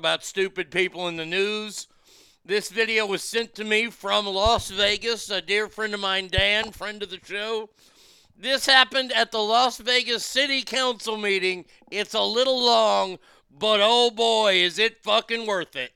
about stupid people in the news. This video was sent to me from Las Vegas, a dear friend of mine, Dan, friend of the show. This happened at the Las Vegas City Council meeting. It's a little long, but oh boy, is it fucking worth it.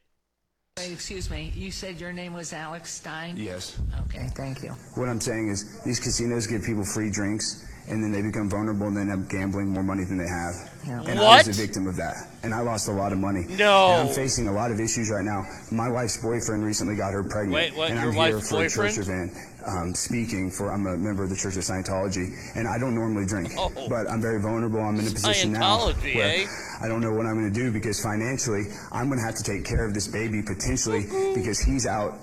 Excuse me. You said your name was Alex Stein? Yes. Okay, thank you. What I'm saying is these casinos give people free drinks and then they become vulnerable and they end up gambling more money than they have. Yeah. And I was a victim of that. And I lost a lot of money. No. And I'm facing a lot of issues right now. My wife's boyfriend recently got her pregnant. Wait, what, And your I'm here wife's for a church event um, speaking for, I'm a member of the Church of Scientology. And I don't normally drink. Oh. But I'm very vulnerable. I'm in a position now where eh? I don't know what I'm going to do because financially I'm going to have to take care of this baby potentially because he's out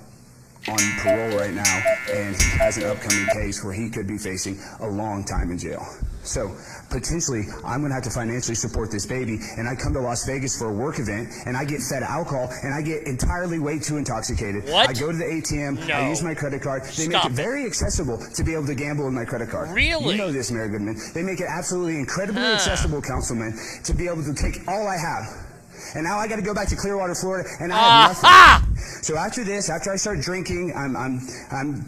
on parole right now, and he has an upcoming case where he could be facing a long time in jail. So potentially, I'm going to have to financially support this baby, and I come to Las Vegas for a work event, and I get fed alcohol, and I get entirely way too intoxicated. What? I go to the ATM, No. I use my credit card. They Stop make it. it very accessible to be able to gamble with my credit card. Really? You know this, Mayor Goodman. They make it absolutely incredibly Ah. accessible, Councilman, to be able to take all I have. And now I got to go back to Clearwater, Florida, and I have nothing. Aha! So after this, after I start drinking, I'm, I'm, I'm,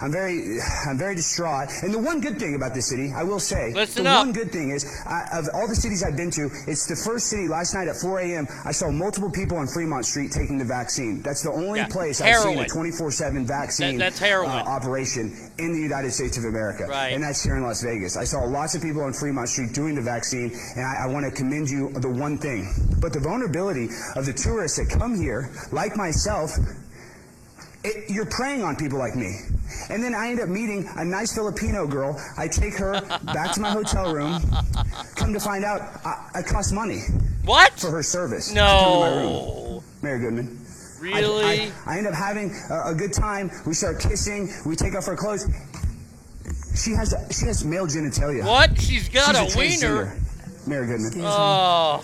I'm very, I'm very distraught. And the one good thing about this city, I will say, Listen the up. one good thing is, I, of all the cities I've been to, it's the first city. Last night at 4 a.m., I saw multiple people on Fremont Street taking the vaccine. That's the only Yeah, place I've seen a 24/7 vaccine That- that's heroin. uh, operation in the United States of America. Right. And that's here in Las Vegas. I saw lots of people on Fremont Street doing the vaccine, and I, I want to commend you the one thing. But the vulnerability of the tourists that come here, like myself, it, you're preying on people like me. And then I end up meeting a nice Filipino girl. I take her back to my hotel room. Come to find out, I, I cost money What? for her service. to come to my room. No. Mayor Goodman. I- Really? I, I end up having a, a good time. We start kissing. We take off our clothes. She has a, she has male genitalia. What? She's got She's a wiener. Mary Mayor Goodman. Oh.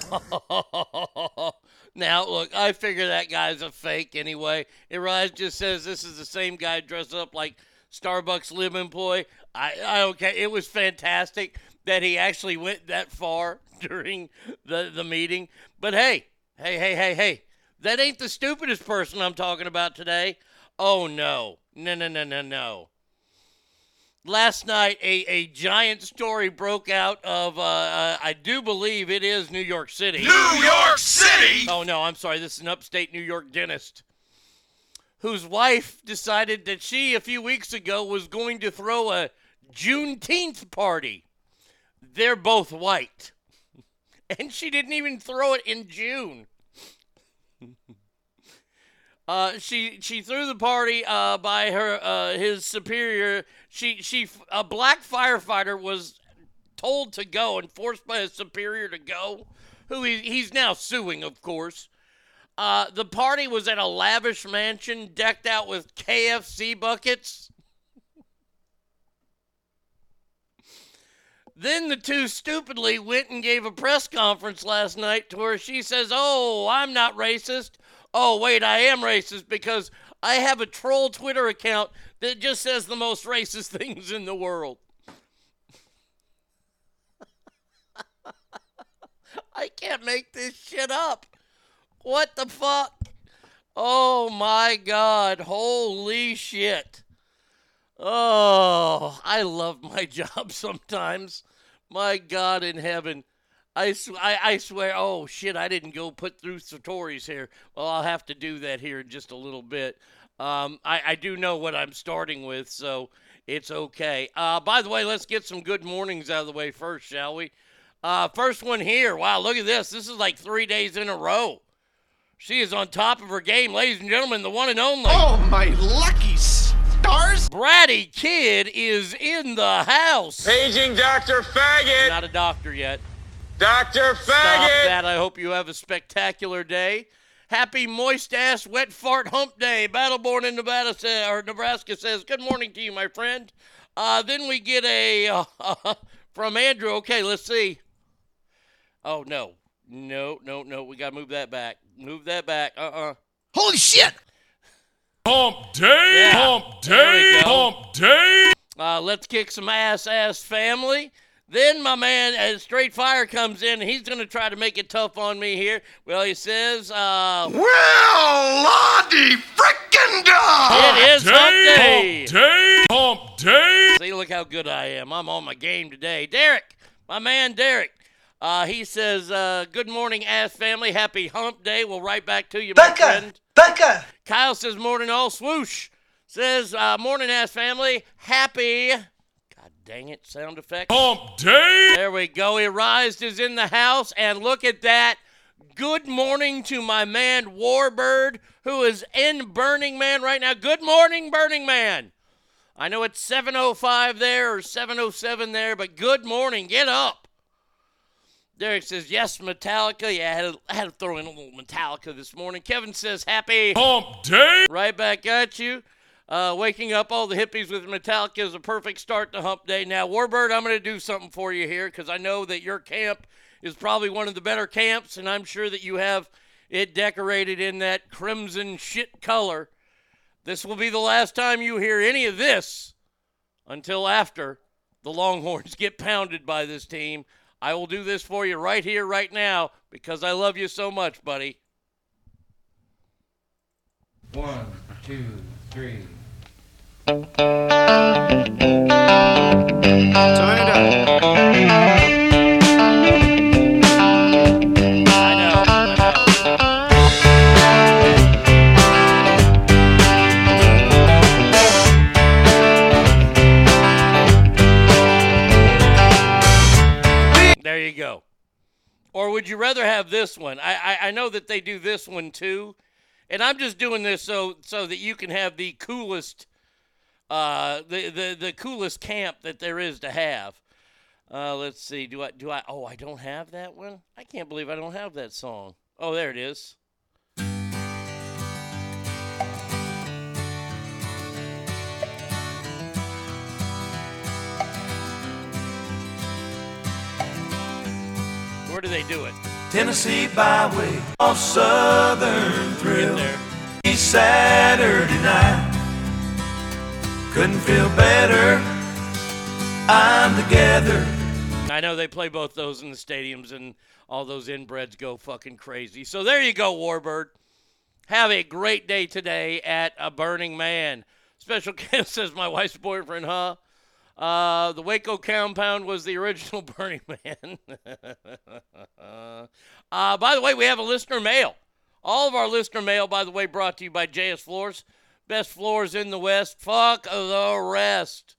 now, look, I figure that guy's a fake anyway. Irias just says this is the same guy dressed up like Starbucks lib employee. I, I don't care. It was fantastic that he actually went that far during the, the meeting. But hey, hey, hey, hey, hey, that ain't the stupidest person I'm talking about today. Oh, no. No, no, no, no, no last night a, a giant story broke out of uh, uh, I do believe it is New York City. New York City! Oh no, I'm sorry. This is an upstate New York dentist whose wife decided that she a few weeks ago was going to throw a Juneteenth party. They're both white. And she didn't even throw it in June. Uh, she she threw the party uh, by her uh, his superior. She she a black firefighter was told to go and forced by his superior to go, who he, he's now suing, of course. Uh, the party was at a lavish mansion decked out with KFC buckets. Then the two stupidly went and gave a press conference last night to where she says, Oh, I'm not racist. Oh, wait, I am racist because I have a troll Twitter account that just says the most racist things in the world. I can't make this shit up. What the fuck? Oh my god. Holy shit. Oh, I love my job sometimes. My God in heaven. I, sw- I, I swear, oh shit, I didn't go put through Satori's here. Well, I'll have to do that here in just a little bit. Um, I, I do know what I'm starting with, so it's okay. Uh, by the way, let's get some good mornings out of the way first, shall we? Uh, first one here. Wow, look at this. This is like three days in a row. She is on top of her game, ladies and gentlemen, the one and only. Oh, my lucky stars! Bratty Kid is in the house. Paging Dr. Faggot! Not a doctor yet. Dr. Faggot. Stop that. I hope you have a spectacular day. Happy moist ass wet fart hump day. Battleborn in Nevada sa- or Nebraska says, Good morning to you, my friend. Uh, then we get a uh, from Andrew. Okay, let's see. Oh no, no, no, no. We gotta move that back. Move that back. Uh uh Holy shit! Hump day, Yeah. hump day, hump day. Uh, let's kick some ass, ass family. Then my man, as Straight Fire comes in, he's going to try to make it tough on me here. Well, he says, uh, Well, Lottie frickin' dog! it is hump day. hump day, hump day. See, look how good I am. I'm on my game today. Derek, my man Derek, uh, he says, uh, good morning, ass family. Happy hump day. We'll right back to you, my friend. Becca! Kyle says, morning all swoosh. Says, uh, morning, ass family. Happy, God dang it, sound effect. Hump day. There we go. Arised is in the house, and look at that. Good morning to my man Warbird, who is in Burning Man right now. Good morning, Burning Man. I know it's 7:05 there or 7:07 there, but good morning. Get up. Derek says yes, Metallica. Yeah, I had to, I had to throw in a little Metallica this morning. Kevin says happy. Hump day. Right back at you. Uh, waking up all the hippies with Metallica is a perfect start to Hump Day. Now, Warbird, I'm going to do something for you here because I know that your camp is probably one of the better camps, and I'm sure that you have it decorated in that crimson shit color. This will be the last time you hear any of this until after the Longhorns get pounded by this team. I will do this for you right here, right now, because I love you so much, buddy. One, two, three. There you go. Or would you rather have this one? I, I I know that they do this one too, and I'm just doing this so so that you can have the coolest, uh, the the the coolest camp that there is to have. Uh, let's see. Do I do I? Oh, I don't have that one. I can't believe I don't have that song. Oh, there it is. Where do they do it? Tennessee byway of Southern thrill. there. Saturday night. Couldn't feel better. I'm together. I know they play both those in the stadiums, and all those inbreds go fucking crazy. So there you go, Warbird. Have a great day today at a Burning Man. Special guest says my wife's boyfriend, huh? Uh, the Waco compound was the original Burning Man. uh, by the way, we have a listener mail. All of our listener mail, by the way, brought to you by JS Floors. Best floors in the West. Fuck the rest.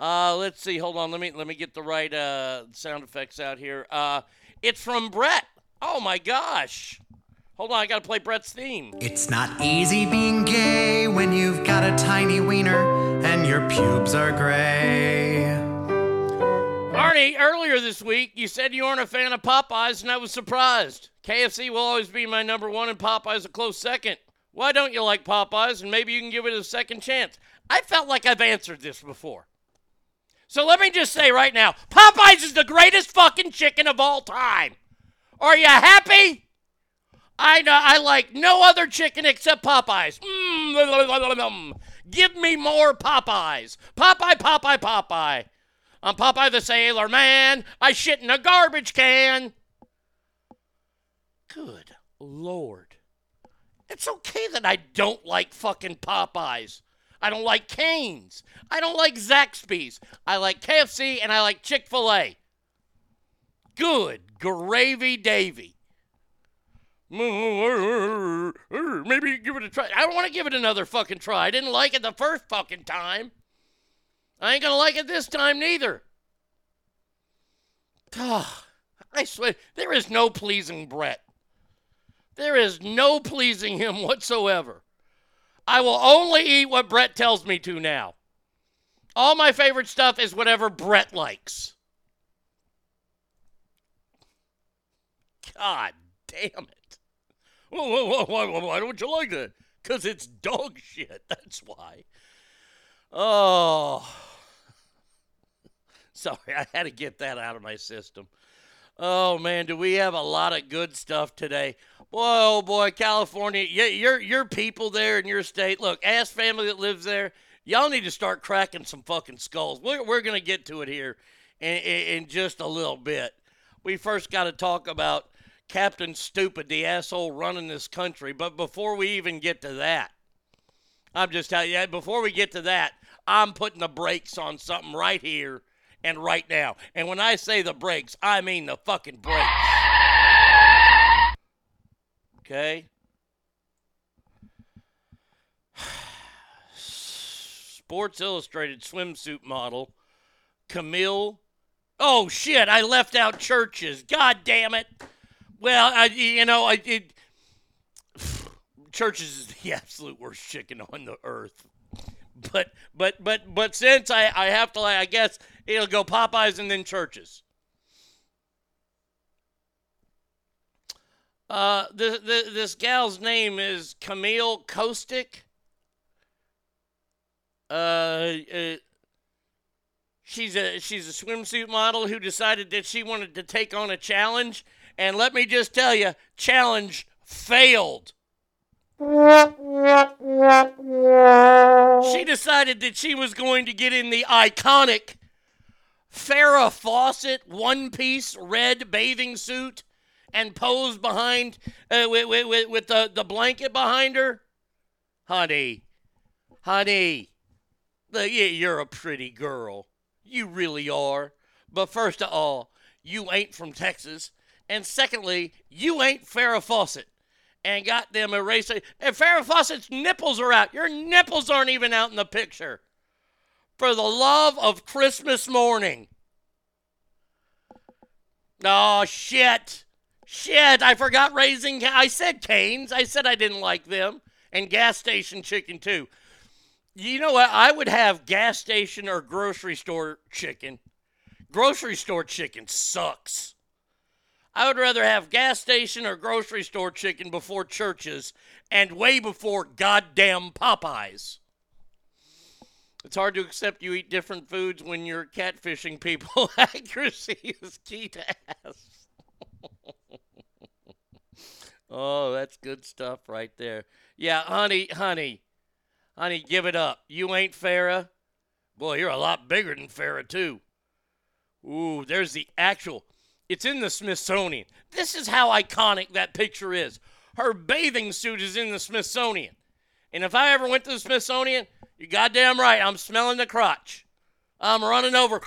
Uh, let's see. Hold on. Let me let me get the right uh, sound effects out here. Uh, it's from Brett. Oh my gosh. Hold on. I gotta play Brett's theme. It's not easy being gay when you've got a tiny wiener and your pubes are gray. Arnie, earlier this week, you said you weren't a fan of Popeyes, and I was surprised. KFC will always be my number one, and Popeyes a close second. Why don't you like Popeyes, and maybe you can give it a second chance? I felt like I've answered this before. So let me just say right now Popeyes is the greatest fucking chicken of all time. Are you happy? I know I like no other chicken except Popeyes. Mm, give me more Popeyes. Popeye, Popeye, Popeye. I'm Popeye the Sailor Man. I shit in a garbage can. Good Lord. It's okay that I don't like fucking Popeyes. I don't like Canes. I don't like Zaxby's. I like KFC and I like Chick fil A. Good gravy Davy. Maybe give it a try. I don't want to give it another fucking try. I didn't like it the first fucking time. I ain't gonna like it this time neither. Ah, I swear, there is no pleasing Brett. There is no pleasing him whatsoever. I will only eat what Brett tells me to now. All my favorite stuff is whatever Brett likes. God damn it. why, why, why, why don't you like that? Because it's dog shit. That's why. Oh. Sorry, I had to get that out of my system. Oh man, do we have a lot of good stuff today? Boy, oh boy, California, your your people there in your state. Look, ask family that lives there. Y'all need to start cracking some fucking skulls. We're we're gonna get to it here in, in, in just a little bit. We first got to talk about Captain Stupid, the asshole running this country. But before we even get to that, I'm just telling you, before we get to that, I'm putting the brakes on something right here and right now. And when I say the brakes, I mean the fucking brakes. Okay? Sports Illustrated swimsuit model Camille. Oh shit! I left out Church's. God damn it! Well, I you know I it, Church's is the absolute worst chicken on the earth. But but but but since I I have to I guess it'll go Popeyes and then Church's. Uh, this, this, this gal's name is Camille Kostek. Uh, uh, she's a she's a swimsuit model who decided that she wanted to take on a challenge, and let me just tell you, challenge failed. She decided that she was going to get in the iconic Farrah Fawcett one piece red bathing suit and pose behind uh, with, with, with the, the blanket behind her. Honey, honey, the, you're a pretty girl. You really are. But first of all, you ain't from Texas. And secondly, you ain't Farrah Fawcett and got them erased. And Farrah Fawcett's nipples are out. Your nipples aren't even out in the picture. For the love of Christmas morning. Oh, shit. Shit, I forgot raising. I said Canes. I said I didn't like them. And gas station chicken, too. You know what? I would have gas station or grocery store chicken. Grocery store chicken sucks. I would rather have gas station or grocery store chicken before Church's and way before goddamn Popeyes. It's hard to accept you eat different foods when you're catfishing people. Accuracy is key to ask. oh, that's good stuff right there. Yeah, honey, honey, honey, give it up. You ain't Farrah. Boy, you're a lot bigger than Farrah, too. Ooh, there's the actual. It's in the Smithsonian. This is how iconic that picture is. Her bathing suit is in the Smithsonian. And if I ever went to the Smithsonian, you're goddamn right, I'm smelling the crotch. I'm running over.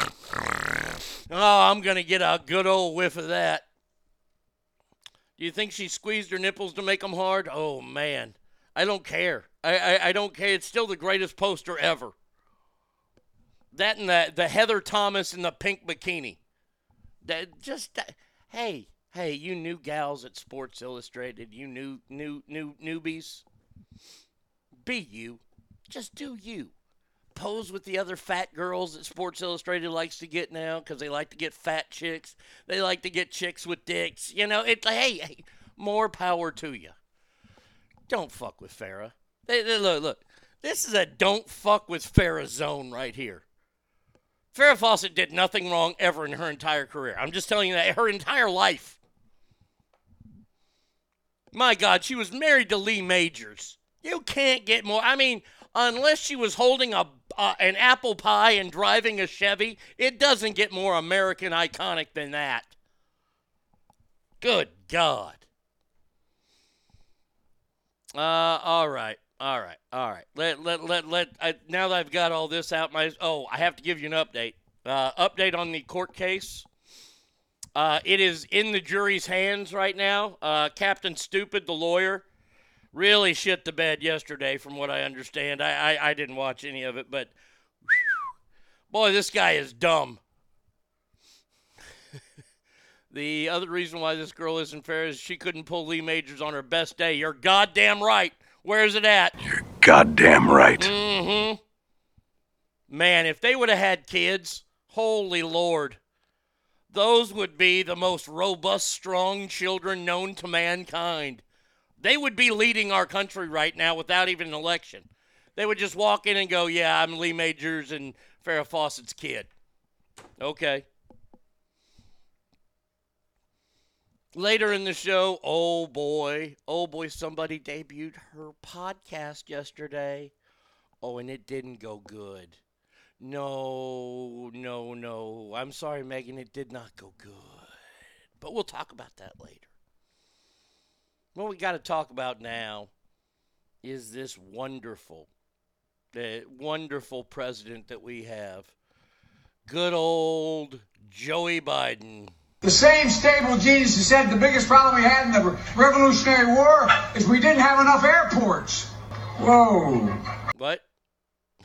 Oh, I'm going to get a good old whiff of that. Do you think she squeezed her nipples to make them hard? Oh, man. I don't care. I, I, I don't care. It's still the greatest poster ever. That and the, the Heather Thomas in the pink bikini. That just that, hey, hey, you new gals at Sports Illustrated, you new new new newbies. Be you. Just do you. Pose with the other fat girls that Sports Illustrated likes to get now because they like to get fat chicks. They like to get chicks with dicks. You know, it's hey, hey, more power to you. Don't fuck with Farrah. They, they- look, look. This is a don't fuck with Farrah zone right here. Farrah Fawcett did nothing wrong ever in her entire career. I'm just telling you that her entire life. My God, she was married to Lee Majors. You can't get more. I mean, unless she was holding a uh, an apple pie and driving a Chevy, it doesn't get more American iconic than that. Good God. Uh, all right, all right, all right. Let let let let. I, now that I've got all this out, my oh, I have to give you an update. Uh, update on the court case. Uh, it is in the jury's hands right now. Uh, Captain Stupid, the lawyer, really shit the bed yesterday, from what I understand. I I, I didn't watch any of it, but boy, this guy is dumb. The other reason why this girl isn't fair is she couldn't pull Lee Majors on her best day. You're goddamn right. Where's it at? You're goddamn right. Mm-hmm. Man, if they would have had kids, holy lord. Those would be the most robust, strong children known to mankind. They would be leading our country right now without even an election. They would just walk in and go, "Yeah, I'm Lee Majors and Farrah Fawcett's kid." Okay. Later in the show, oh boy, oh boy, somebody debuted her podcast yesterday. Oh, and it didn't go good. No, no, no. I'm sorry, Megan, it did not go good. But we'll talk about that later. What we got to talk about now is this wonderful, the wonderful president that we have. Good old Joey Biden. The same stable genius who said the biggest problem we had in the Revolutionary War is we didn't have enough airports. Whoa. What?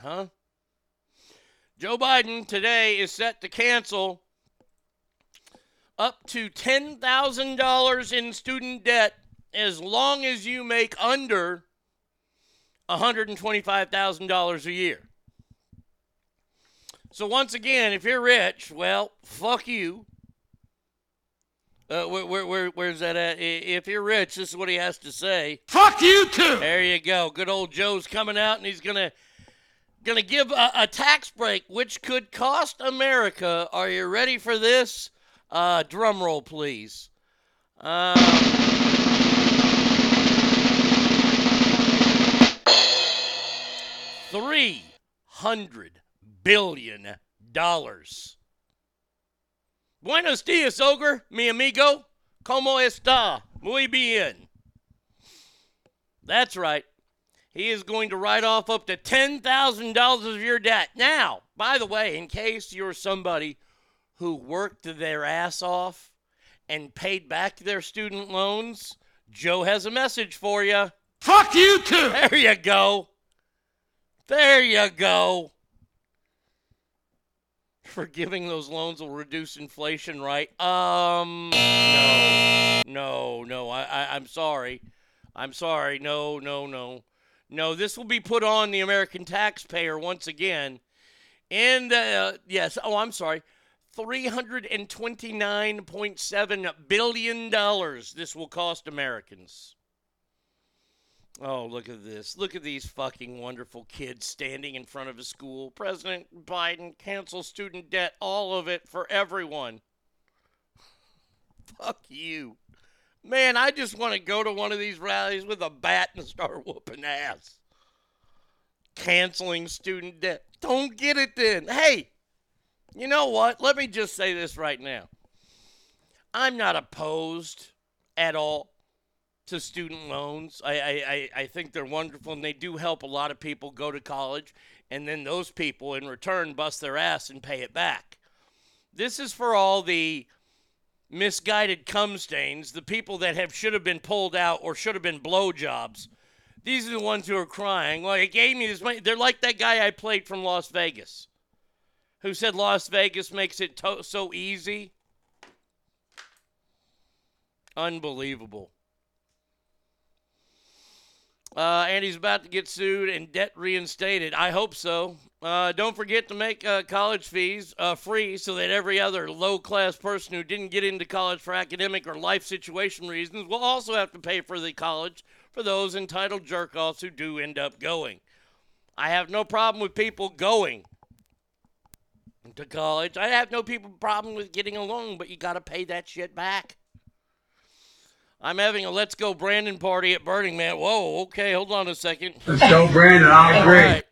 Huh? Joe Biden today is set to cancel up to $10,000 in student debt as long as you make under $125,000 a year. So, once again, if you're rich, well, fuck you. Uh, where, where, where, where's that at? If you're rich, this is what he has to say. Fuck you too. There you go. Good old Joe's coming out, and he's gonna gonna give a, a tax break, which could cost America. Are you ready for this? Uh, drum roll, please. Um, Three hundred billion dollars. Buenos dias, Ogre, mi amigo. ¿Cómo está? Muy bien. That's right. He is going to write off up to $10,000 of your debt. Now, by the way, in case you're somebody who worked their ass off and paid back their student loans, Joe has a message for you. Fuck you too. There you go. There you go. Forgiving those loans will reduce inflation, right? Um, no, no, no. I, I, I'm sorry. I'm sorry. No, no, no. No, this will be put on the American taxpayer once again. And, uh, yes, oh, I'm sorry. $329.7 billion this will cost Americans. Oh, look at this. Look at these fucking wonderful kids standing in front of a school. President Biden cancel student debt, all of it for everyone. Fuck you. Man, I just want to go to one of these rallies with a bat and start whooping ass. Canceling student debt. Don't get it then. Hey, you know what? Let me just say this right now. I'm not opposed at all to student loans. I, I, I think they're wonderful and they do help a lot of people go to college, and then those people in return bust their ass and pay it back. This is for all the misguided cum stains, the people that have should have been pulled out or should have been blowjobs. These are the ones who are crying. Well, it gave me this money. They're like that guy I played from Las Vegas who said Las Vegas makes it to- so easy. Unbelievable. Uh, and he's about to get sued and debt reinstated. I hope so. Uh, don't forget to make uh, college fees uh, free so that every other low class person who didn't get into college for academic or life situation reasons will also have to pay for the college for those entitled jerk offs who do end up going. I have no problem with people going to college. I have no people problem with getting a loan, but you got to pay that shit back. I'm having a Let's Go Brandon party at Burning Man. Whoa, okay, hold on a second. Let's go, Brandon. I'll agree. right.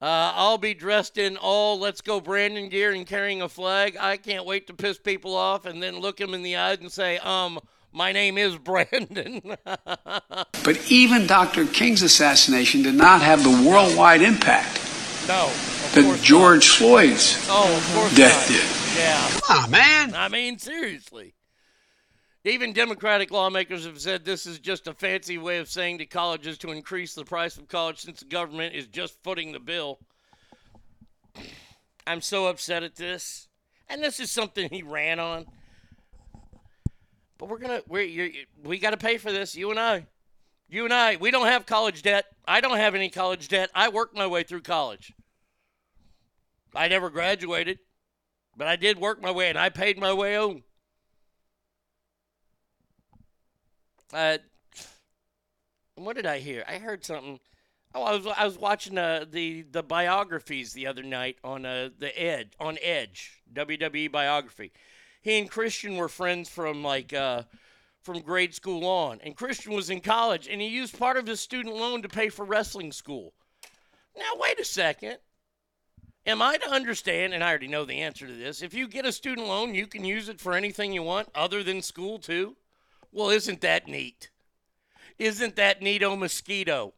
Uh, I'll be dressed in all Let's Go Brandon gear and carrying a flag. I can't wait to piss people off and then look them in the eyes and say, um, my name is Brandon. But even Dr. King's assassination did not have the worldwide impact no. that course George Floyd's. Oh, of course death not. did. Yeah. Come on, man. I mean, seriously. Even Democratic lawmakers have said this is just a fancy way of saying to colleges to increase the price of college since the government is just footing the bill. I'm so upset at this. And this is something he ran on. But we're going to we we got to pay for this, you and I. You and I, we don't have college debt. I don't have any college debt. I worked my way through college. I never graduated, but I did work my way and I paid my way home. Uh, what did I hear? I heard something. Oh, I was I was watching uh, the the biographies the other night on uh, the Edge on Edge WWE biography. He and Christian were friends from like uh, from grade school on, and Christian was in college, and he used part of his student loan to pay for wrestling school. Now wait a second. Am I to understand, and I already know the answer to this, if you get a student loan, you can use it for anything you want other than school too? Well, isn't that neat? Isn't that neat, neato mosquito?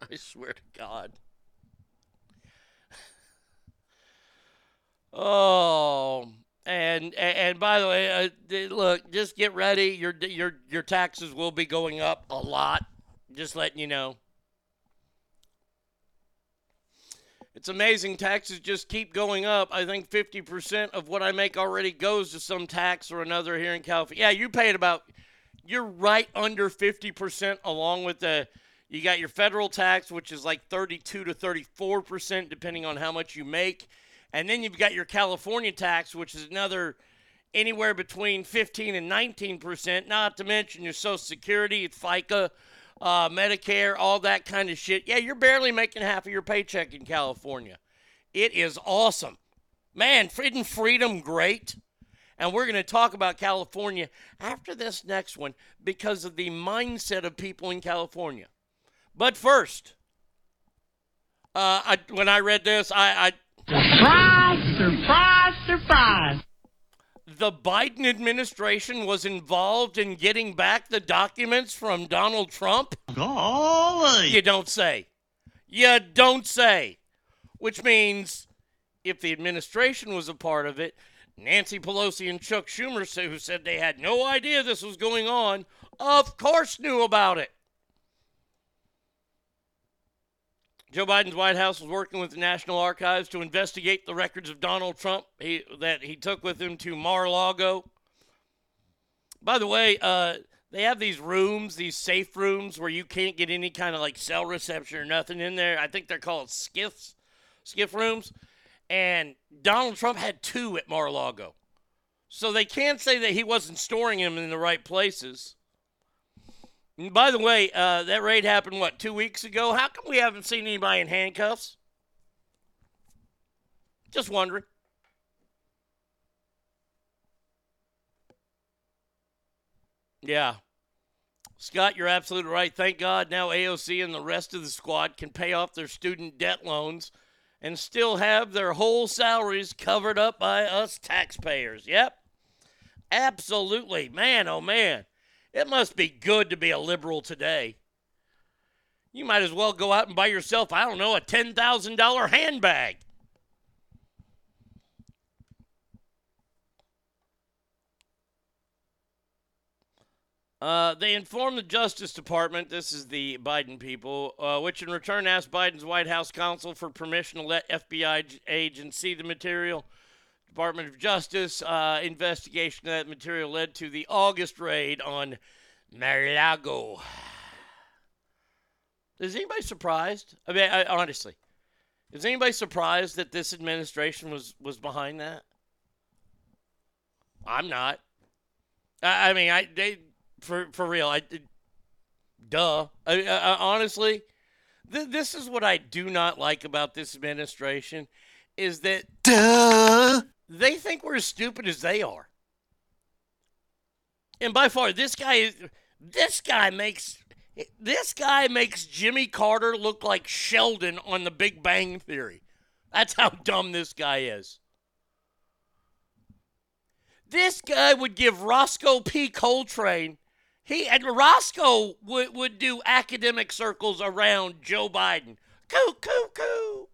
I swear to God. Oh, and and by the way, uh, look, just get ready. Your your your taxes will be going up a lot. Just letting you know. It's amazing. Taxes just keep going up. I think 50% of what I make already goes to some tax or another here in California. Yeah, you paid about, you're right under 50% along with the, you got your federal tax, which is like 32 to 34%, depending on how much you make. And then you've got your California tax, which is another anywhere between 15 and 19%, not to mention your Social Security, FICA, uh, Medicare, all that kind of shit. Yeah, you're barely making half of your paycheck in California. It is awesome. Man, freedom, freedom, great. And we're going to talk about California after this next one because of the mindset of people in California. But first, uh, I, when I read this, I, I surprise, surprise, surprise the Biden administration was involved in getting back the documents from Donald Trump? Golly. You don't say. You don't say. Which means if the administration was a part of it, Nancy Pelosi and Chuck Schumer, who said they had no idea this was going on, of course knew about it. Joe Biden's White House was working with the National Archives to investigate the records of Donald Trump he, that he took with him to Mar-a-Lago. By the way, uh, they have these rooms, these safe rooms where you can't get any kind of like cell reception or nothing in there. I think they're called SCIFs, SCIF rooms. And Donald Trump had two at Mar-a-Lago. So they can't say that he wasn't storing them in the right places. And by the way, uh, that raid happened, what, two weeks ago? How come we haven't seen anybody in handcuffs? Just wondering. Yeah. Scott, you're absolutely right. Thank God now AOC and the rest of the squad can pay off their student debt loans and still have their whole salaries covered up by us taxpayers. Yep. Absolutely. Man, oh man. It must be good to be a liberal today. You might as well go out and buy yourself, I don't know, a $10,000 handbag. Uh, they informed the Justice Department, this is the Biden people, uh, which in return asked Biden's White House counsel for permission to let FBI agents see the material. Department of Justice uh, investigation that material led to the August raid on Mar-a-Lago. Is anybody surprised? I mean, I, honestly, is anybody surprised that this administration was was behind that? I'm not. I, I mean, I they for for real. I duh. I, I, honestly, th- this is what I do not like about this administration is that duh they think we're as stupid as they are. And by far, this guy is this guy makes this guy makes Jimmy Carter look like Sheldon on The Big Bang Theory. That's how dumb this guy is. This guy would give Roscoe P. Coltrane. He and Roscoe would, would do academic circles around Joe Biden. Coo, coo, coo.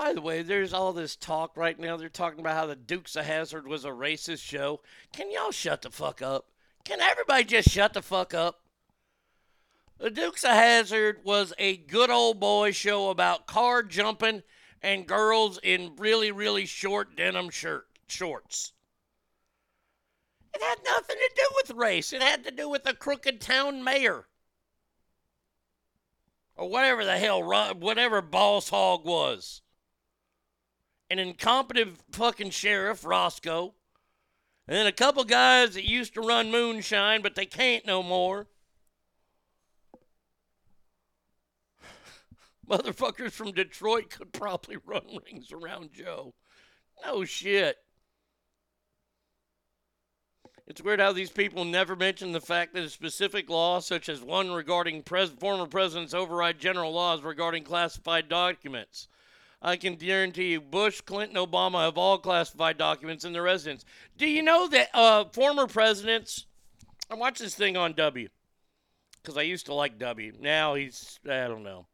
By the way, there's all this talk right now. They're talking about how the Dukes of Hazzard was a racist show. Can y'all shut the fuck up? Can everybody just shut the fuck up? The Dukes of Hazzard was a good old boy show about car jumping and girls in really, really short denim shirt shorts. It had nothing to do with race. It had to do with the crooked town mayor. Or whatever the hell, whatever Boss Hogg was. An incompetent fucking sheriff, Roscoe, and then a couple guys that used to run moonshine, but they can't no more. Motherfuckers from Detroit could probably run rings around Joe. No shit. It's weird how these people never mention the fact that a specific law, such as one regarding pres- former presidents, override general laws regarding classified documents. I can guarantee you, Bush, Clinton, Obama have all classified documents in their residence. Do you know that uh, former presidents? I watched this thing on W because I used to like W. Now he's I don't know.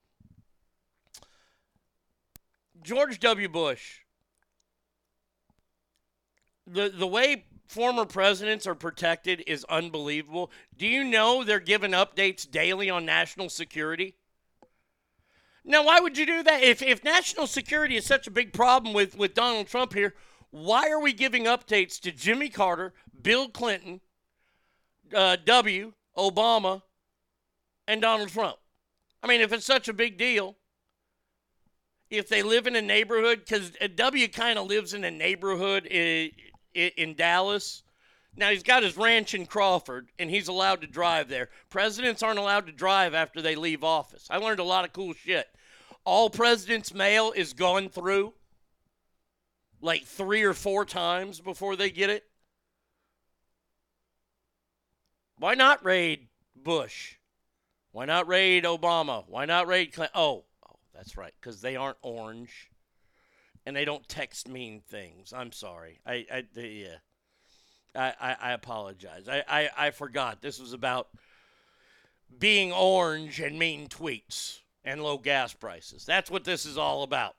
George W. Bush. The the way former presidents are protected is unbelievable. Do you know they're given updates daily on national security? Now, why would you do that? If, if national security is such a big problem with, with Donald Trump here, why are we giving updates to Jimmy Carter, Bill Clinton, uh, W, Obama, and Donald Trump? I mean, if it's such a big deal, if they live in a neighborhood, because W kind of lives in a neighborhood in, in Dallas. Now, he's got his ranch in Crawford, and he's allowed to drive there. Presidents aren't allowed to drive after they leave office. I learned a lot of cool shit. All presidents' mail is gone through like three or four times before they get it. Why not raid Bush? Why not raid Obama? Why not raid Clinton? Oh, oh that's right, because they aren't orange and they don't text mean things. I'm sorry. I, I yeah. I, I, I apologize. I, I, I forgot. This was about being orange and mean tweets and low gas prices. That's what this is all about.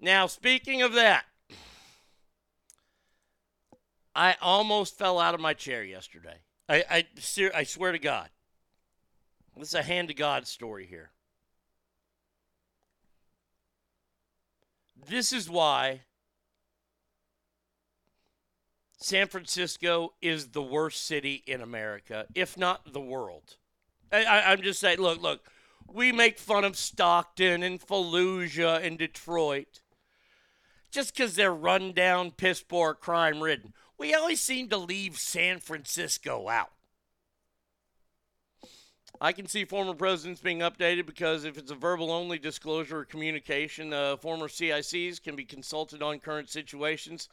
Now, speaking of that, I almost fell out of my chair yesterday. I, I, I swear to God. This is a hand to God story here. This is why San Francisco is the worst city in America, if not the world. I, am just saying, look, look, we make fun of Stockton and Fallujah and Detroit just because they're run down, piss poor, crime ridden. We always seem to leave San Francisco out. I can see former presidents being updated because if it's a verbal only disclosure or communication, uh, former CICs can be consulted on current situations.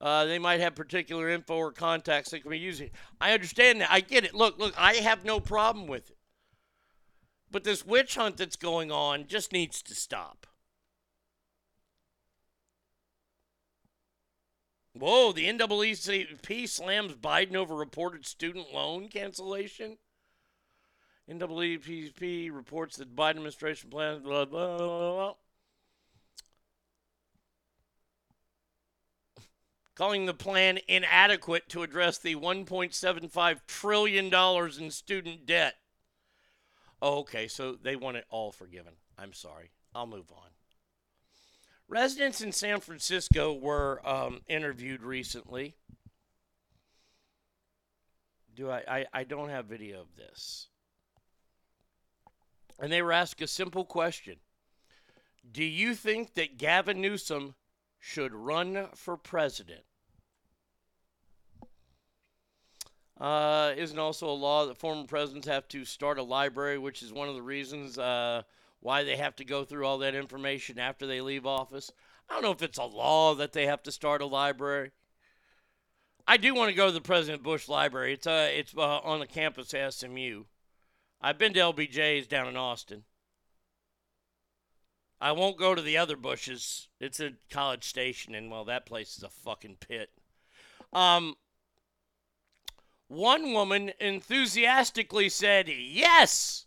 Uh, they might have particular info or contacts they can be using. I understand that. I get it. Look, look, I have no problem with it. But this witch hunt that's going on just needs to stop. Whoa, the NAACP slams Biden over reported student loan cancellation? NAACP reports that Biden administration plans blah, blah, blah, blah. calling the plan inadequate to address the $1.75 trillion in student debt. Oh, okay, so they want it all forgiven. I'm sorry. I'll move on. Residents in San Francisco were um, interviewed recently. Do I, I? I don't have video of this. And they were asked a simple question Do you think that Gavin Newsom should run for president? Uh, isn't also a law that former presidents have to start a library, which is one of the reasons uh, why they have to go through all that information after they leave office. I don't know if it's a law that they have to start a library. I do want to go to the President Bush Library. It's uh, it's uh, on the campus at SMU. I've been to LBJ's down in Austin. I won't go to the other Bushes. It's a college station, and well, that place is a fucking pit. Um, one woman enthusiastically said, Yes,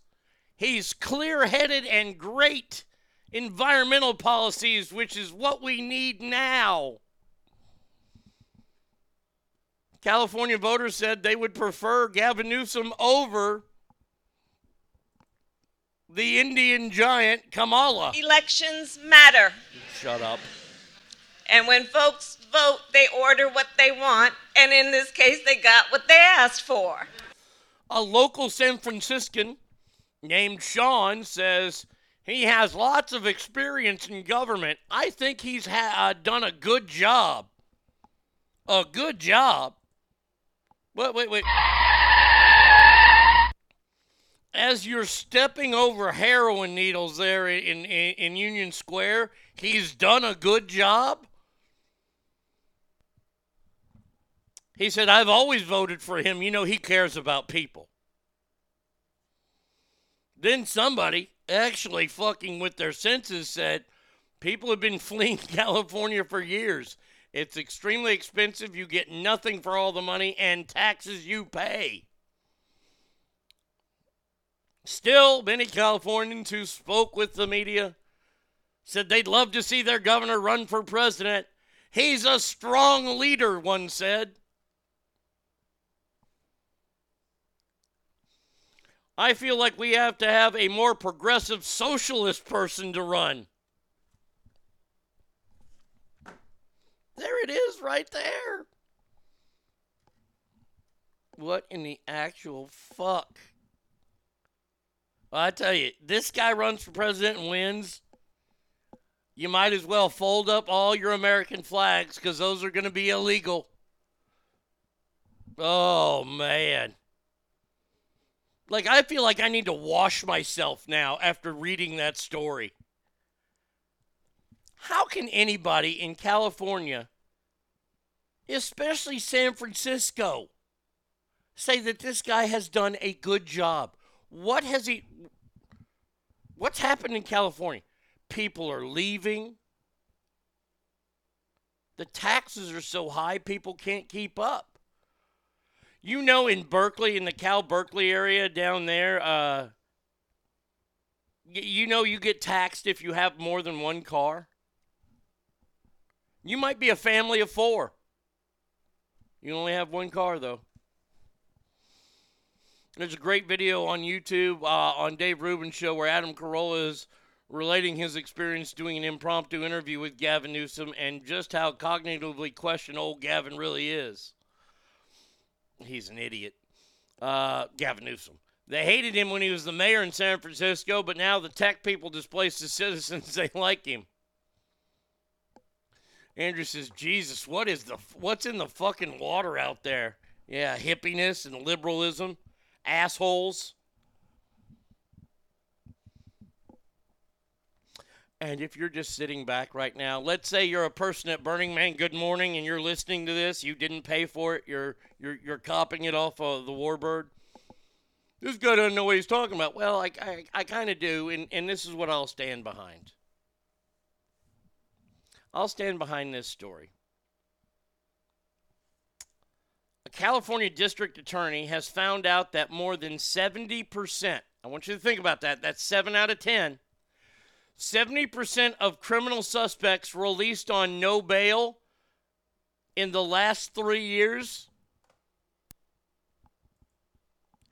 he's clear headed and great environmental policies, which is what we need now. California voters said they would prefer Gavin Newsom over the Indian giant Kamala. Elections matter. Shut up. And when folks vote, they order what they want, and in this case, they got what they asked for. A local San Franciscan named Sean says He has lots of experience in government. I think he's ha- uh, done a good job. A good job. Wait, wait, wait. As you're stepping over heroin needles there in, in, in Union Square, he's done a good job. He said, I've always voted for him. You know, he cares about people. Then somebody, actually fucking with their senses, said, People have been fleeing California for years. It's extremely expensive. You get nothing for all the money and taxes you pay. Still, many Californians who spoke with the media said they'd love to see their governor run for president. He's a strong leader, one said. I feel like we have to have a more progressive socialist person to run. There it is, right there. What in the actual fuck? Well, I tell you, this guy runs for president and wins. You might as well fold up all your American flags because those are going to be illegal. Oh, man. Like, I feel like I need to wash myself now after reading that story. How can anybody in California, especially San Francisco, say that this guy has done a good job? What has he. What's happened in California? People are leaving. The taxes are so high, people can't keep up. You know, in Berkeley, in the Cal Berkeley area down there, uh, you know you get taxed if you have more than one car. You might be a family of four. You only have one car, though. There's a great video on YouTube uh, on Dave Rubin's show where Adam Carolla is relating his experience doing an impromptu interview with Gavin Newsom and just how cognitively questioned old Gavin really is. He's an idiot. Uh, Gavin Newsom. They hated him when he was the mayor in San Francisco, but now the tech people displaced the citizens. They like him. Andrew says, "Jesus, what is the what's in the fucking water out there? Yeah, hippiness and liberalism, assholes." And if you're just sitting back right now, let's say you're a person at Burning Man, good morning, and you're listening to this, you didn't pay for it, you're you're you're copying it off of the Warbird. This guy doesn't know what he's talking about. Well, I, I, I kind of do, and, and this is what I'll stand behind. I'll stand behind this story. A California district attorney has found out that more than 70%, I want you to think about that, that's 7 out of 10, 70% of criminal suspects released on no bail in the last three years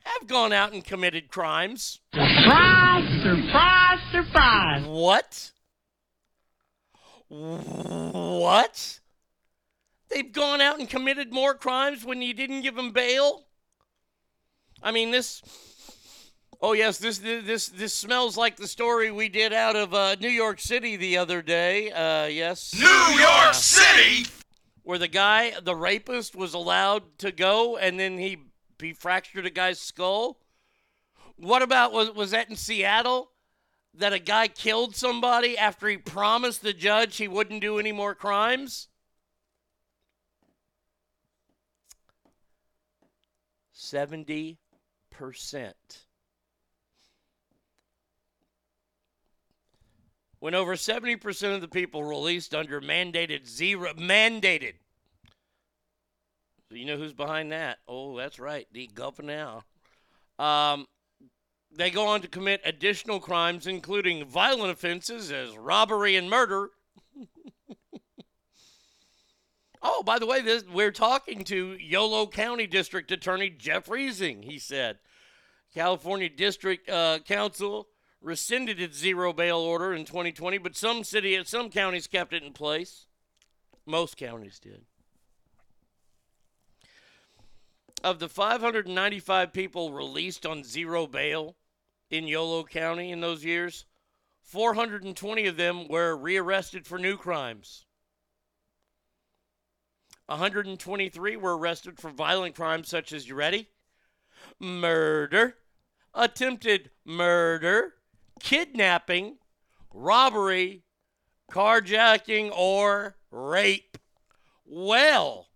have gone out and committed crimes. Surprise, surprise, surprise. What? What? They've gone out and committed more crimes when you didn't give them bail? I mean, this. Oh yes, this this this smells like the story we did out of uh, New York City the other day. Uh, yes, New York Uh, City! where the guy, the rapist, was allowed to go, and then he he fractured a guy's skull. What about was was that in Seattle? That a guy killed somebody after he promised the judge he wouldn't do any more crimes? Seventy percent. When over 70% of the people released under mandated zero mandated you know who's behind that? Oh, that's right, the governor. Um, they go on to commit additional crimes, including violent offenses as robbery and murder. oh, by the way, this, we're talking to Yolo County District Attorney Jeff Reisig. He said California District uh, Council rescinded its zero bail order in 2020, but some city, some counties kept it in place. Most counties did. of the 595 people released on zero bail in Yolo County in those years, 420 of them were rearrested for new crimes. 123 were arrested for violent crimes such as, you ready? Murder, attempted murder, kidnapping, robbery, carjacking, or rape. Well,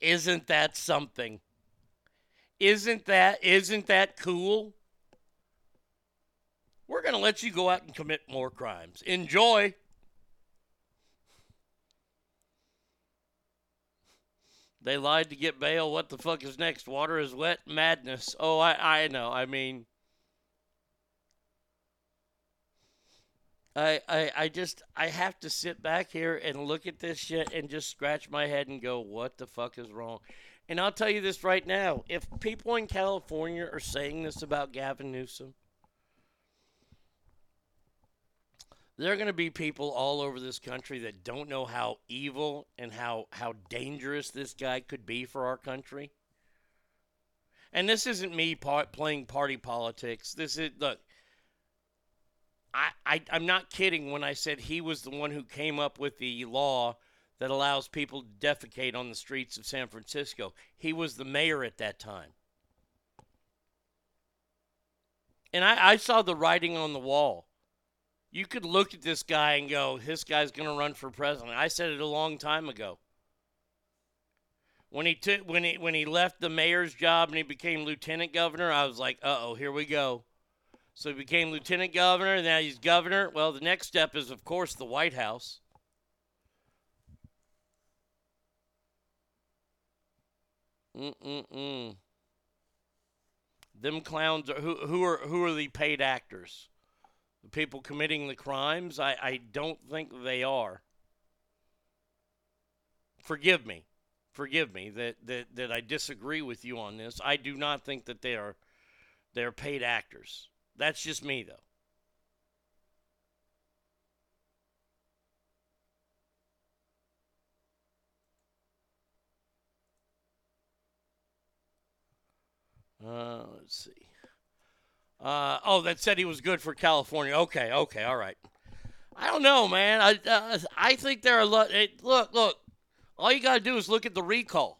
isn't that something? Isn't that isn't that cool? We're going to let you go out and commit more crimes. Enjoy. They lied to get bail. What the fuck is next? Water is wet. Madness. Oh, I, I know. I mean, I, I, I just, I have to sit back here and look at this shit and just scratch my head and go, what the fuck is wrong? And I'll tell you this right now if people in California are saying this about Gavin Newsom, there are going to be people all over this country that don't know how evil and how, how dangerous this guy could be for our country. And this isn't me part, playing party politics. This is, look, I, I, I'm not kidding when I said he was the one who came up with the law that allows people to defecate on the streets of San Francisco. He was the mayor at that time. And I, I saw the writing on the wall you could look at this guy and go, this guy's going to run for president. I said it a long time ago. When he took when he when he left the mayor's job and he became lieutenant governor, I was like, "Uh oh, here we go." So he became lieutenant governor. and Now he's governor. Well, the next step is, of course, the White House. Mm-mm-mm. Them clowns are who who are who are the paid actors? the people committing the crimes? I, I don't think they are. Forgive me. Forgive me that, that, that I disagree with you on this. I do not think that they are they're paid actors. That's just me though. Uh, let's see. Uh, oh, that said he was good for California. Okay, okay, all right. I don't know, man. I uh, I think there are a lot. look, look. All you got to do is look at the recall.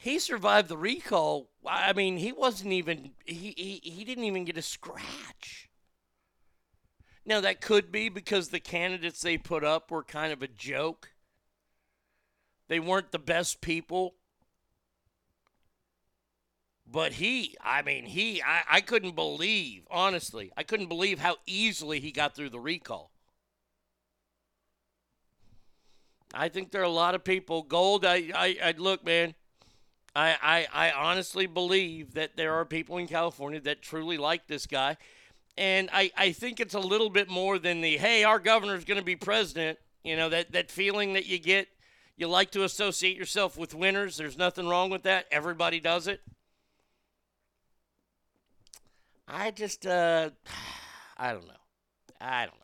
He survived the recall. I mean, he wasn't even he, he he didn't even get a scratch. Now that could be because the candidates they put up were kind of a joke. They weren't the best people. But he, I mean, he, I, I couldn't believe, honestly, I couldn't believe how easily he got through the recall. I think there are a lot of people. Gold, I, I, I look, man. I, I, I honestly believe that there are people in California that truly like this guy. And I, I think it's a little bit more than the, hey, our governor's going to be president. You know, that, that feeling that you get. You like to associate yourself with winners. There's nothing wrong with that. Everybody does it. I just, uh, I don't know. I don't know.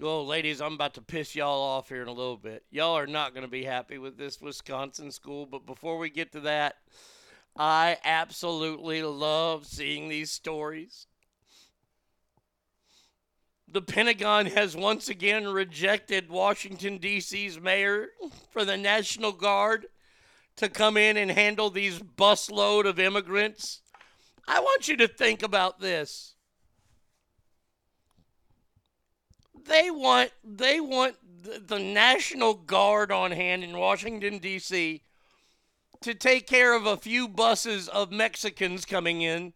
Well, ladies, I'm about to piss y'all off here in a little bit. Y'all are not going to be happy with this Wisconsin school, but before we get to that, I absolutely love seeing these stories. The Pentagon has once again rejected Washington, D.C.'s mayor for the National Guard to come in and handle these busload of immigrants I want you to think about this. They want they want the, the National Guard on hand in Washington D.C. to take care of a few buses of Mexicans coming in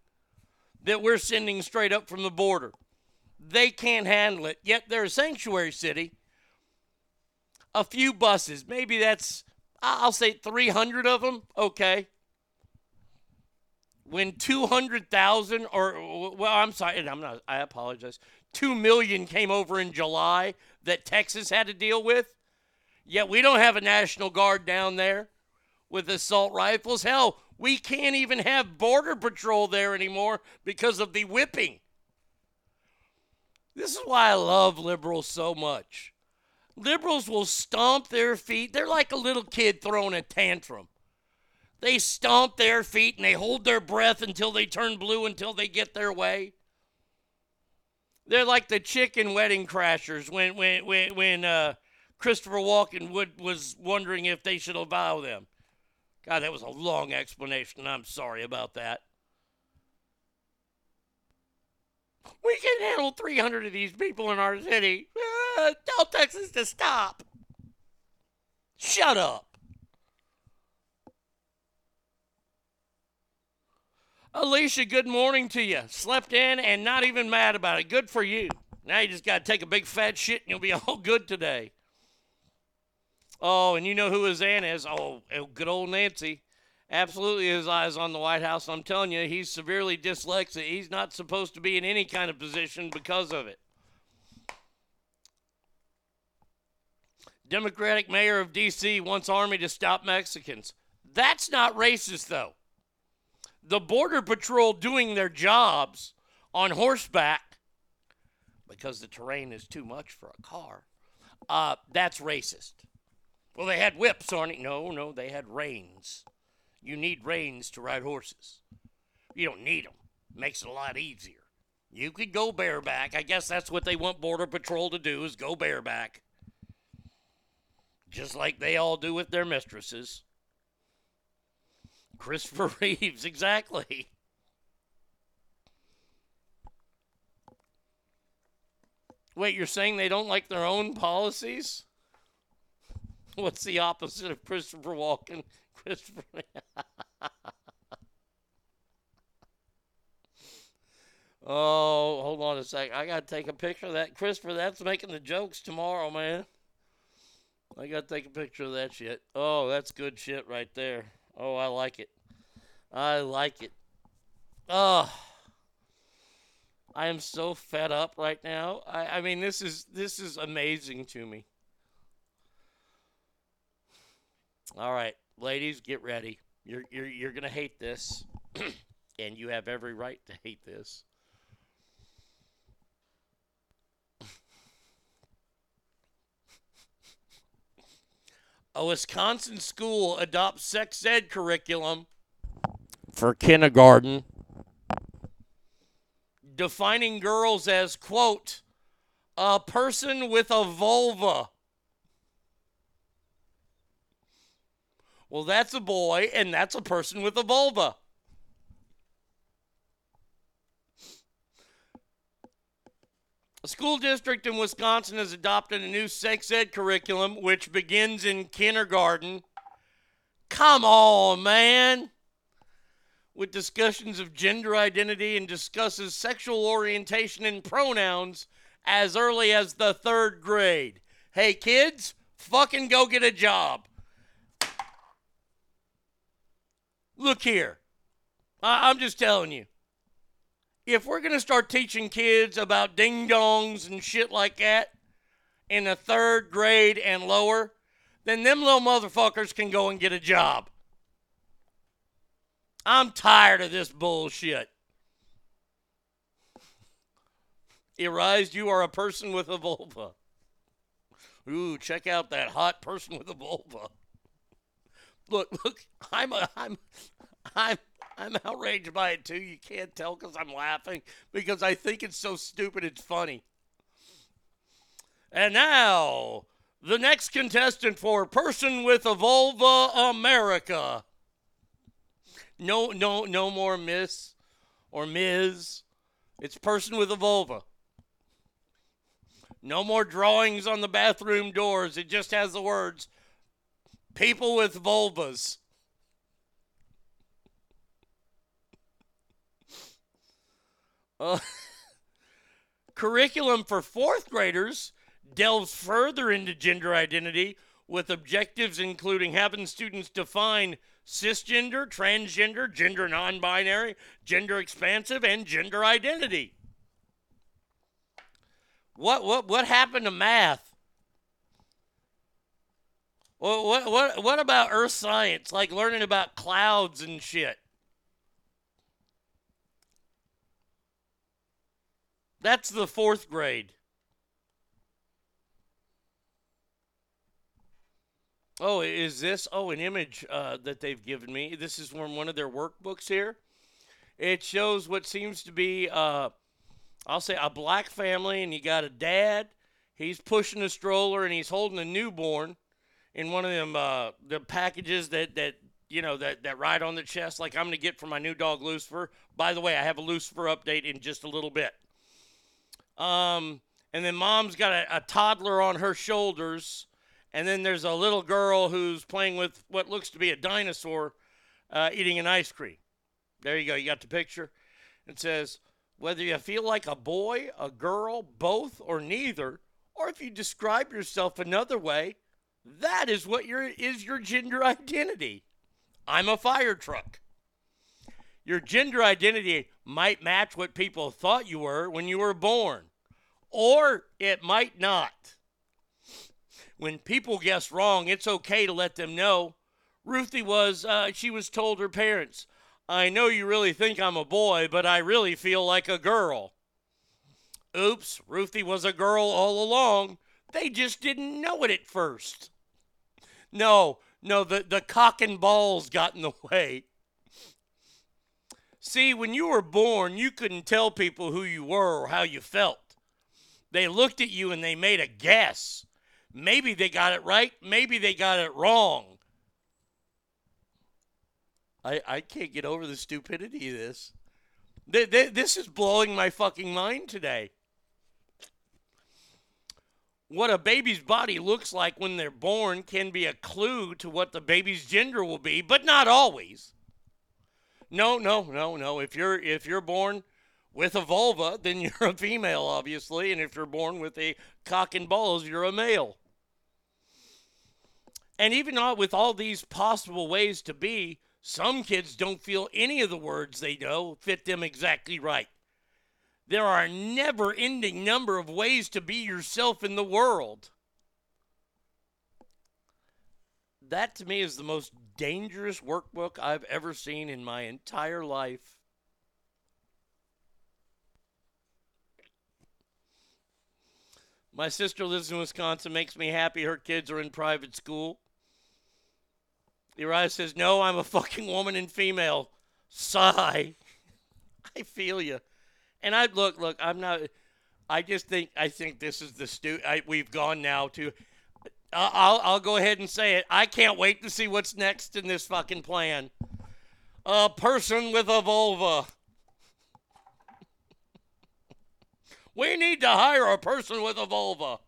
that we're sending straight up from the border. They can't handle it. Yet they're a sanctuary city. A few buses, maybe that's I'll say 300 of them. Okay when 200,000 or well I'm sorry I'm not I apologize 2 million came over in July that Texas had to deal with. Yet we don't have a national guard down there with assault rifles. Hell we can't even have border patrol there anymore because of the whipping. This is why I love liberals so much. Liberals will stomp their feet. They're like a little kid throwing a tantrum. They stomp their feet and they hold their breath until they turn blue until they get their way. They're like the chicken wedding crashers when when when when uh, Christopher Walken would, was wondering if they should allow them. God, that was a long explanation. I'm sorry about that. We can handle 300 of these people in our city. Uh, tell Texas to stop. Shut up. Alicia, good morning to you. Slept in and not even mad about it. Good for you. Now you just got to take a big fat shit and you'll be all good today. Oh, and you know who his aunt is? Oh, oh, good old Nancy. Absolutely, his eyes on the White House. I'm telling you, he's severely dyslexic. He's not supposed to be in any kind of position because of it. Democratic mayor of D.C. wants army to stop Mexicans. That's not racist, though the Border Patrol doing their jobs on horseback because the terrain is too much for a car, uh, that's racist. Well, they had whips on it. No, no, they had reins. You need reins to ride horses. You don't need them. Makes it a lot easier. You could go bareback. I guess that's what they want Border Patrol to do is go bareback. Just like they all do with their mistresses. Christopher Reeves, exactly. Wait, you're saying they don't like their own policies? What's the opposite of Christopher Walken? Christopher. oh, hold on a sec. I got to take a picture of that. Christopher, that's making the jokes tomorrow, man. I got to take a picture of that shit. Oh, that's good shit right there. Oh, I like it. I like it. Oh, I am so fed up right now. I, I mean, this is this is amazing to me. All right, ladies, get ready. You're you're you're gonna hate this, and you have every right to hate this. A Wisconsin school adopts sex ed curriculum for kindergarten, defining girls as, quote, a person with a vulva. Well, that's a boy, and that's a person with a vulva. A school district in Wisconsin has adopted a new sex ed curriculum which begins in kindergarten. Come on, man. With discussions of gender identity and discusses sexual orientation and pronouns as early as the third grade. Hey, kids, fucking go get a job. Look here. I- I'm just telling you if we're going to start teaching kids about ding dongs and shit like that in the third grade and lower, then them little motherfuckers can go and get a job. I'm tired of this bullshit. Arise, you are a person with a vulva. Ooh, check out that hot person with a vulva. Look, look, I'm a, I'm, I'm, I'm outraged by it too. You can't tell because I'm laughing because I think it's so stupid it's funny. And now, the next contestant for Person with a Vulva America. No, no, no more Miss or Ms. It's Person with a Vulva. No more drawings on the bathroom doors. It just has the words People with Vulvas. Uh, curriculum for fourth graders delves further into gender identity with objectives including having students define cisgender, transgender, gender non binary, gender expansive, and gender identity. What, what, what happened to math? What, what, what, what about earth science, like learning about clouds and shit? That's the fourth grade. Oh, is this? Oh, an image uh, that they've given me. This is from one of their workbooks here. It shows what seems to be, uh, I'll say, a black family, and you got a dad. He's pushing a stroller, and he's holding a newborn in one of them uh, the packages that that you know that that ride on the chest, like I'm gonna get for my new dog Lucifer. By the way, I have a Lucifer update in just a little bit. Um, and then mom's got a, a toddler on her shoulders, and then there's a little girl who's playing with what looks to be a dinosaur, uh, eating an ice cream. There you go. You got the picture. It says whether you feel like a boy, a girl, both, or neither, or if you describe yourself another way, that is what your is your gender identity. I'm a fire truck. Your gender identity might match what people thought you were when you were born, or it might not. When people guess wrong, it's okay to let them know. Ruthie was, uh, she was told her parents, I know you really think I'm a boy, but I really feel like a girl. Oops, Ruthie was a girl all along. They just didn't know it at first. No, no, the, the cock and balls got in the way. See, when you were born, you couldn't tell people who you were or how you felt. They looked at you and they made a guess. Maybe they got it right, maybe they got it wrong. I, I can't get over the stupidity of this. Th- th- this is blowing my fucking mind today. What a baby's body looks like when they're born can be a clue to what the baby's gender will be, but not always. No, no, no, no. If you're if you're born with a vulva, then you're a female, obviously, and if you're born with a cock and balls, you're a male. And even with all these possible ways to be, some kids don't feel any of the words they know fit them exactly right. There are a never ending number of ways to be yourself in the world. That to me is the most dangerous workbook I've ever seen in my entire life. My sister lives in Wisconsin, makes me happy her kids are in private school. Uriah says, No, I'm a fucking woman and female. Sigh. I feel you. And I look, look, I'm not. I just think I think this is the stu. I, we've gone now to. I'll I'll go ahead and say it. I can't wait to see what's next in this fucking plan. A person with a vulva. we need to hire a person with a vulva.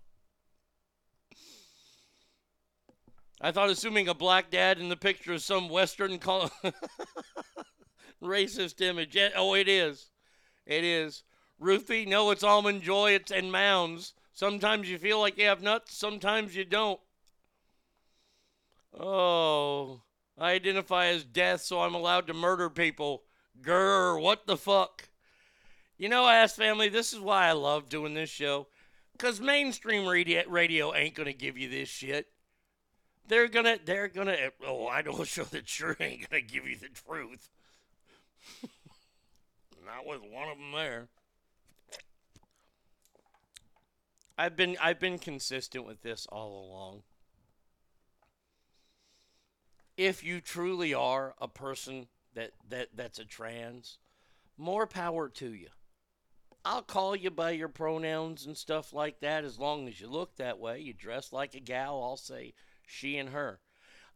I thought assuming a black dad in the picture is some Western col- racist image. Oh, it is. It is. Ruthie, no, it's almond joy. It's and mounds. Sometimes you feel like you have nuts. Sometimes you don't. Oh, I identify as death, so I'm allowed to murder people. Grr, what the fuck? You know, ass family, this is why I love doing this show. Because mainstream radio, ain't going to give you this shit. They're gonna, they're gonna, oh, I a show that sure ain't gonna give you the truth. Not with one of them there. I've been, I've been consistent with this all along. If you truly are a person that, that that's a trans, more power to you. I'll call you by your pronouns and stuff like that as long as you look that way. You dress like a gal, I'll say she and her.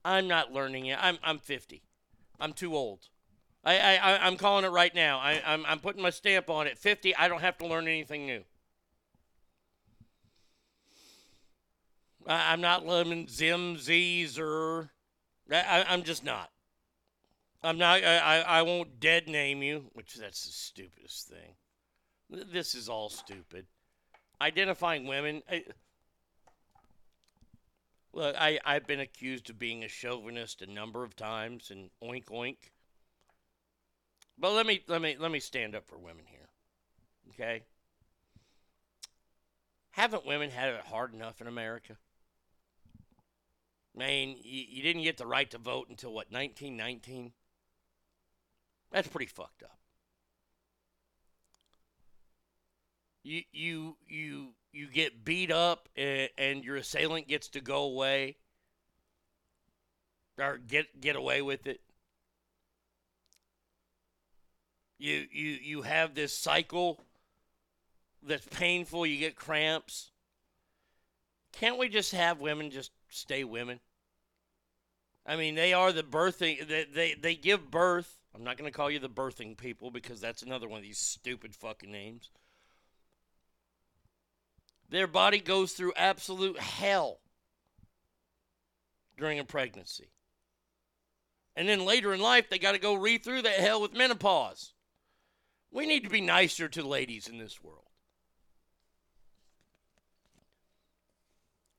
I'm not learning it. I'm I'm 50. I'm too old. I, I, I'm calling it right now. I, I'm, I'm putting my stamp on it. 50, I don't have to learn anything new. I, I'm not learning Zim, Z's, er. or. I, I'm just not. I'm not. I, I, I won't dead name you, which that's the stupidest thing. This is all stupid. Identifying women. I, Look, I, I've been accused of being a chauvinist a number of times and oink oink. But let me let me let me stand up for women here. Okay? Haven't women had it hard enough in America? I mean, you, you didn't get the right to vote until what, 1919? That's pretty fucked up. You you you you get beat up and, and your assailant gets to go away or get get away with it. You you you have this cycle that's painful. You get cramps. Can't we just have women just stay women? I mean, they are the birthing. They they, they give birth. I'm not going to call you the birthing people because that's another one of these stupid fucking names. Their body goes through absolute hell during a pregnancy. And then later in life, they got to go read through that hell with menopause. We need to be nicer to ladies in this world.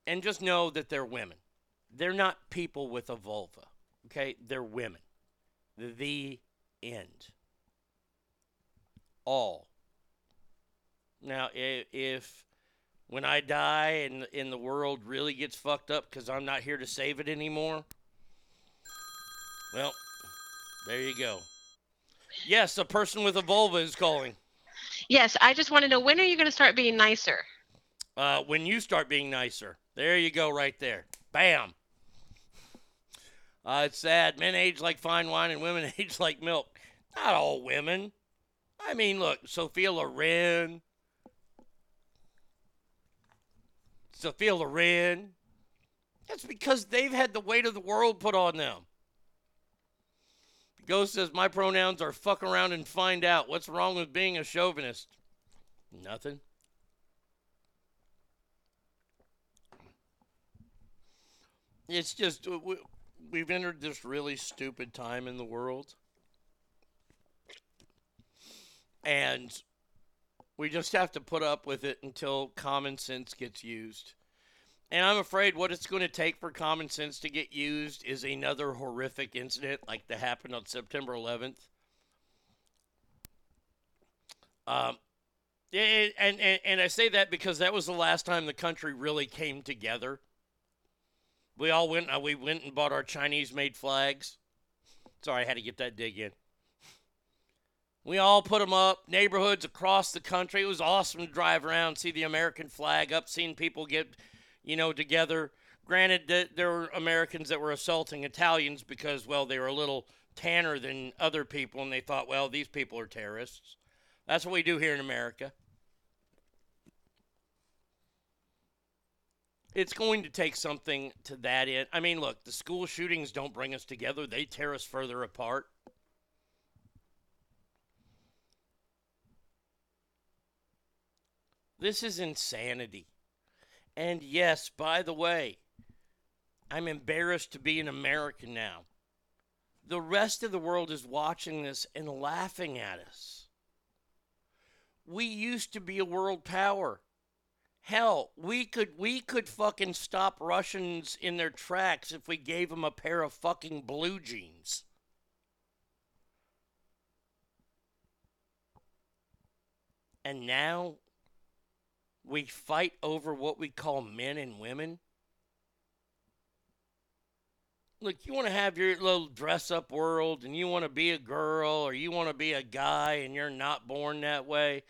And just know that they're women. They're not people with a vulva. Okay? They're women. The end. All. Now, if, if when I die and, and the world really gets fucked up because I'm not here to save it anymore, well, there you go. Yes, a person with a vulva is calling. Yes, I just want to know when are you going to start being nicer? Uh, when you start being nicer. There you go, right there. Bam. Uh, it's sad. Men age like fine wine and women age like milk. Not all women. I mean, look, Sophia Loren. Sophia Loren. That's because they've had the weight of the world put on them. The Ghost says, My pronouns are fuck around and find out. What's wrong with being a chauvinist? Nothing. It's just, we've entered this really stupid time in the world. And we just have to put up with it until common sense gets used. And I'm afraid what it's going to take for common sense to get used is another horrific incident like that happened on September 11th. Um, and, and, and I say that because that was the last time the country really came together. We all went. Uh, we went and bought our Chinese-made flags. Sorry, I had to get that dig in. We all put them up, neighborhoods across the country. It was awesome to drive around, see the American flag up, seeing people get, you know, together. Granted, that there were Americans that were assaulting Italians because, well, they were a little tanner than other people, and they thought, well, these people are terrorists. That's what we do here in America. It's going to take something to that end. I mean, look, the school shootings don't bring us together, they tear us further apart. This is insanity. And yes, by the way, I'm embarrassed to be an American now. The rest of the world is watching this and laughing at us. We used to be a world power. Hell, we could we could fucking stop Russians in their tracks if we gave them a pair of fucking blue jeans. And now we fight over what we call men and women. Look, you want to have your little dress up world and you want to be a girl or you want to be a guy and you're not born that way.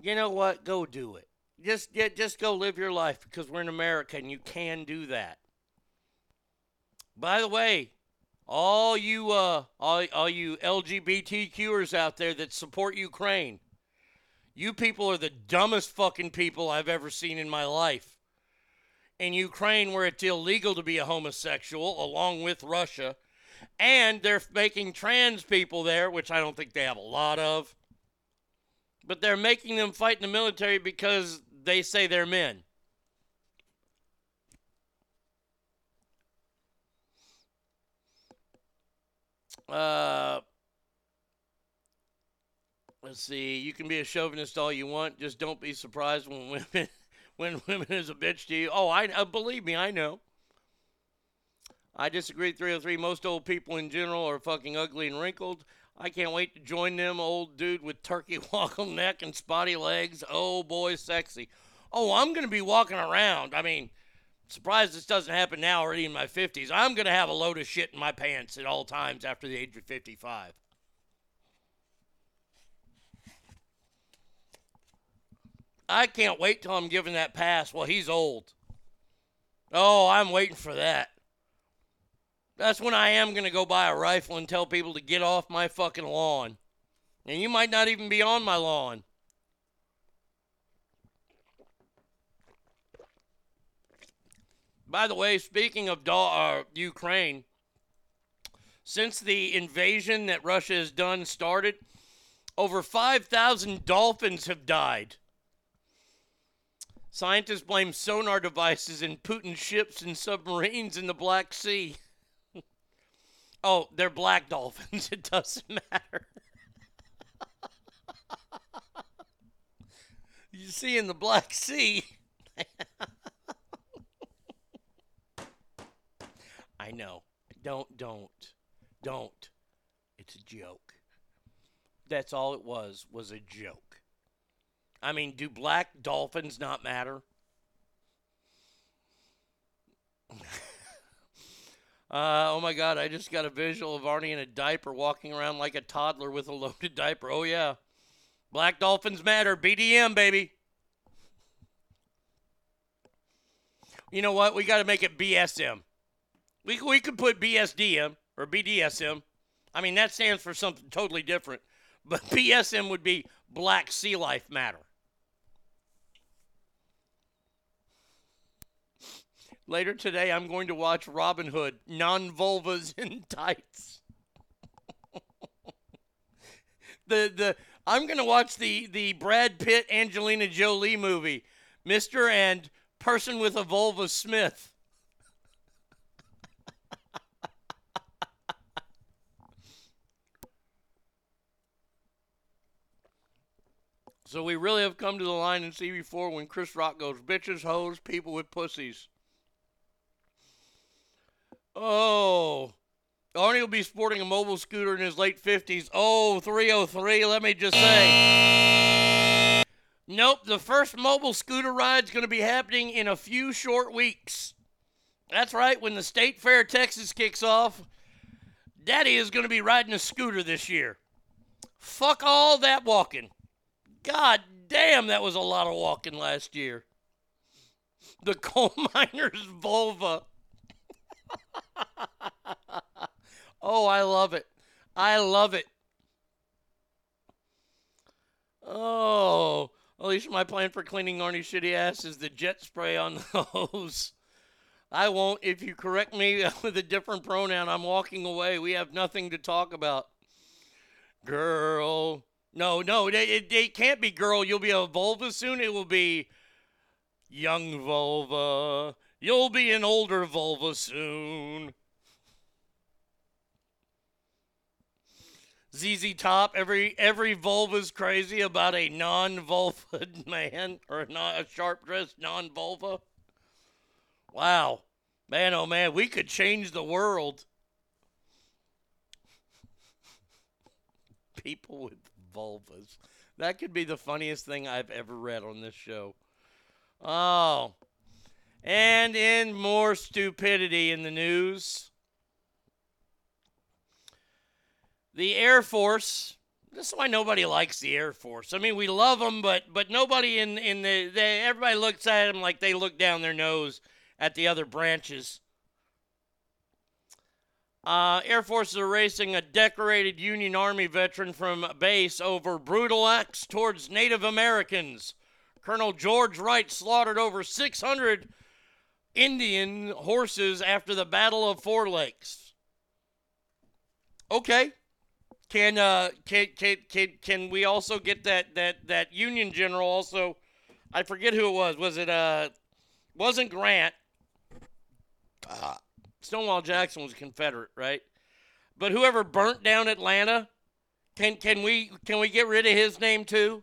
You know what? Go do it. Just just go live your life because we're in America and you can do that. By the way, all you uh all, all you LGBTQers out there that support Ukraine, you people are the dumbest fucking people I've ever seen in my life. In Ukraine, where it's illegal to be a homosexual, along with Russia, and they're making trans people there, which I don't think they have a lot of, but they're making them fight in the military because they say they're men. Uh, Let's see. You can be a chauvinist all you want. Just don't be surprised when women when women is a bitch to you. Oh, I uh, believe me, I know. I disagree. 303. Most old people in general are fucking ugly and wrinkled. I can't wait to join them. Old dude with turkey waddle neck and spotty legs. Oh boy, sexy. Oh, I'm gonna be walking around. I mean, surprised this doesn't happen now, already in my 50s. I'm gonna have a load of shit in my pants at all times after the age of 55. I can't wait till I'm given that pass. Well, he's old. Oh, I'm waiting for that. That's when I am going to go buy a rifle and tell people to get off my fucking lawn. And you might not even be on my lawn. By the way, speaking of do- uh, Ukraine, since the invasion that Russia has done started, over 5,000 dolphins have died. Scientists blame sonar devices in Putin's ships and submarines in the Black Sea. oh, they're black dolphins. It doesn't matter. you see, in the Black Sea. I know. Don't, don't, don't. It's a joke. That's all it was, was a joke. I mean, do black dolphins not matter? uh, oh my God, I just got a visual of Arnie in a diaper walking around like a toddler with a loaded diaper. Oh, yeah. Black dolphins matter. BDM, baby. You know what? We got to make it BSM. We, we could put BSDM or BDSM. I mean, that stands for something totally different. But BSM would be Black Sea Life Matter. Later today, I'm going to watch Robin Hood, non vulvas in tights. the the I'm going to watch the the Brad Pitt Angelina Jolie movie, Mister and Person with a Vulva Smith. So we really have come to the line in CB4 when Chris Rock goes, bitches, hoes, people with pussies. Oh. Arnie will be sporting a mobile scooter in his late 50s. Oh, 303, let me just say. Nope, the first mobile scooter ride is going to be happening in a few short weeks. That's right, when the State Fair of Texas kicks off, Daddy is going to be riding a scooter this year. Fuck all that walking. God damn, that was a lot of walking last year. The coal miner's vulva. oh, I love it. I love it. Oh, at least my plan for cleaning Arnie's shitty ass is the jet spray on the hose. I won't. If you correct me with a different pronoun, I'm walking away. We have nothing to talk about. Girl. No, no, it, it, it can't be girl. You'll be a vulva soon. It will be young vulva. You'll be an older vulva soon. ZZ Top. Every every vulva's crazy about a non-vulva man or a, a sharp dressed non-vulva. Wow, man, oh man, we could change the world. People with vulvas. That could be the funniest thing I've ever read on this show. Oh. And in more stupidity in the news, the Air Force. This is why nobody likes the Air Force. I mean, we love them, but but nobody in in the they, everybody looks at them like they look down their nose at the other branches. Uh, Air Force is erasing a decorated Union Army veteran from base over brutal acts towards Native Americans. Colonel George Wright slaughtered over 600 Indian horses after the Battle of Four Lakes. Okay. Can uh can can can, can we also get that that that Union general also I forget who it was. Was it uh wasn't Grant? Uh, Stonewall Jackson was a Confederate, right? But whoever burnt down Atlanta, can can we can we get rid of his name too?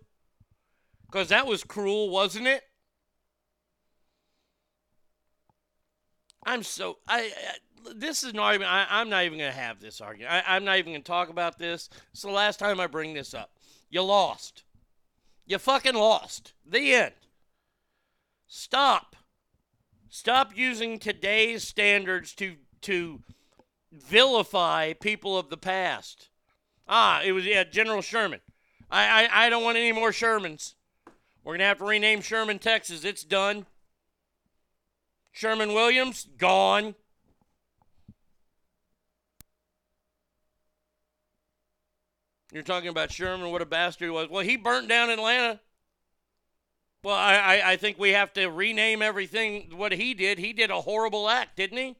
Because that was cruel, wasn't it? I'm so I. I this is an argument. I, am not even going to have this argument. I, I'm not even going to talk about this. It's the last time I bring this up. You lost. You fucking lost. The end. Stop. Stop using today's standards to to vilify people of the past. Ah, it was yeah, General Sherman. I, I, I don't want any more Shermans. We're gonna have to rename Sherman, Texas. It's done. Sherman Williams, gone. You're talking about Sherman, what a bastard he was. Well, he burnt down Atlanta. Well, I, I, I think we have to rename everything what he did. He did a horrible act, didn't he?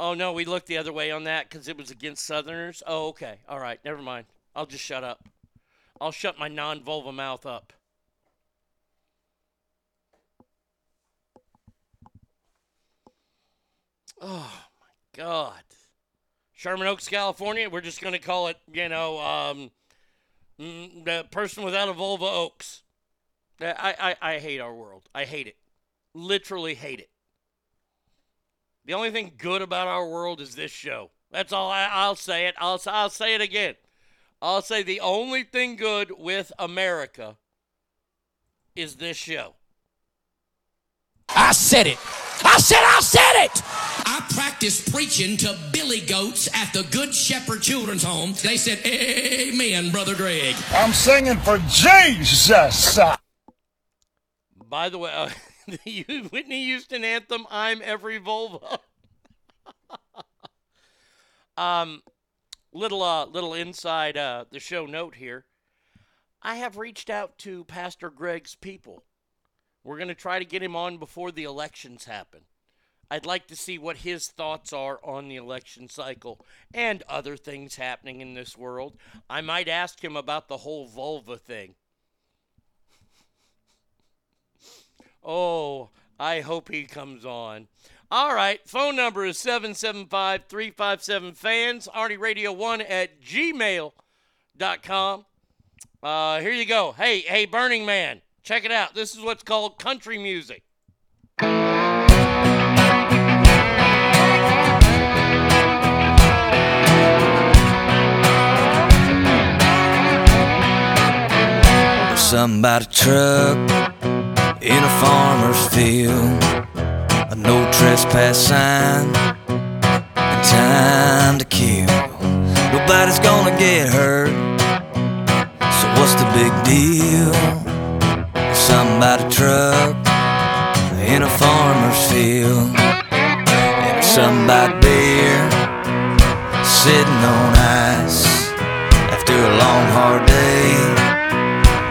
Oh, no, we looked the other way on that because it was against Southerners. Oh, okay. All right. Never mind. I'll just shut up. I'll shut my non vulva mouth up. Oh, my God. Sherman Oaks, California. We're just going to call it, you know, um, mm, the person without a vulva Oaks. I, I, I hate our world. I hate it. Literally hate it. The only thing good about our world is this show. That's all I, I'll say it. I'll, I'll say it again. I'll say the only thing good with America is this show. I said it. I said I said it. I practiced preaching to billy goats at the Good Shepherd Children's Home. They said, Amen, Brother Greg. I'm singing for Jesus. By the way, uh, the Whitney Houston anthem, I'm Every Volvo. um, little, uh, little inside uh, the show note here. I have reached out to Pastor Greg's people. We're going to try to get him on before the elections happen. I'd like to see what his thoughts are on the election cycle and other things happening in this world. I might ask him about the whole vulva thing. Oh, I hope he comes on. All right, phone number is 775 357 fans, Arnie Radio 1 at gmail.com. Uh, here you go. Hey, hey, Burning Man, check it out. This is what's called country music. Somebody truck in a farmer's field, a no trespass sign, and time to kill. Nobody's gonna get hurt, so what's the big deal? Somebody truck in a farmer's field, and somebody beer sitting on ice after a long hard day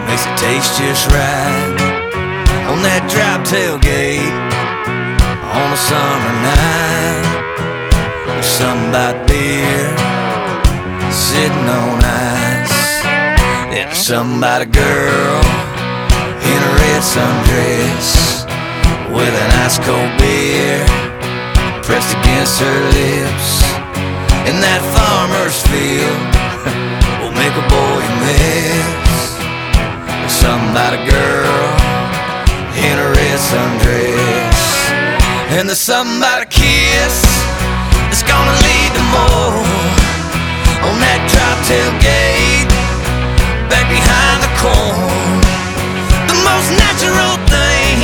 makes it taste just right on that drop tailgate on a summer night. There's something about beer sitting on ice. And something about a girl in a red sundress with an ice cold beer pressed against her lips. In that farmer's field will make a boy miss. Something about a girl in a red sundress. And there's something about a kiss that's gonna lead to more on that drop tailgate back behind the corn. Most natural thing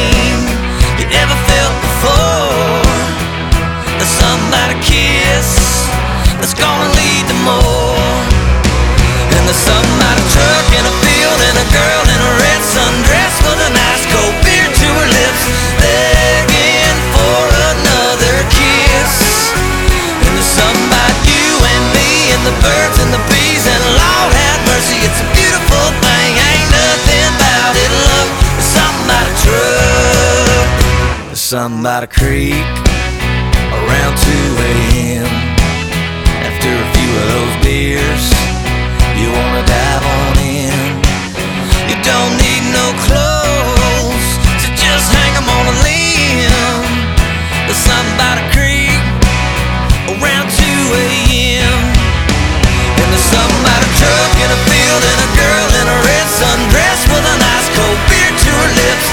you ever felt before. There's a kiss that's gonna lead to more. And there's a truck in a field and a girl in a red sundress with an ice cold Something about a creek around 2 a.m. After a few of those beers, you wanna dive on in. You don't need no clothes, so just hang 'em on a limb. There's something about a creek around 2 a.m. And there's something about a truck in a field and a girl in a red sundress with an ice cold beer to her lips,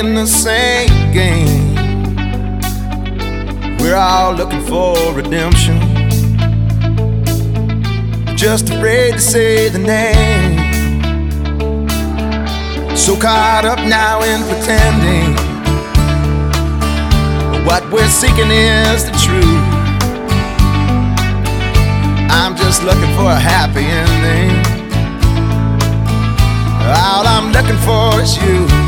playing the same game. We're all looking for redemption. Just afraid to say the name. So caught up now in pretending. What we're seeking is the truth. I'm just looking for a happy ending. All I'm looking for is you.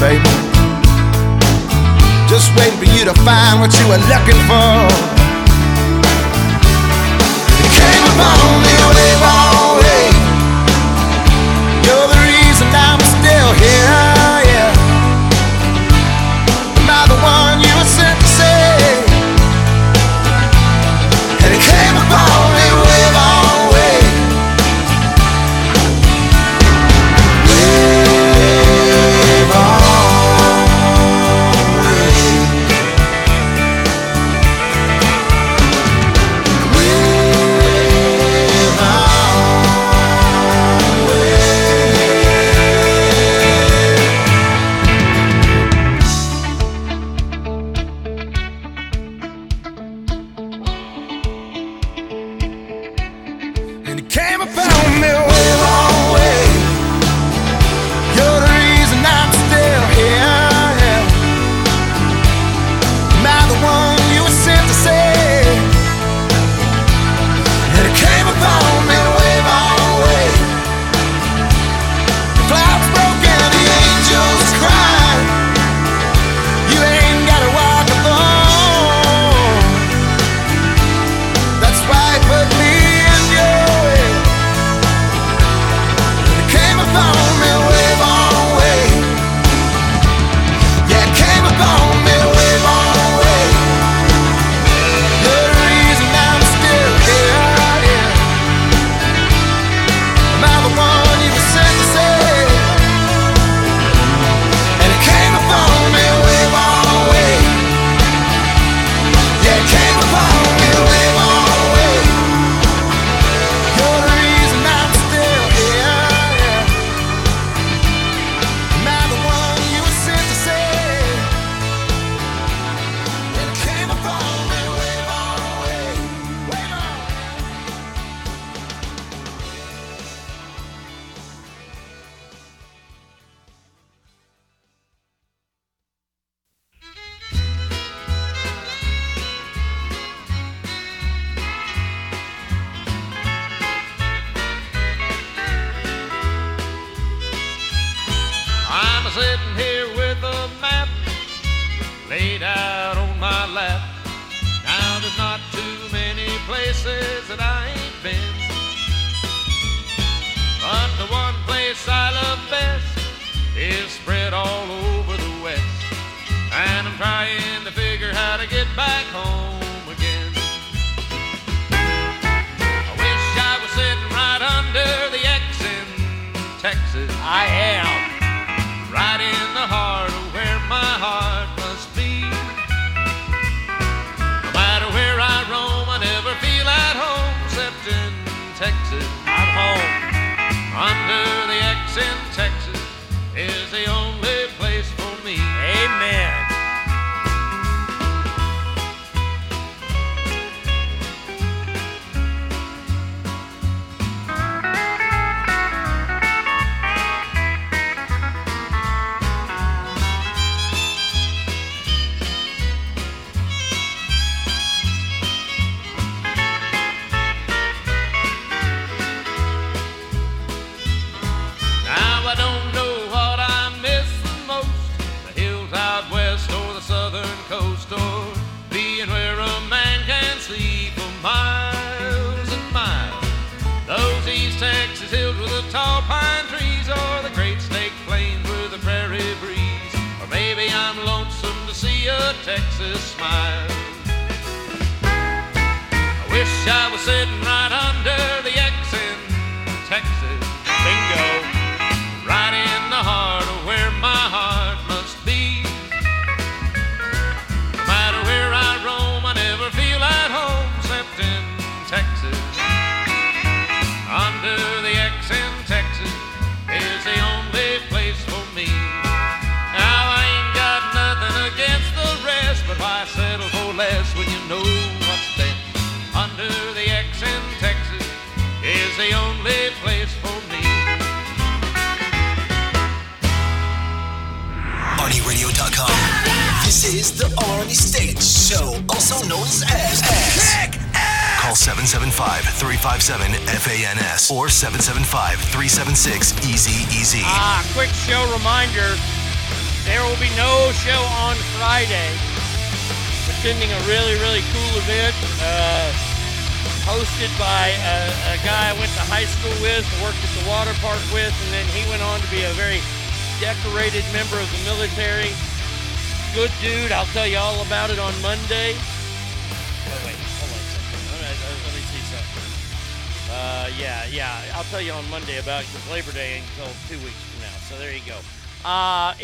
baby. Just waiting for you to find what you were looking for. It came upon me.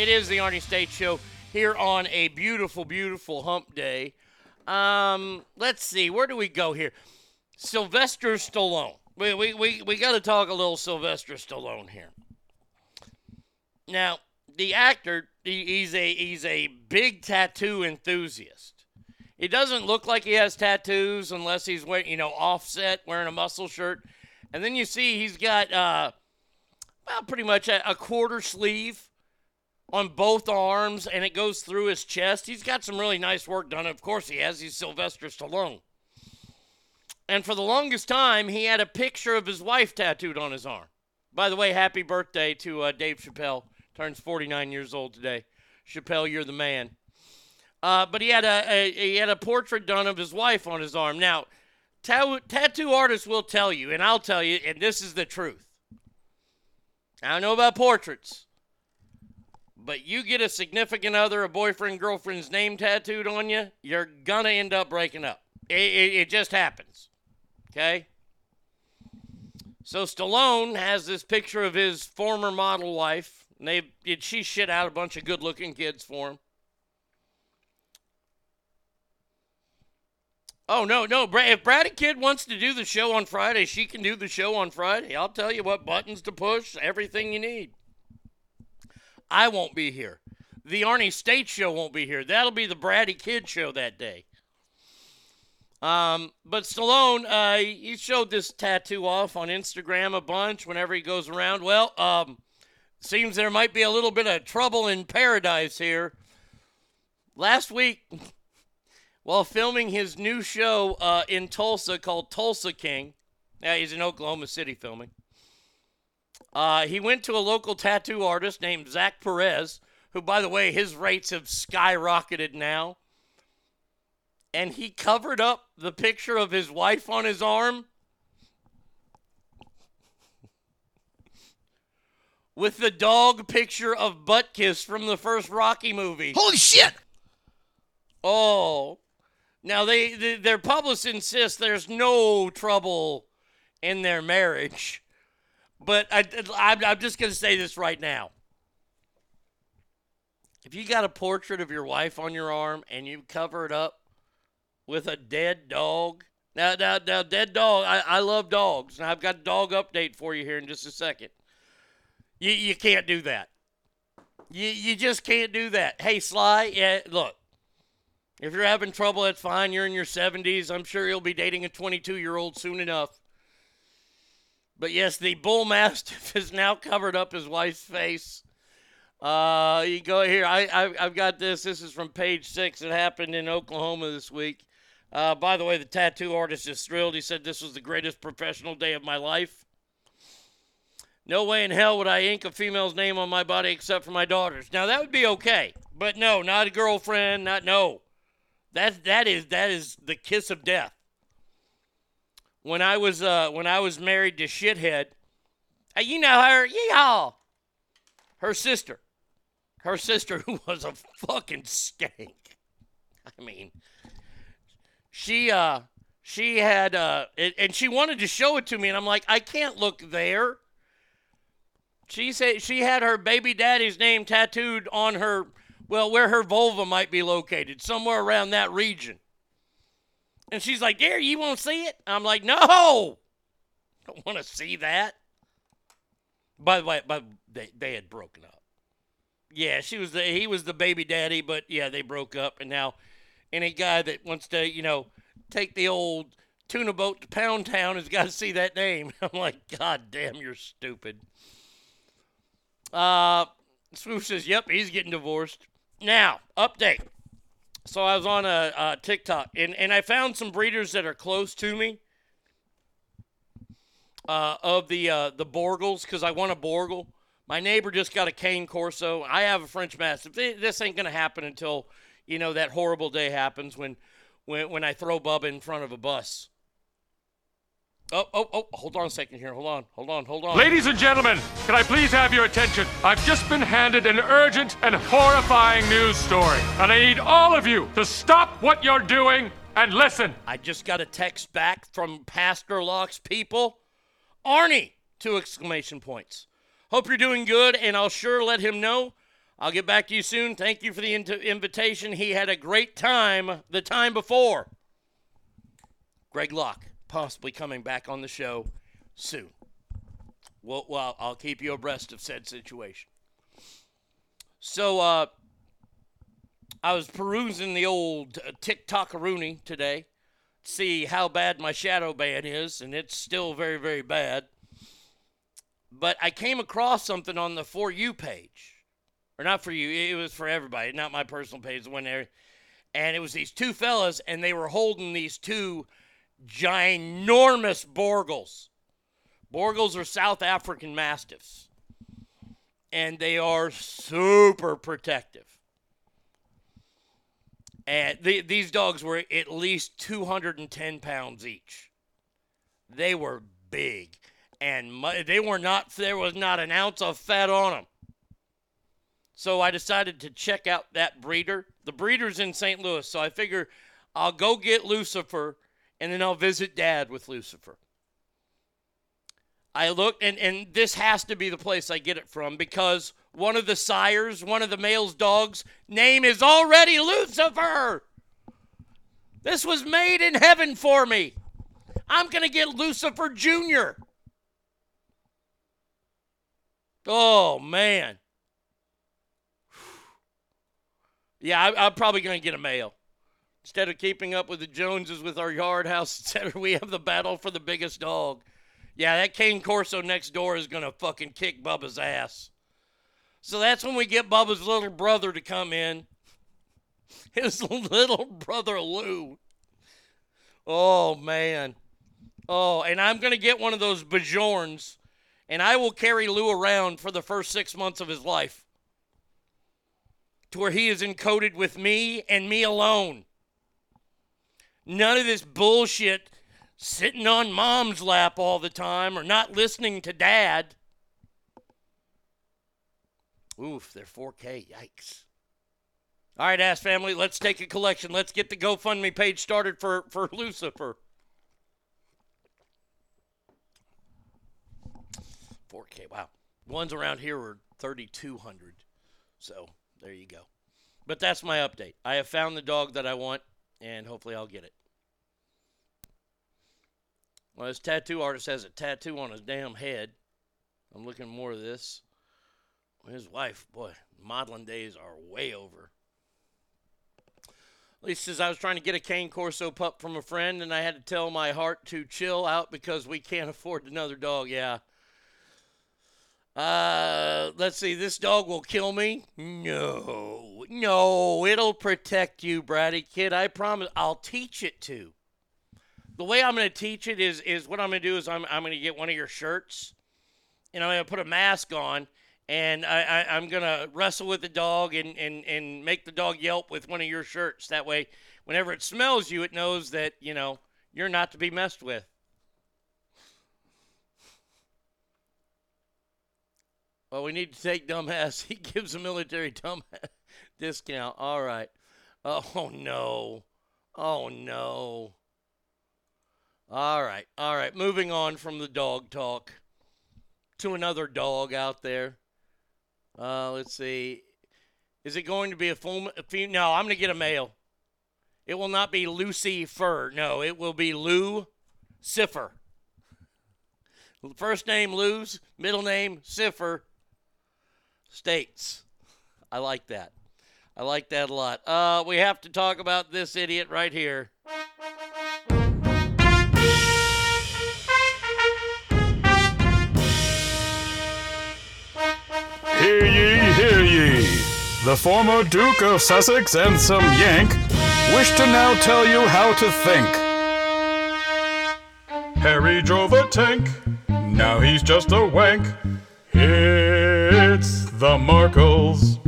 It is the Arnie State Show here on a beautiful, beautiful hump day. Um, let's see. Where do we go here? Sylvester Stallone. We, we, we, we got to talk a little Sylvester Stallone here. Now, the actor, he- he's a he's a big tattoo enthusiast. He doesn't look like he has tattoos unless he's wearing, you know, offset, wearing a muscle shirt. And then you see he's got uh well, pretty much a quarter sleeve on both arms and it goes through his chest. He's got some really nice work done. Of course he has. He's Sylvester Stallone. And for the longest time, he had a picture of his wife tattooed on his arm. By the way, happy birthday to uh, Dave Chappelle. Turns 49 years old today. Chappelle, you're the man. Uh, but he had a, a he had a portrait done of his wife on his arm. Now, ta- tattoo artists will tell you, and I'll tell you, and this is the truth. I don't know about portraits, but you get a significant other, a boyfriend, girlfriend's name tattooed on you, you're gonna end up breaking up. It, it, it just happens. Okay. So Stallone has this picture of his former model wife. And they did she shit out a bunch of good-looking kids for him. Oh no, no, if Brady Kid wants to do the show on Friday, she can do the show on Friday. I'll tell you what buttons to push, everything you need. I won't be here. The Arnie State show won't be here. That'll be the Brady Kid show that day. Um, but Stallone, uh, he showed this tattoo off on Instagram a bunch whenever he goes around. Well, um, seems there might be a little bit of trouble in paradise here. Last week, while filming his new show uh, in Tulsa called Tulsa King, yeah, he's in Oklahoma City filming. Uh, he went to a local tattoo artist named Zach Perez, who, by the way, his rates have skyrocketed now. And he covered up the picture of his wife on his arm with the dog picture of Butkus from the first Rocky movie. Holy shit! Oh. Now they, they their publicists insist there's no trouble in their marriage. But I, I'm, I'm just going to say this right now. If you got a portrait of your wife on your arm and you cover it up with a dead dog, now, now, now dead dog, I, I love dogs, and I've got a dog update for you here in just a second. You, you can't do that. You, you just can't do that. Hey, Sly, yeah, look, if you're having trouble, that's fine. You're in your 70s. I'm sure you'll be dating a 22 year old soon enough. But yes, the bull mastiff has now covered up his wife's face. Uh, you go here. I, I I've got this. This is from page six. It happened in Oklahoma this week. Uh, by the way, the tattoo artist is thrilled. He said this was the greatest professional day of my life. No way in hell would I ink a female's name on my body except for my daughter's. Now that would be okay, but no, not a girlfriend. Not no. That that is that is the kiss of death. When I was uh when I was married to shithead, uh, you know her, yeehaw. Her sister, her sister who was a fucking skank. I mean, she uh she had uh it, and she wanted to show it to me and I'm like, I can't look there. She said she had her baby daddy's name tattooed on her well, where her vulva might be located, somewhere around that region. And she's like, Gary, you won't see it? I'm like, no. Don't want to see that. By the way, but they, they had broken up. Yeah, she was the he was the baby daddy, but yeah, they broke up, and now any guy that wants to, you know, take the old tuna boat to Pound Town has got to see that name. I'm like, God damn, you're stupid. Uh, Swoop says, Yep, he's getting divorced. Now, update. So I was on a, a TikTok, and, and I found some breeders that are close to me uh, of the uh, the Boerboels because I want a Boerboel. My neighbor just got a Cane Corso. I have a French Mastiff. This ain't gonna happen until you know that horrible day happens when when when I throw Bubba in front of a bus. Oh, oh, oh, hold on a second here. Hold on, hold on, hold on. Ladies and gentlemen, can I please have your attention? I've just been handed an urgent and horrifying news story, and I need all of you to stop what you're doing and listen. I just got a text back from Pastor Locke's people. Arnie, two exclamation points. Hope you're doing good, and I'll sure let him know. I'll get back to you soon. Thank you for the in- invitation. He had a great time the time before. Greg Locke possibly coming back on the show soon. Well, well I'll keep you abreast of said situation. So, uh, I was perusing the old uh, TikTok-a-rooney today to see how bad my shadow ban is, and it's still very, very bad. But I came across something on the For You page. Or not for you, it was for everybody, not my personal page, the one there. And it was these two fellas, and they were holding these two ginormous Boerboels. Boerboels are South African Mastiffs. And they are super protective. And the, these dogs were at least 210 pounds each. They were big. And mu- they were not, there was not an ounce of fat on them. So I decided to check out that breeder. The breeder's in St. Louis. So I figure I'll go get Lucifer and then I'll visit dad with Lucifer. I looked, and, and this has to be the place I get it from because one of the sires, one of the male's dogs, name is already Lucifer. This was made in heaven for me. I'm going to get Lucifer Jr. Oh, man. Yeah, I, I'm probably going to get a male. Instead of keeping up with the Joneses with our yard house, we have the battle for the biggest dog. Yeah, that Cane Corso next door is going to fucking kick Bubba's ass. So that's when we get Bubba's little brother to come in. His little brother Lou. Oh, man. Oh, and I'm going to get one of those Bajorns, and I will carry Lou around for the first six months of his life to where he is encoded with me and me alone. None of this bullshit sitting on mom's lap all the time or not listening to dad. Oof, they're 4K. Yikes. All right, ass family, let's take a collection. Let's get the GoFundMe page started for, for Lucifer. 4K. Wow. Ones around here are 3,200. So there you go. But that's my update. I have found the dog that I want, and hopefully I'll get it. Well, this tattoo artist has a tattoo on his damn head. I'm looking more of this. His wife, boy, modeling days are way over. Least says I was trying to get a cane corso pup from a friend, and I had to tell my heart to chill out because we can't afford another dog. Yeah. Uh, let's see. This dog will kill me. No, no, it'll protect you, bratty kid. I promise. I'll teach it to. The way I'm going to teach it is is what I'm going to do is I'm I'm going to get one of your shirts, and I'm going to put a mask on, and I, I I'm going to wrestle with the dog and and and make the dog yelp with one of your shirts. That way, whenever it smells you, it knows that you know you're not to be messed with. We need to take dumbass. He gives a military dumbass discount. All right. Oh no. Oh no. All right. All right. Moving on from the dog talk to another dog out there. Uh, let's see. Is it going to be a full? A fe- no, I'm going to get a male. It will not be Lucy Fur. No, it will be Lou Siffer. First name Lou's, middle name Siffer. States. I like that. I like that a lot. Uh, we have to talk about this idiot right here. Hear ye, hear ye. The former Duke of Sussex and some Yank wish to now tell you how to think. Harry drove a tank, now he's just a wank. It's the Markles.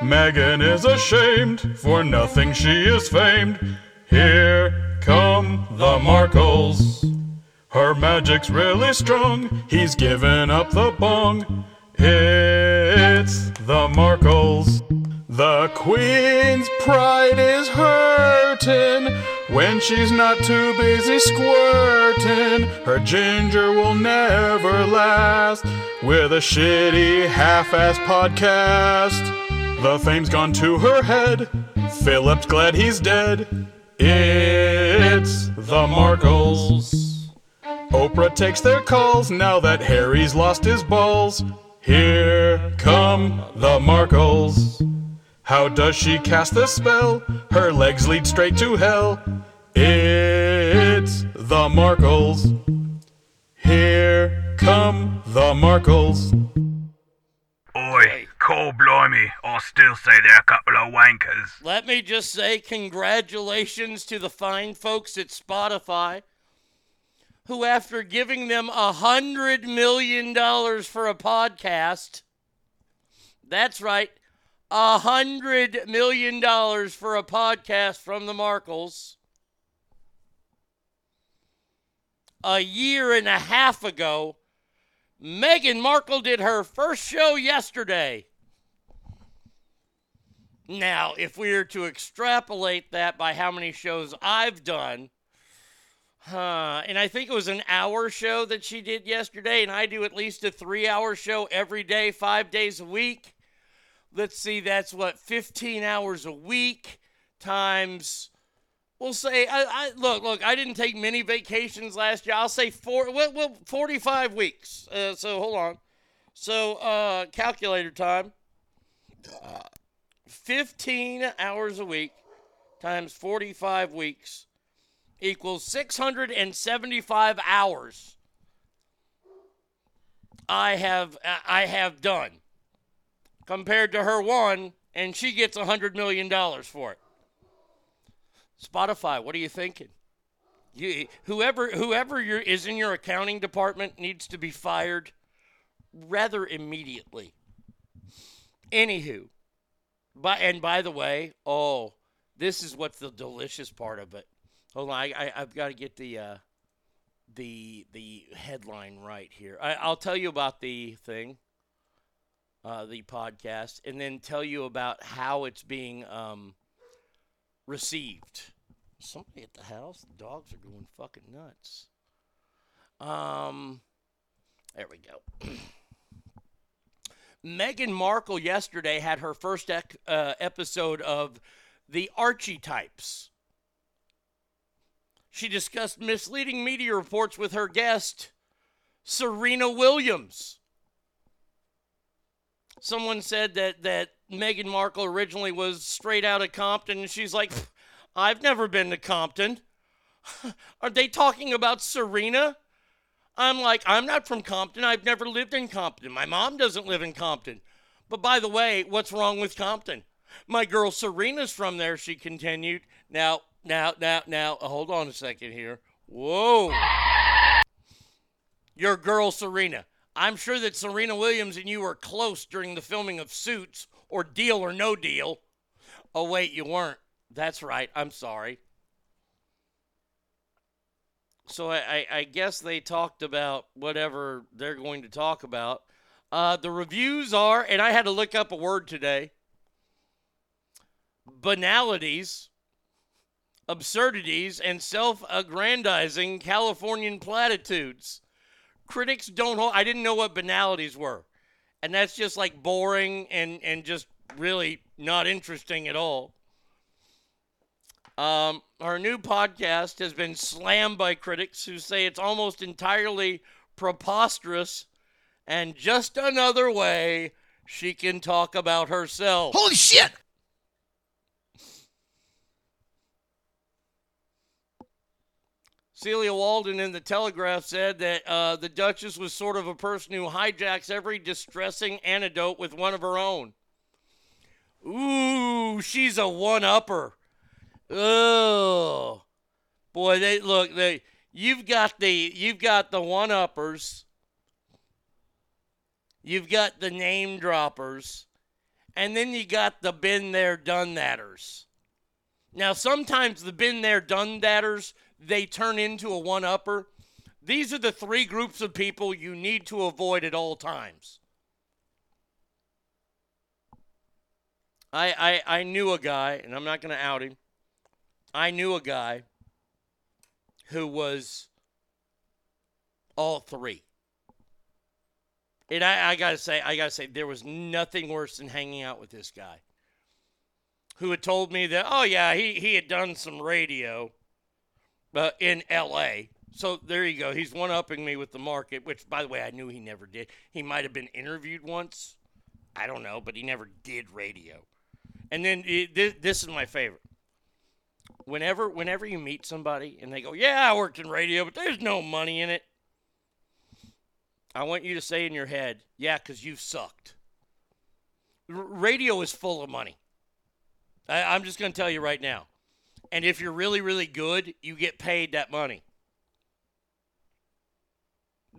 Meghan is ashamed, for nothing she is famed. Here come the Markles. Her magic's really strong, he's given up the bong. It's the Markles. The Queen's pride is hurting when she's not too busy squirting. Her ginger will never last with a shitty half-ass podcast. The fame's gone to her head. Philip's glad he's dead. It's the Markles. Oprah takes their calls now that Harry's lost his balls. Here come the Markles. How does she cast the spell? Her legs lead straight to hell. It's the Markles. Here come the Markles. Oi, coal blimey, I still say they're a couple of wankers. Let me just say congratulations to the fine folks at Spotify who, after giving them a hundred million dollars for a podcast, that's right, a hundred million dollars for a podcast from the Markles, a year and a half ago, Meghan Markle did her first show yesterday. Now, if we were to extrapolate that by how many shows I've done, Huh. And I think it was an hour show that she did yesterday, and I do at least a three hour show every day, five days a week. Let's see, that's what, 15 hours a week times, we'll say, I, I look, look, I didn't take many vacations last year. I'll say four, well, well 45 weeks. Uh, so hold on. So, uh, calculator time 15 hours a week times 45 weeks equals 675 hours I have I have done compared to her one and she gets a 100 million dollars for it. Spotify, what are you thinking? You, whoever whoever is in your accounting department needs to be fired rather immediately. Anywho, by and by the way, oh, this is what's the delicious part of it. Hold on, I, I have got to get the uh, the the headline right here. I, I'll tell you about the thing, uh, the podcast, and then tell you about how it's being um, received. Somebody at the house. The dogs are going fucking nuts. Um, there we go. Meghan Markle yesterday had her first ec- uh, episode of the Archetypes. She discussed misleading media reports with her guest, Serena Williams. Someone said that, that Meghan Markle originally was straight out of Compton, and she's like, I've never been to Compton. Are they talking about Serena? I'm like, I'm not from Compton. I've never lived in Compton. My mom doesn't live in Compton. But by the way, what's wrong with Compton? My girl Serena's from there, she continued. Now, now, now, now, uh, hold on a second here. Whoa. Your girl Serena. I'm sure that Serena Williams and you were close during the filming of Suits or Deal or No Deal. Oh, wait, you weren't. That's right. I'm sorry. So I, I, guess they talked about whatever they're going to talk about. Uh, the reviews are, and I had to look up a word today banalities, absurdities, and self aggrandizing Californian platitudes. Critics don't hold, I didn't know what banalities were. And that's just like boring and, and just really not interesting at all. Um, our new podcast has been slammed by critics who say it's almost entirely preposterous and just another way she can talk about herself. Holy shit! Celia Walden in the Telegraph said that uh, the Duchess was sort of a person who hijacks every distressing anecdote with one of her own. Ooh, she's a one-upper. Oh, boy, they look. They you've got the you've got the one-uppers. You've got the name droppers, and then you got the been there, done thaters. Now, sometimes the been there, done thaters they turn into a one upper. These are the three groups of people you need to avoid at all times. I, I, I knew a guy, and I'm not going to out him. I knew a guy who was all three. And I, I gotta say, I gotta say, there was nothing worse than hanging out with this guy, who had told me that, oh yeah, he he had done some radio, uh, in L.A. So there you go. He's one upping me with the market, which, by the way, I knew he never did. He might have been interviewed once. I don't know, but he never did radio. And then this, this is my favorite. Whenever, whenever you meet somebody and they go, "Yeah, I worked in radio, but there's no money in it," I want you to say in your head, "Yeah, because you've sucked." R- radio is full of money. I, I'm just going to tell you right now. And if you're really, really good, you get paid that money.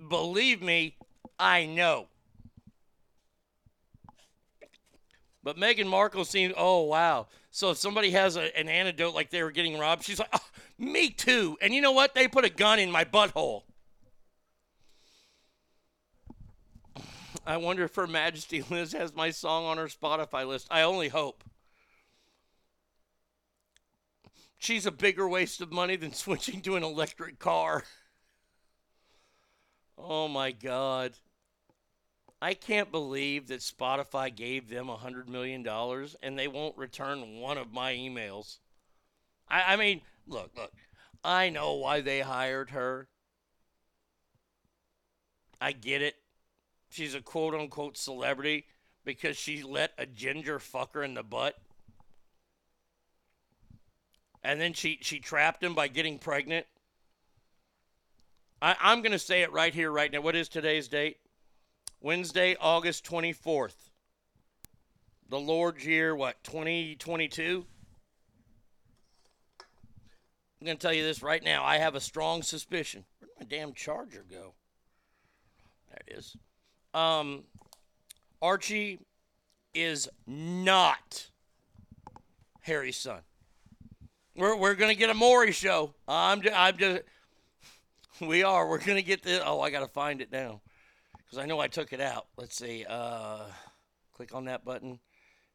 Believe me, I know. But Meghan Markle seems, oh, wow. So if somebody has a, an antidote like they were getting robbed, she's like, oh, me too. And you know what? They put a gun in my butthole. I wonder if Her Majesty Liz has my song on her Spotify list. I only hope. She's a bigger waste of money than switching to an electric car. Oh my God. I can't believe that Spotify gave them a $100 million and they won't return one of my emails. I, I mean, look, look, I know why they hired her. I get it. She's a quote unquote celebrity because she let a ginger fucker in the butt and then she she trapped him by getting pregnant. I, I'm to say it right here, right now. What is today's date? Wednesday, August 24th. The Lord's year, what, 2022? I'm going to tell you this right now. I have a strong suspicion. Where'd my damn charger go? There it is. Um, Archie is not Harry's son. We're, we're going to get a Maury show. I'm just, I'm just, we are. We're going to get this. Oh, I got to find it now because I know I took it out. Let's see. Uh, click on that button.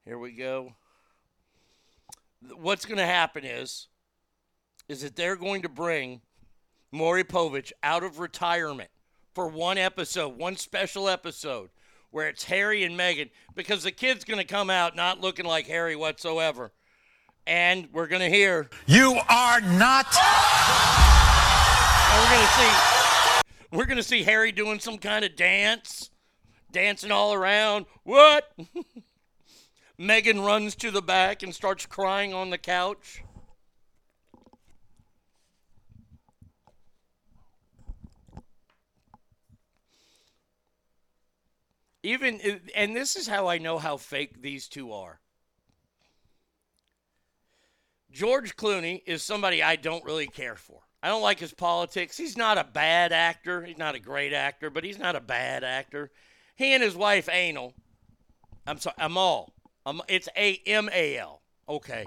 Here we go. What's going to happen is, is that they're going to bring Maury Povich out of retirement for one episode, one special episode where it's Harry and Meghan because the kid's going to come out not looking like Harry whatsoever and we're going to hear. You are not. And we're going to see. We're going to see Harry doing some kind of dance, dancing all around. What? Meghan runs to the back and starts crying on the couch. Even, and this is how I know how fake these two are. George Clooney is somebody I don't really care for. I don't like his politics. He's not a bad actor. He's not a great actor, but he's not a bad actor. He and his wife Anal, I'm sorry, Amal. Um, it's A M A L. Okay.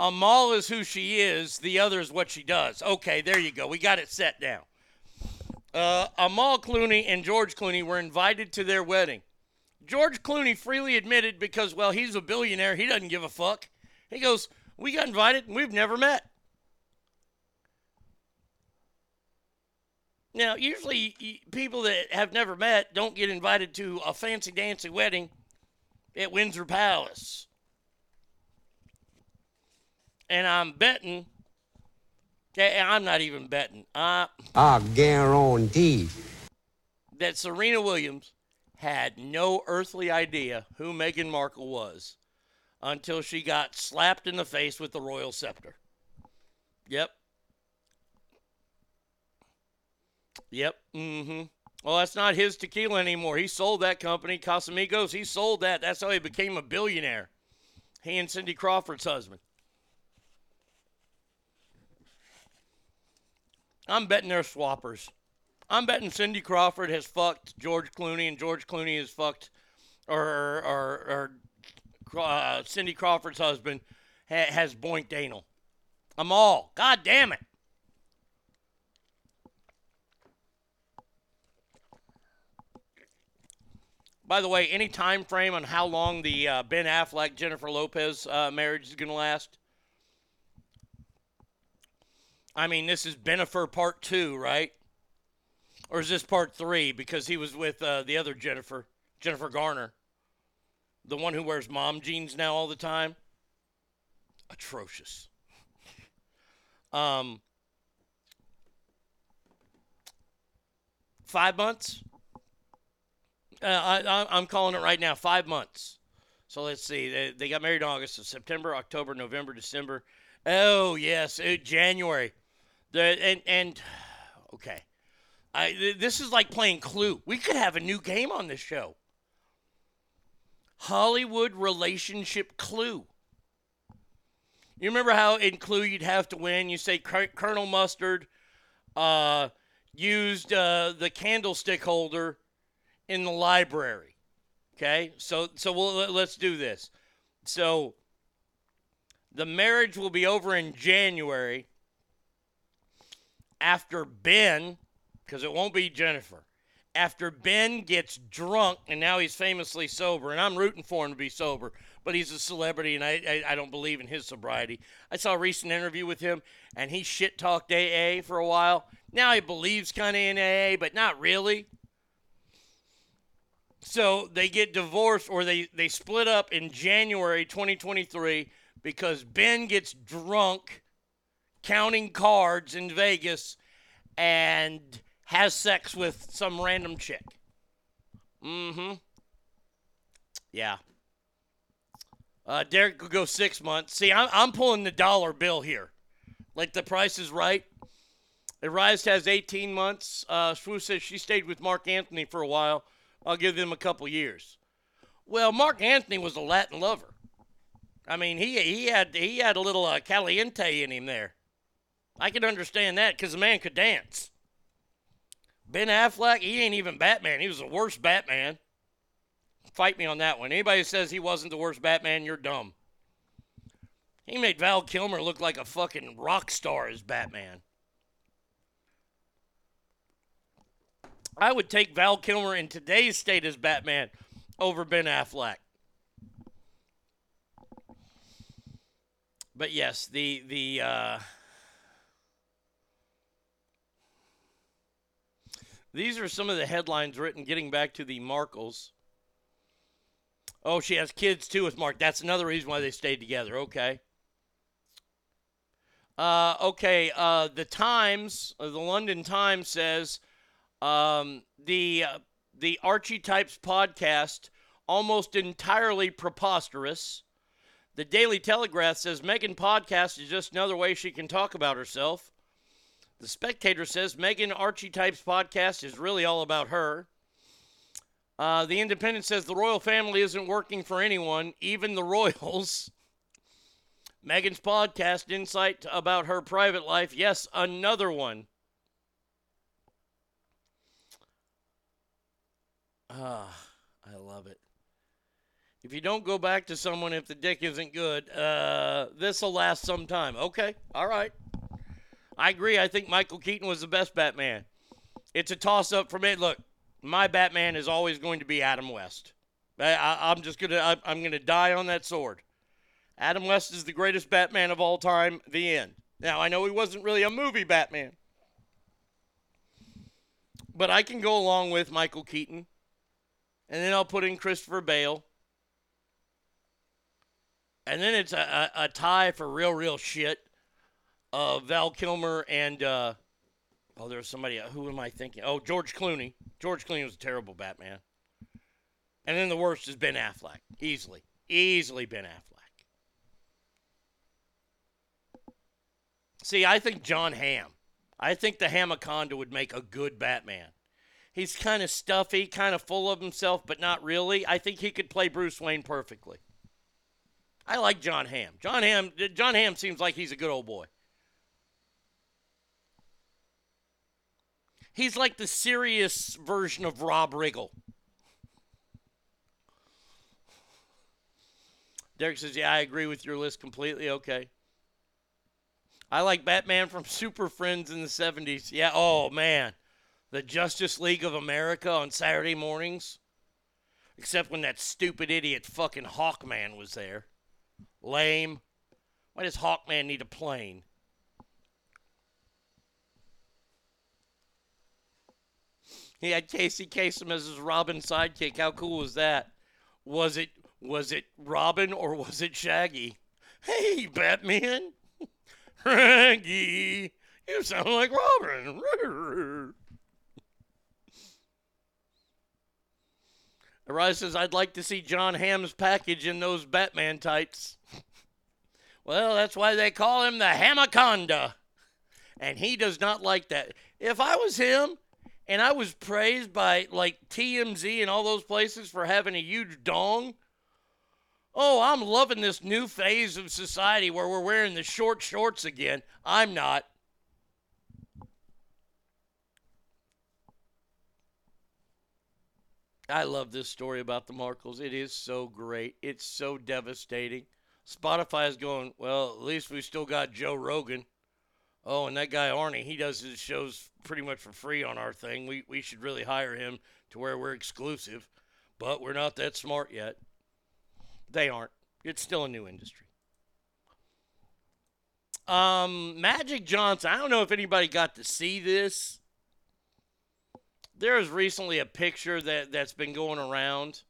Amal is who she is. The other is what she does. Okay, there you go. We got it set down. Uh, Amal Clooney and George Clooney were invited to their wedding. George Clooney freely admitted because, well, he's a billionaire. He doesn't give a fuck. He goes, We got invited and we've never met. Now, usually people that have never met don't get invited to a fancy dancy wedding at Windsor Palace. And I'm betting, yeah, I'm not even betting, uh, I guarantee. that Serena Williams had no earthly idea who Meghan Markle was until she got slapped in the face with the royal scepter. Yep. Yep. Mm-hmm. Well, that's not his tequila anymore. He sold that company, Casamigos. He sold that. That's how he became a billionaire. He and Cindy Crawford's husband. I'm betting they're swappers. I'm betting Cindy Crawford has fucked George Clooney, and George Clooney has fucked, or or or uh, Cindy Crawford's husband ha- has boinked anal. I'm all. God damn it. By the way, any time frame on how long the uh, Ben Affleck Jennifer Lopez uh, marriage is going to last? I mean, this is Bennifer Part Two, right? Or is this Part Three? Because he was with uh, the other Jennifer, Jennifer Garner, the one who wears mom jeans now all the time. Atrocious. um, five months. Uh, I, I'm calling it right now. Five months. So let's see. They, they got married in August, so September, October, November, December. Oh yes, uh, January. The and and okay. I th- this is like playing Clue. We could have a new game on this show. Hollywood relationship Clue. You remember how in Clue you'd have to win? You say Col- Mustard uh, used uh, the candlestick holder in the library. Okay, so so we'll, let's do this. So the marriage will be over in January after Ben, because it won't be Jennifer. After Ben gets drunk and now he's famously sober, and I'm rooting for him to be sober, but he's a celebrity and I, I, I don't believe in his sobriety. I saw a recent interview with him and he shit talked AA for a while. Now he believes kind of in AA, but not really. So they get divorced or they, they split up in January 2023 because Ben gets drunk counting cards in Vegas and has sex with some random chick. Mm hmm. Yeah. Uh, Derek could go six months. See, I'm, I'm pulling the dollar bill here. Like the price is right. Arise has 18 months. Uh, Swoo says she stayed with Marc Anthony for a while. I'll give them a couple years. Well, Marc Anthony was a Latin lover. I mean, he he had he had a little uh, caliente in him there. I can understand that because the man could dance. Ben Affleck, he ain't even Batman. He was the worst Batman. Fight me on that one. Anybody who says he wasn't the worst Batman, you're dumb. He made Val Kilmer look like a fucking rock star as Batman. I would take Val Kilmer in today's state as Batman over Ben Affleck. But yes, the the uh, these are some of the headlines written. Getting back to the Markles. Oh, she has kids too with Marc. That's another reason why they stayed together. Okay. Uh, okay. Uh, the Times, uh, the London Times says um, the uh, the Archetypes podcast almost entirely preposterous. The Daily Telegraph says Meghan podcast is just another way she can talk about herself. The Spectator says Meghan Archie Types podcast is really all about her. Uh, the Independent says the royal family isn't working for anyone, even the royals. Meghan's podcast, insight about her private life. Yes, another one. Ah, I love it. If you don't go back to someone if the dick isn't good, uh, this will last some time. Okay, all right. I agree. I think Michael Keaton was the best Batman. It's a toss up for me. Look, my Batman is always going to be Adam West. I, I'm just gonna I, I'm gonna die on that sword. Adam West is the greatest Batman of all time. The end. Now, I know he wasn't really a movie Batman, but I can go along with Michael Keaton, and then I'll put in Christopher Bale. And then it's a, a, a tie for real, real shit. Uh, Val Kilmer and uh, oh, there's somebody. Who am I thinking? Oh, George Clooney. George Clooney was a terrible Batman. And then the worst is Ben Affleck, easily, easily Ben Affleck. See, I think John Hamm. I think the Hamaconda would make a good Batman. He's kind of stuffy, kind of full of himself, but not really. I think he could play Bruce Wayne perfectly. I like John Hamm. John Hamm. John Hamm seems like he's a good old boy. He's like the serious version of Rob Riggle. Derek says, "Yeah, I agree with your list completely." Okay. I like Batman from Super Friends in the 70s. Yeah, oh man. The Justice League of America on Saturday mornings. Except when that stupid idiot fucking Hawkman was there. Lame. Why does Hawkman need a plane? He had Casey Kasem as his Robin sidekick. How cool was that? Was it was it Robin or was it Shaggy? Hey, Batman. Shaggy. You sound like Robin. Arise says, I'd like to see John Hamm's package in those Batman tights. well, that's why they call him the Hamaconda. And he does not like that. If I was him and I was praised by like TMZ and all those places for having a huge dong, oh, I'm loving this new phase of society where we're wearing the short shorts again. I'm not. I love this story about the Markles. It is so great. It's so devastating. Spotify is going, well, at least we still got Joe Rogan. Oh, and that guy Arnie, he does his shows pretty much for free on our thing. We, we should really hire him to where we're exclusive, but we're not that smart yet. They aren't. It's still a new industry. Um, Magic Johnson, I don't know if anybody got to see this there is recently a picture that, that's been going around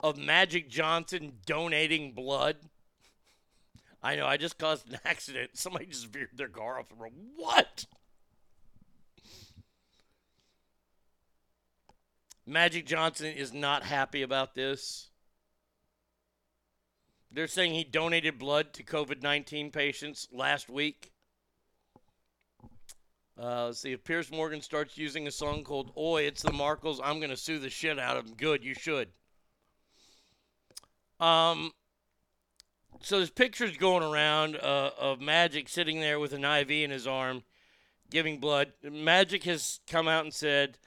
of Magic Johnson donating blood. I know, I just caused an accident. Somebody just veered their car off the road. What? Magic Johnson is not happy about this. They're saying he donated blood to COVID 19 patients last week. Uh, let's see if Piers Morgan starts using a song called "Oi." It's the Markles. I'm gonna sue the shit out of him. Good, you should. Um. So there's pictures going around uh, of Magic sitting there with an IV in his arm, giving blood. Magic has come out and said,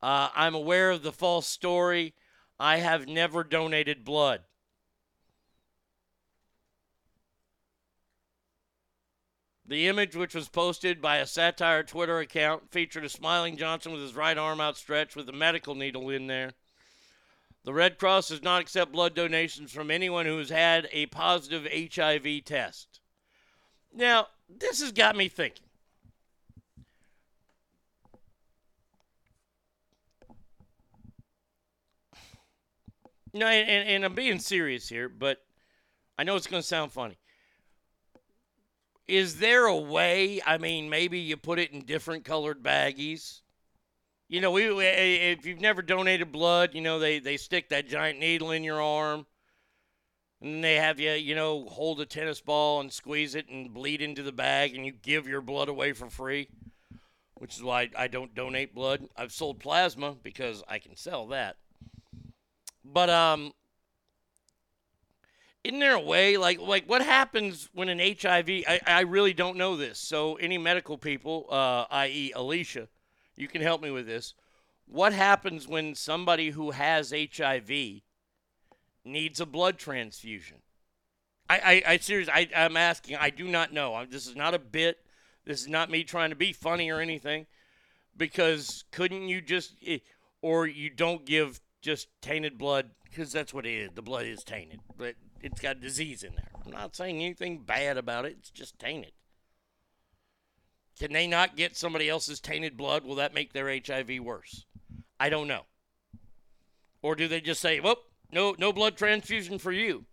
uh, "I'm aware of the false story. I have never donated blood." The image, which was posted by a satire Twitter account, featured a smiling Johnson with his right arm outstretched with a medical needle in there. The Red Cross does not accept blood donations from anyone who has had a positive HIV test. Now, this has got me thinking. No, and, and I'm being serious here, but I know it's going to sound funny. Is there a way? I mean, maybe you put it in different colored baggies. You know, we if you've never donated blood, you know they they stick that giant needle in your arm, and they have you you know hold a tennis ball and squeeze it and bleed into the bag, and you give your blood away for free. Which is why I don't donate blood. I've sold plasma because I can sell that. But um, isn't there a way like like what happens when an hiv i, I really don't know this so any medical people uh, i.e alicia you can help me with this what happens when somebody who has hiv needs a blood transfusion i i, I seriously I, i'm asking i do not know this is not a bit this is not me trying to be funny or anything because couldn't you just eh, or you don't give just tainted blood because that's what it is the blood is tainted but it's got disease in there. I'm not saying anything bad about it. It's just tainted. Can they not get somebody else's tainted blood? Will that make their HIV worse? I don't know. Or do they just say, "Whoop, no, no blood transfusion for you"?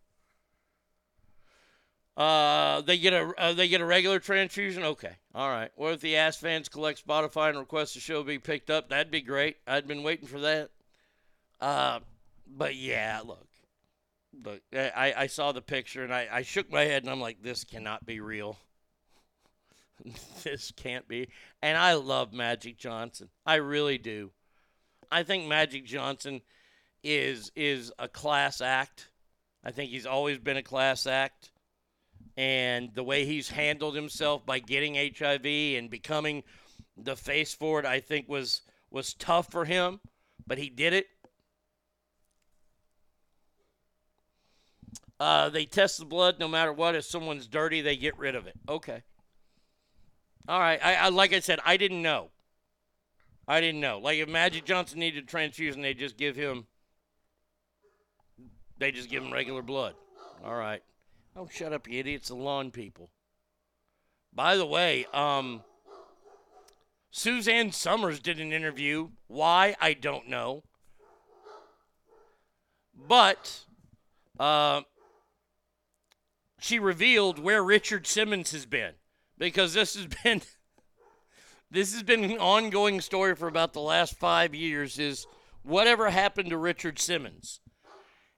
Uh, they get a uh, they get a regular transfusion. Okay, all right. What if the ass fans collect Spotify and request the show be picked up? That'd be great. I'd been waiting for that. Uh, but yeah, look, look. I I saw the picture and I I shook my head and I'm like, this cannot be real. this can't be. And I love Magic Johnson. I really do. I think Magic Johnson is is a class act. I think he's always been a class act. And the way he's handled himself by getting HIV and becoming the face for it, I think was was tough for him, but he did it. Uh, they test the blood no matter what. If someone's dirty, they get rid of it. Okay. All right. I, I like I said, I didn't know. I didn't know. Like if Magic Johnson needed a transfusion, they just give him. They just give him regular blood. All right. Oh, shut up, you idiots! The lawn people. By the way, um, Suzanne Somers did an interview. Why I don't know. But uh, she revealed where Richard Simmons has been because this has been this has been an ongoing story for about the last five years. Is whatever happened to Richard Simmons?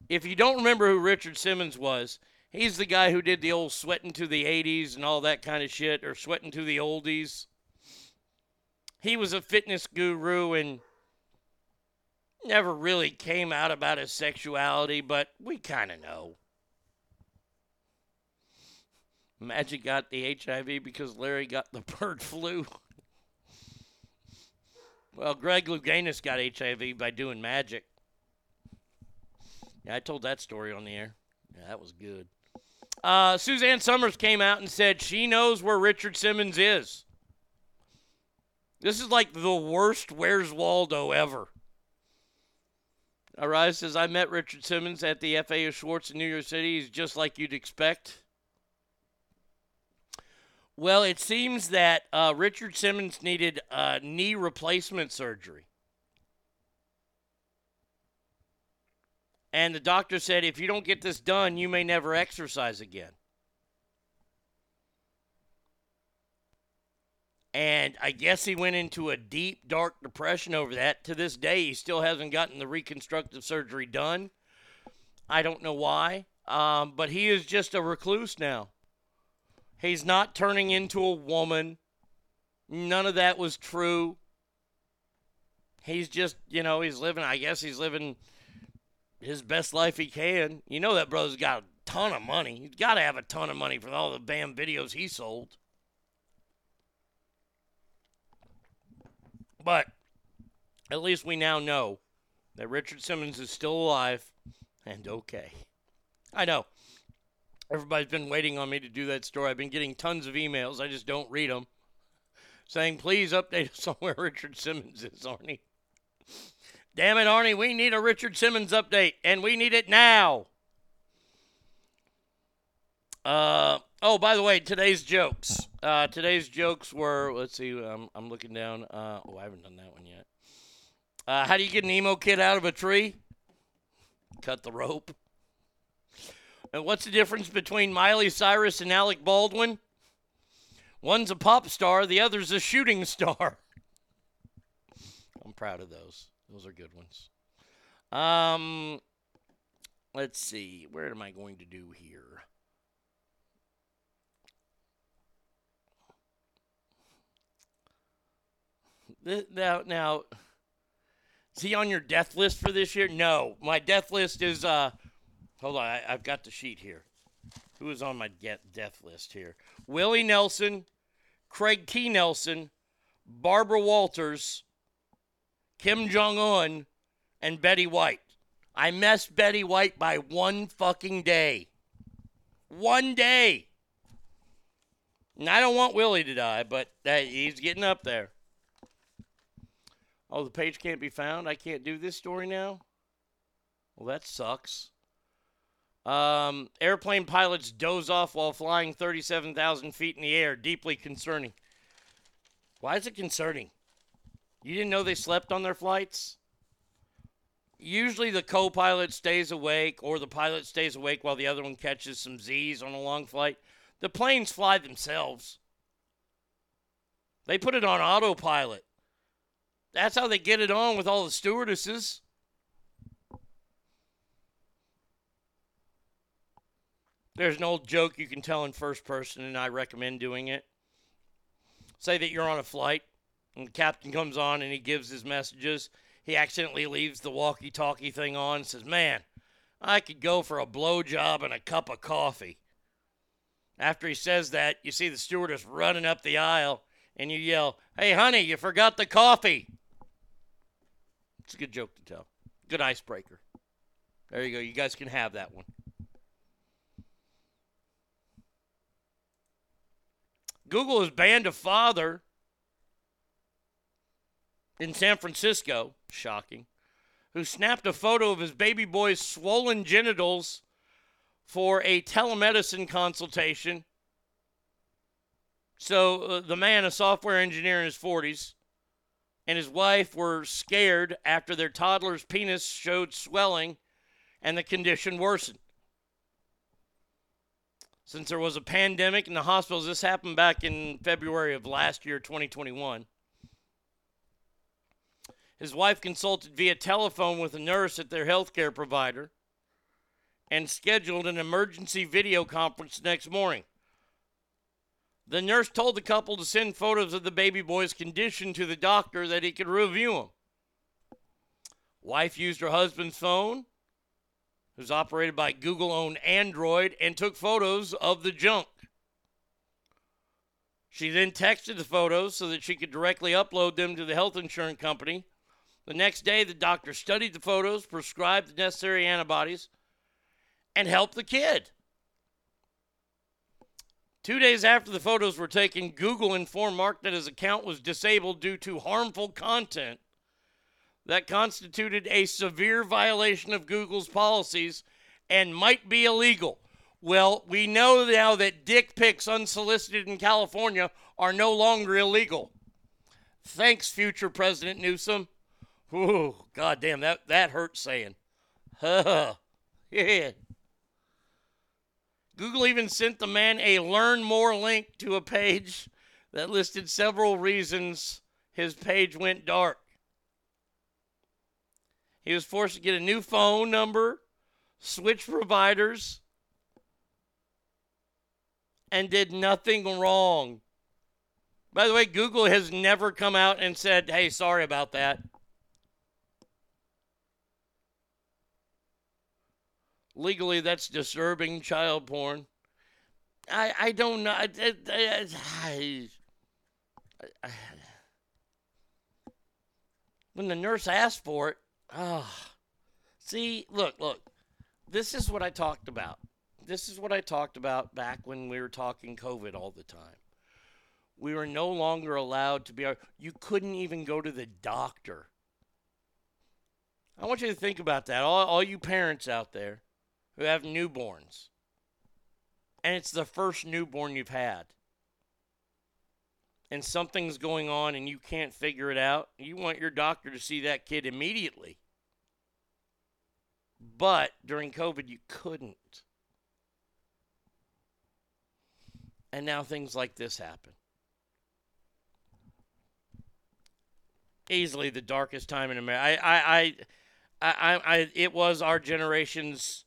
If you don't remember who Richard Simmons was, he's the guy who did the old sweating to the 80s and all that kind of shit, or sweating to the oldies. He was a fitness guru and never really came out about his sexuality, but we kind of know. Magic got the HIV because Larry got the bird flu. well, Greg Louganis got HIV by doing magic. Yeah, I told that story on the air. Yeah, that was good. Uh, Suzanne Somers came out and said she knows where Richard Simmons is. This is like the worst Where's Waldo ever. Arise says, I met Richard Simmons at the FAO Schwarz in New York City. He's just like you'd expect. Well, it seems that uh, Richard Simmons needed uh, knee replacement surgery. And the doctor said, if you don't get this done, you may never exercise again. And I guess he went into a deep, dark depression over that. To this day, he still hasn't gotten the reconstructive surgery done. I don't know why. Um, but he is just a recluse now. He's not turning into a woman. None of that was true. He's just, you know, he's living, I guess he's living his best life he can. You know that brother's got a ton of money. He's got to have a ton of money for all the damn videos he sold. But at least we now know that Richard Simmons is still alive and okay. I know. Everybody's been waiting on me to do that story. I've been getting tons of emails. I just don't read them. Saying, please update us on where Richard Simmons is, Arnie. Damn it, Arnie, we need a Richard Simmons update, and we need it now. Uh, oh, by the way, today's jokes. Uh, today's jokes were, let's see, I'm, I'm looking down. Uh, oh, I haven't done that one yet. Uh, how do you get an emo kid out of a tree? Cut the rope. And what's the difference between Miley Cyrus and Alec Baldwin? One's a pop star, the other's a shooting star. I'm proud of those. Those are good ones. Um, let's see. Where am I going to do here? Now, now, is he on your death list for this year? No, my death list is. uh Hold on, I, have got the sheet here. Who is on my get death list here? Willie Nelson, Craig T. Nelson, Barbara Walters, Kim Jong Un, and Betty White. I missed Betty White by one fucking day. One day. And I don't want Willie to die, but he's getting up there. Oh, the page can't be found? I can't do this story now? Well, that sucks. Um, airplane pilots doze off while flying 37,000 feet in the air. Deeply concerning. Why is it concerning? You didn't know they slept on their flights? Usually the co pilot stays awake or the pilot stays awake while the other one catches some Z's on a long flight. The planes fly themselves. They put it on autopilot. That's how they get it on with all the stewardesses. There's an old joke you can tell in first person, and I recommend doing it. Say that you're on a flight, and the captain comes on and he gives his messages. He accidentally leaves the walkie talkie thing on and says, Man, I could go for a blowjob and a cup of coffee. After he says that, you see the stewardess running up the aisle, and you yell, Hey, honey, you forgot the coffee. It's a good joke to tell. Good icebreaker. There you go. You guys can have that one. Google has banned a father in San Francisco, shocking, who snapped a photo of his baby boy's swollen genitals for a telemedicine consultation. So uh, the man, a software engineer in his 40s, and his wife were scared after their toddler's penis showed swelling and the condition worsened. Since there was a pandemic in the hospitals, this happened back in February of last year, 2021. His wife consulted via telephone with a nurse at their healthcare provider and scheduled an emergency video conference next morning. The nurse told the couple to send photos of the baby boy's condition to the doctor that he could review them. Wife used her husband's phone, who's operated by Google owned Android, and took photos of the junk. She then texted the photos so that she could directly upload them to the health insurance company. The next day, the doctor studied the photos, prescribed the necessary antibodies, and helped the kid. Two days after the photos were taken, Google informed Mark that his account was disabled due to harmful content that constituted a severe violation of Google's policies and might be illegal. Well, we know now that dick pics unsolicited in California are no longer illegal. Thanks, future President Newsom. Ooh, goddamn, that, that hurts saying. Huh. Yeah. Google even sent the man a learn more link to a page that listed several reasons his page went dark. He was forced to get a new phone number, switch providers, and did nothing wrong. By the way, Google has never come out and said, hey, sorry about that. Legally, that's disturbing child porn. I, I don't know. I, I, I, when the nurse asked for it, oh, see, look, look, this is what I talked about. This is what I talked about back when we were talking COVID all the time. We were no longer allowed to be, you couldn't even go to the doctor. I want you to think about that, all, all you parents out there who have newborns, and it's the first newborn you've had, and something's going on and you can't figure it out, you want your doctor to see that kid immediately. But during COVID, you couldn't. And now things like this happen. Easily the darkest time in America. I, I, I, I, I, it was our generation's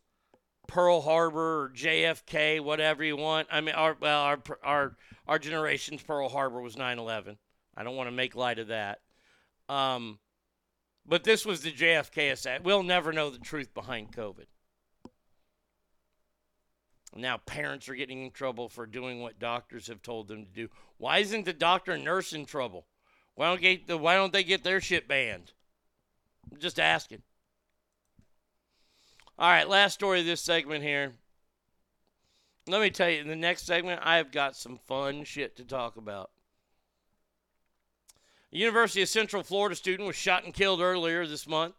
Pearl Harbor or JFK, whatever you want. I mean, our well, our our our generation's Pearl Harbor was 9/11. I don't want to make light of that. Um, but this was the JFK assassination. We'll never know the truth behind COVID. Now parents are getting in trouble for doing what doctors have told them to do. Why isn't the doctor and nurse in trouble? Why don't get the, why don't they get their shit banned? I'm just asking. All right, last story of this segment here. Let me tell you, in the next segment, I've got some fun shit to talk about. A University of Central Florida student was shot and killed earlier this month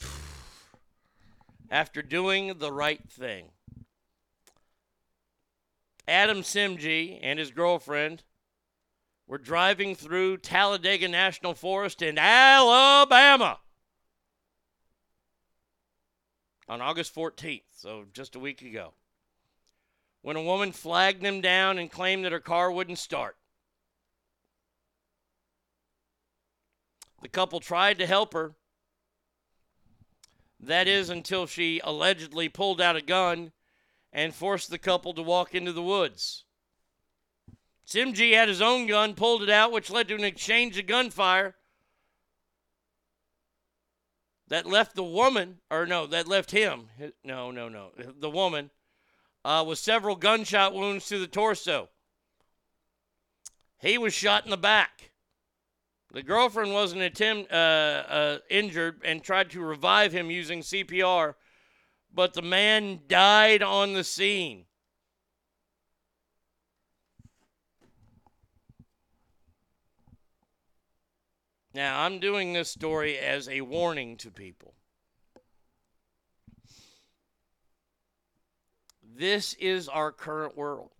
after doing the right thing. Adam Simjee and his girlfriend were driving through Talladega National Forest in Alabama on August 14th, so just a week ago, when a woman flagged them down and claimed that her car wouldn't start. The couple tried to help her. That is until she allegedly pulled out a gun and forced the couple to walk into the woods. Simjee had his own gun, pulled it out, which led to an exchange of gunfire that left the woman, or no, that left him, no, no, no, the woman, uh, with several gunshot wounds to the torso. He was shot in the back. The girlfriend wasn't attempt, uh, uh, injured and tried to revive him using CPR, but the man died on the scene. Now, I'm doing this story as a warning to people. This is our current world.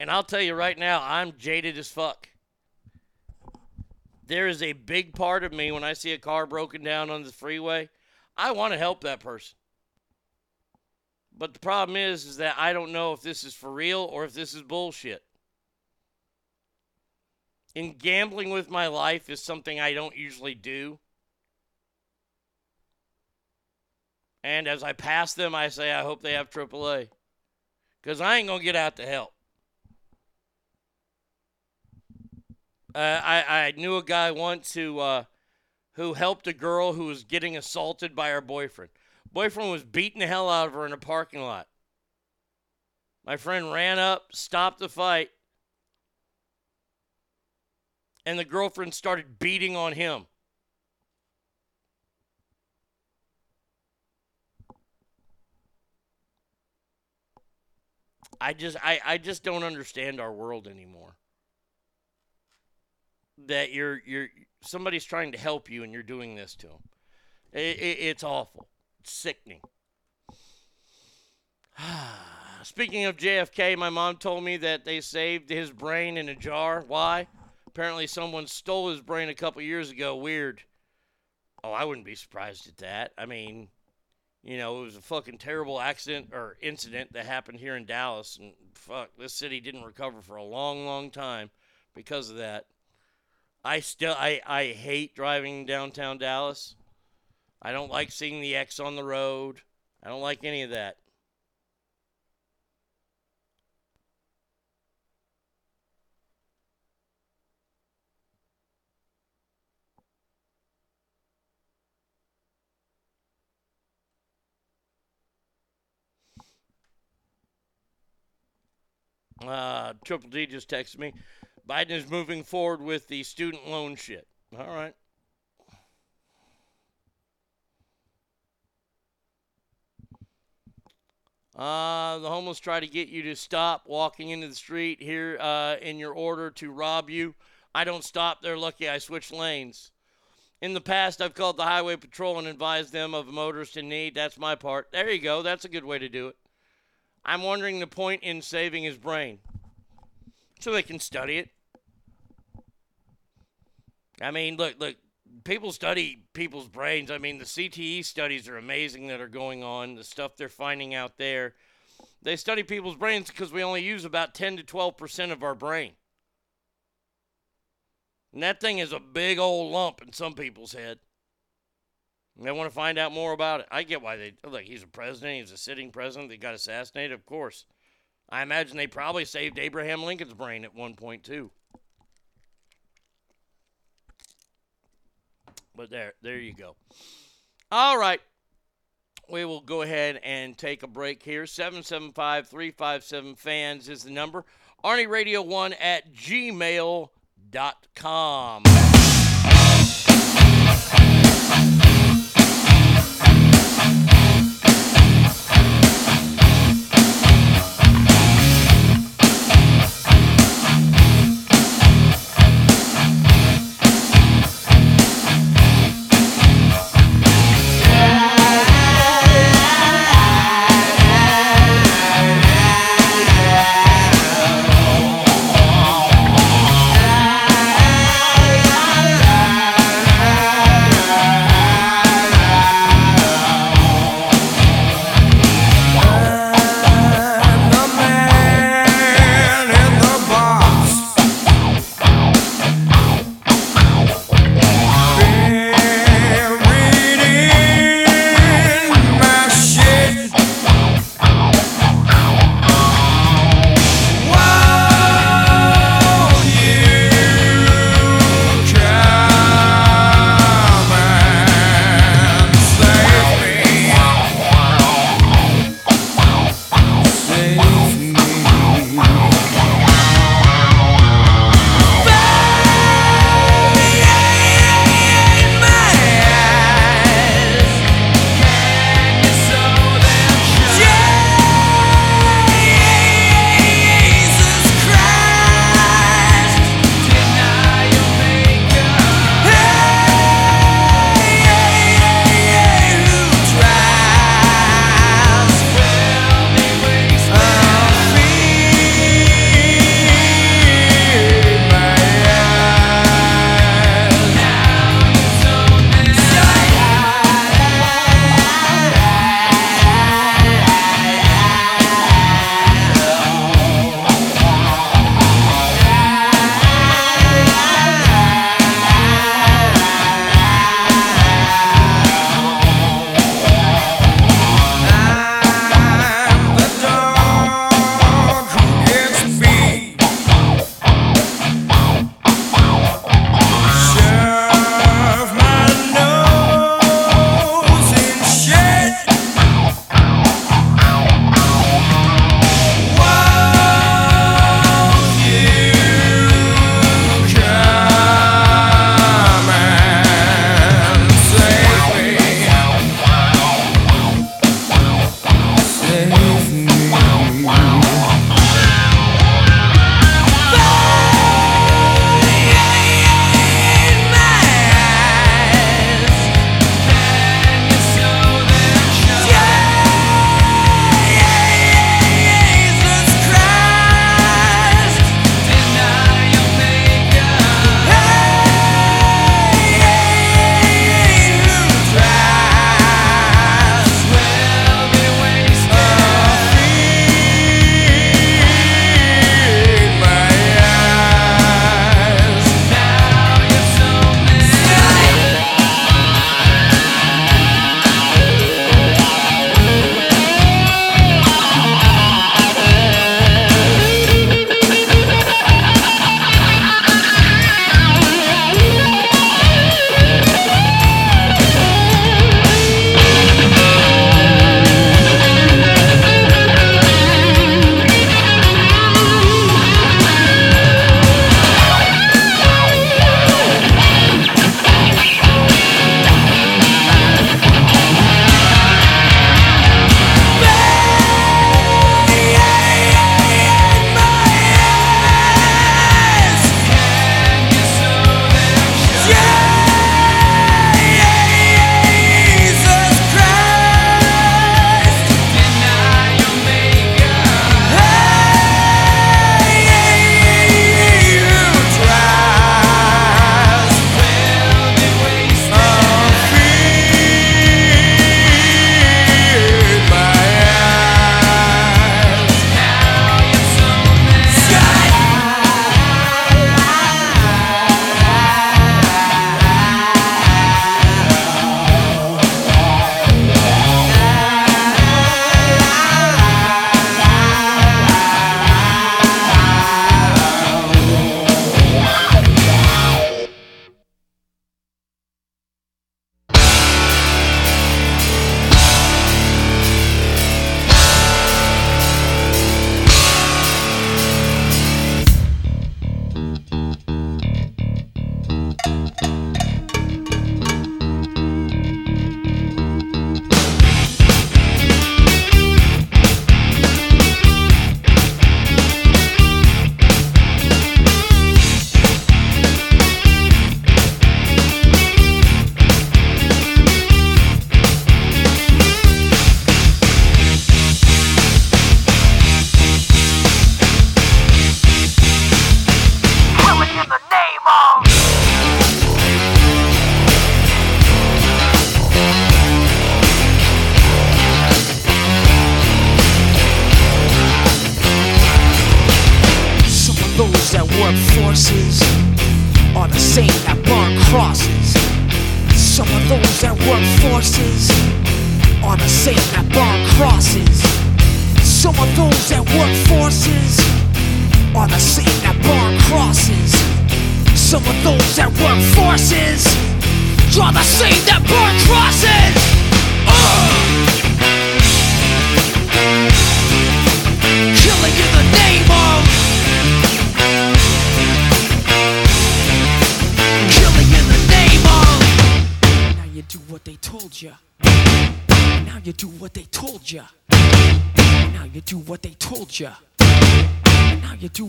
And I'll tell you right now, I'm jaded as fuck. There is a big part of me when I see a car broken down on the freeway, I want to help that person. But the problem is is that I don't know if this is for real or if this is bullshit. And gambling with my life is something I don't usually do. And as I pass them, I say, I hope they have AAA. Because I ain't going to get out to help. Uh, I, I knew a guy once who, uh, who helped a girl who was getting assaulted by her boyfriend. Boyfriend was beating the hell out of her in a parking lot. My friend ran up, stopped the fight, and the girlfriend started beating on him. I just I, I just don't understand our world anymore. That you're you're somebody's trying to help you and you're doing this to them. It, it, it's awful. It's sickening. Speaking of JFK, my mom told me that they saved his brain in a jar. Why? Apparently, someone stole his brain a couple years ago. Weird. Oh, I wouldn't be surprised at that. I mean, you know, it was a fucking terrible accident or incident that happened here in Dallas, and fuck, this city didn't recover for a long, long time because of that. I still, I, I hate driving downtown Dallas. I don't like seeing the X on the road. I don't like any of that. Uh, Triple D just texted me. Biden is moving forward with the student loan shit. All right. Uh, the homeless try to get you to stop walking into the street here uh, in your order to rob you. I don't stop. They're lucky I switch lanes. In the past, I've called the highway patrol and advised them of a motorist in need. That's my part. There you go. That's a good way to do it. I'm wondering the point in saving his brain so they can study it. I mean, look, look, people study people's brains. I mean, the CTE studies are amazing that are going on, the stuff they're finding out there. They study people's brains because we only use about 10 to 12% of our brain. And that thing is a big old lump in some people's head. And they want to find out more about it. I get why they look. He's a president. He's a sitting president. They got assassinated. Of course, I imagine they probably saved Abraham Lincoln's brain at one point too. But there, there you go. All right. We will go ahead and take a break here. 775 357 fans is the number. Arnie Radio 1 at gmail.com.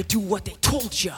you do what they told you.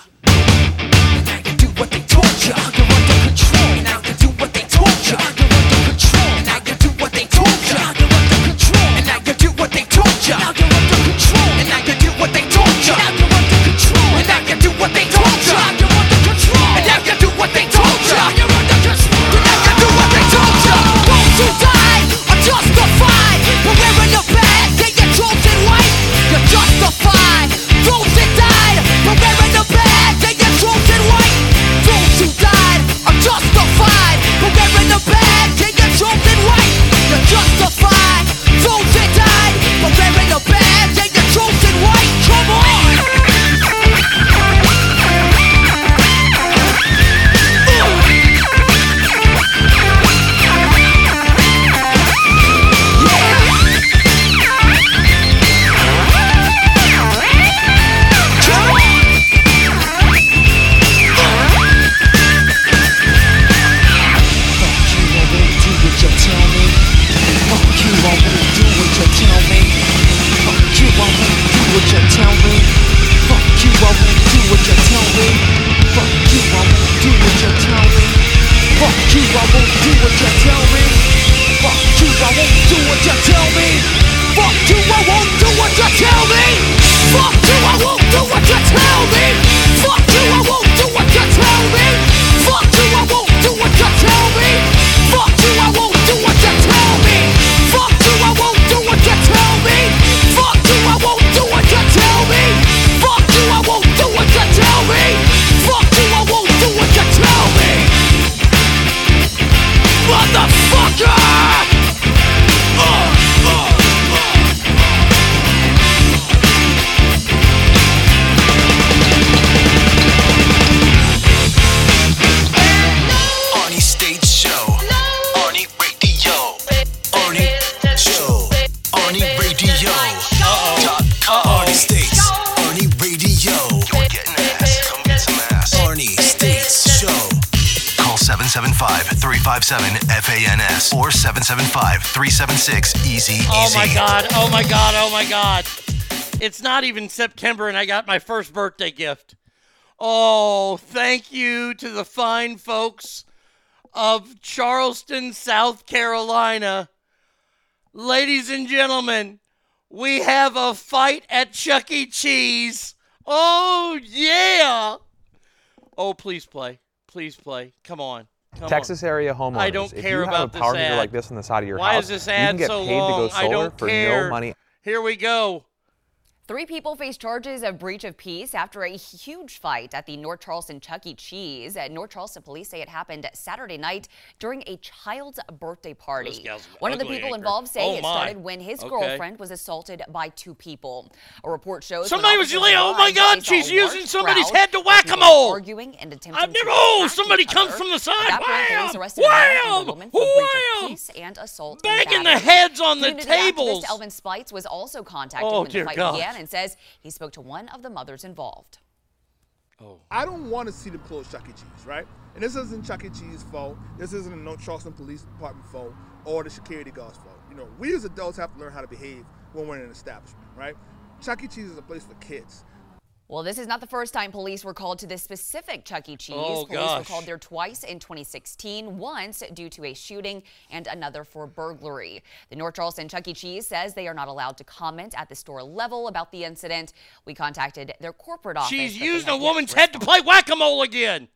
Oh my god! Oh my god! Oh my god! It's not even September, and I got my first birthday gift. Oh, thank you to the fine folks of Charleston, South Carolina. Ladies and gentlemen, we have a fight at Chuck E. Cheese. Oh, yeah. Oh, please play. Please play. Come on. Come Texas on. area homeowners. I don't if care you about have a this power meter ad. like this on the side of your Why house, is this you can get so paid long? to go I solar don't for care. no money. Here we go. Three people face charges of breach of peace after a huge fight at the North Charleston Chuck E. Cheese. North Charleston police say it happened Saturday night during a child's birthday party. One of the people ain't her? involved say Oh, it started when his Okay. girlfriend was assaulted by two people. A report shows Somebody was yelling, "Oh my God, she's using somebody's head to whack-a-mole." Arguing and attempting I've never. to Oh, somebody comes other. from the side. that Wham! arrested a man and Wham! a woman for breach Wham! peace and assault. Banging the heads on the tables. Elvin Spites was also contacted Oh, when the fight God. began and says he spoke to one of the mothers involved. Oh. I don't want to see them close Chuck E. Cheese, right? And this isn't Chuck E. Cheese fault. This isn't a North Charleston Police Department fault or the security guards fault. You know, we as adults have to learn how to behave when we're in an establishment, right? Chuck E. Cheese is a place for kids. Well, this is not the first time police were called to this specific Chuck E. Cheese. Oh, police were called there twice in 2016, once due to a shooting and another for burglary. The North Charleston Chuck E. Cheese says they are not allowed to comment at the store level about the incident. We contacted their corporate office. She's using a woman's head to play whack a mole again.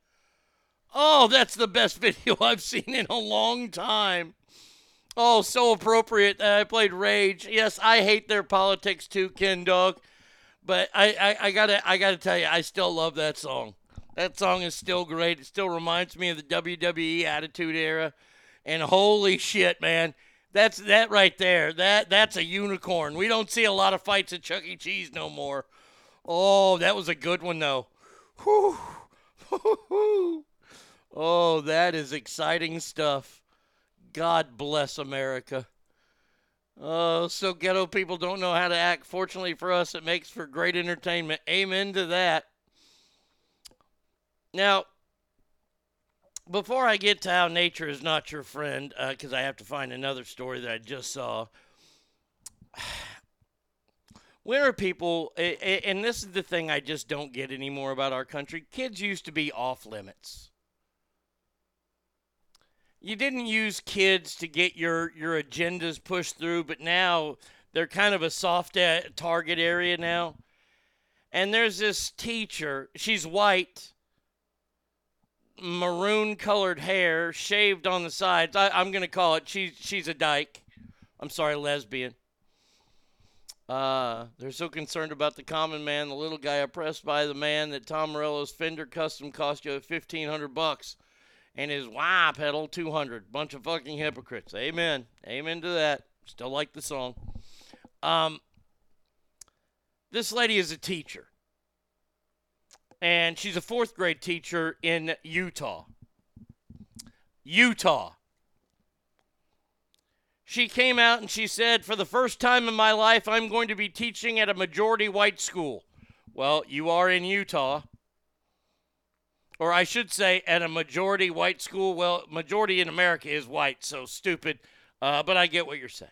Oh, that's the best video I've seen in a long time. Oh, so appropriate. that I played Rage. Yes, I hate their politics too, Ken Dog. But I, I, I gotta I gotta tell you, I still love that song. That song is still great. It still reminds me of the WWE Attitude Era. And holy shit, man. That's that right there. That that's a unicorn. We don't see a lot of fights at Chuck E. Cheese no more. Oh, that was a good one though. Whew. oh, that is exciting stuff. God bless America. Oh, so ghetto people don't know how to act. Fortunately for us, it makes for great entertainment. Amen to that. Now, before I get to how nature is not your friend, uh, because I have to find another story that I just saw. Are people, and this is the thing I just don't get anymore about our country kids used to be off limits. You didn't use kids to get your, your agendas pushed through, but now they're kind of a soft target area now. And there's this teacher, she's white, maroon colored hair, shaved on the sides. I, I'm going to call it, she's, she's a dyke. I'm sorry, lesbian. Uh, they're so concerned about the common man, the little guy oppressed by the man, that Tom Morello's Fender Custom cost you fifteen hundred bucks, and his wah pedal two hundred. Bunch of fucking hypocrites. Amen. Amen to that. Still like the song. Um, this lady is a teacher, and she's a fourth grade teacher in Utah. Utah. She came out and she said, For the first time in my life, I'm going to be teaching at a majority white school. Well, you are in Utah. Or I should say, at a majority white school. Well, majority in America is white, so stupid. Uh, but I get what you're saying.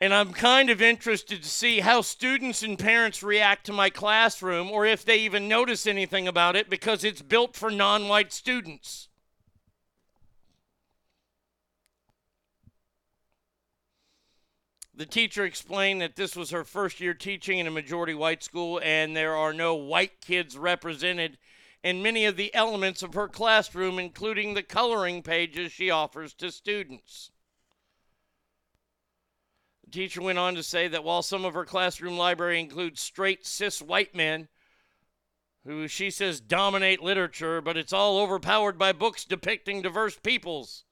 And I'm kind of interested to see how students and parents react to my classroom or if they even notice anything about it because it's built for non white students. The teacher explained that this was her first year teaching in a majority white school and there are no white kids represented in many of the elements of her classroom, including the coloring pages she offers to students. The teacher went on to say that while some of her classroom library includes straight cis white men, who she says dominate literature, but it's all overpowered by books depicting diverse peoples.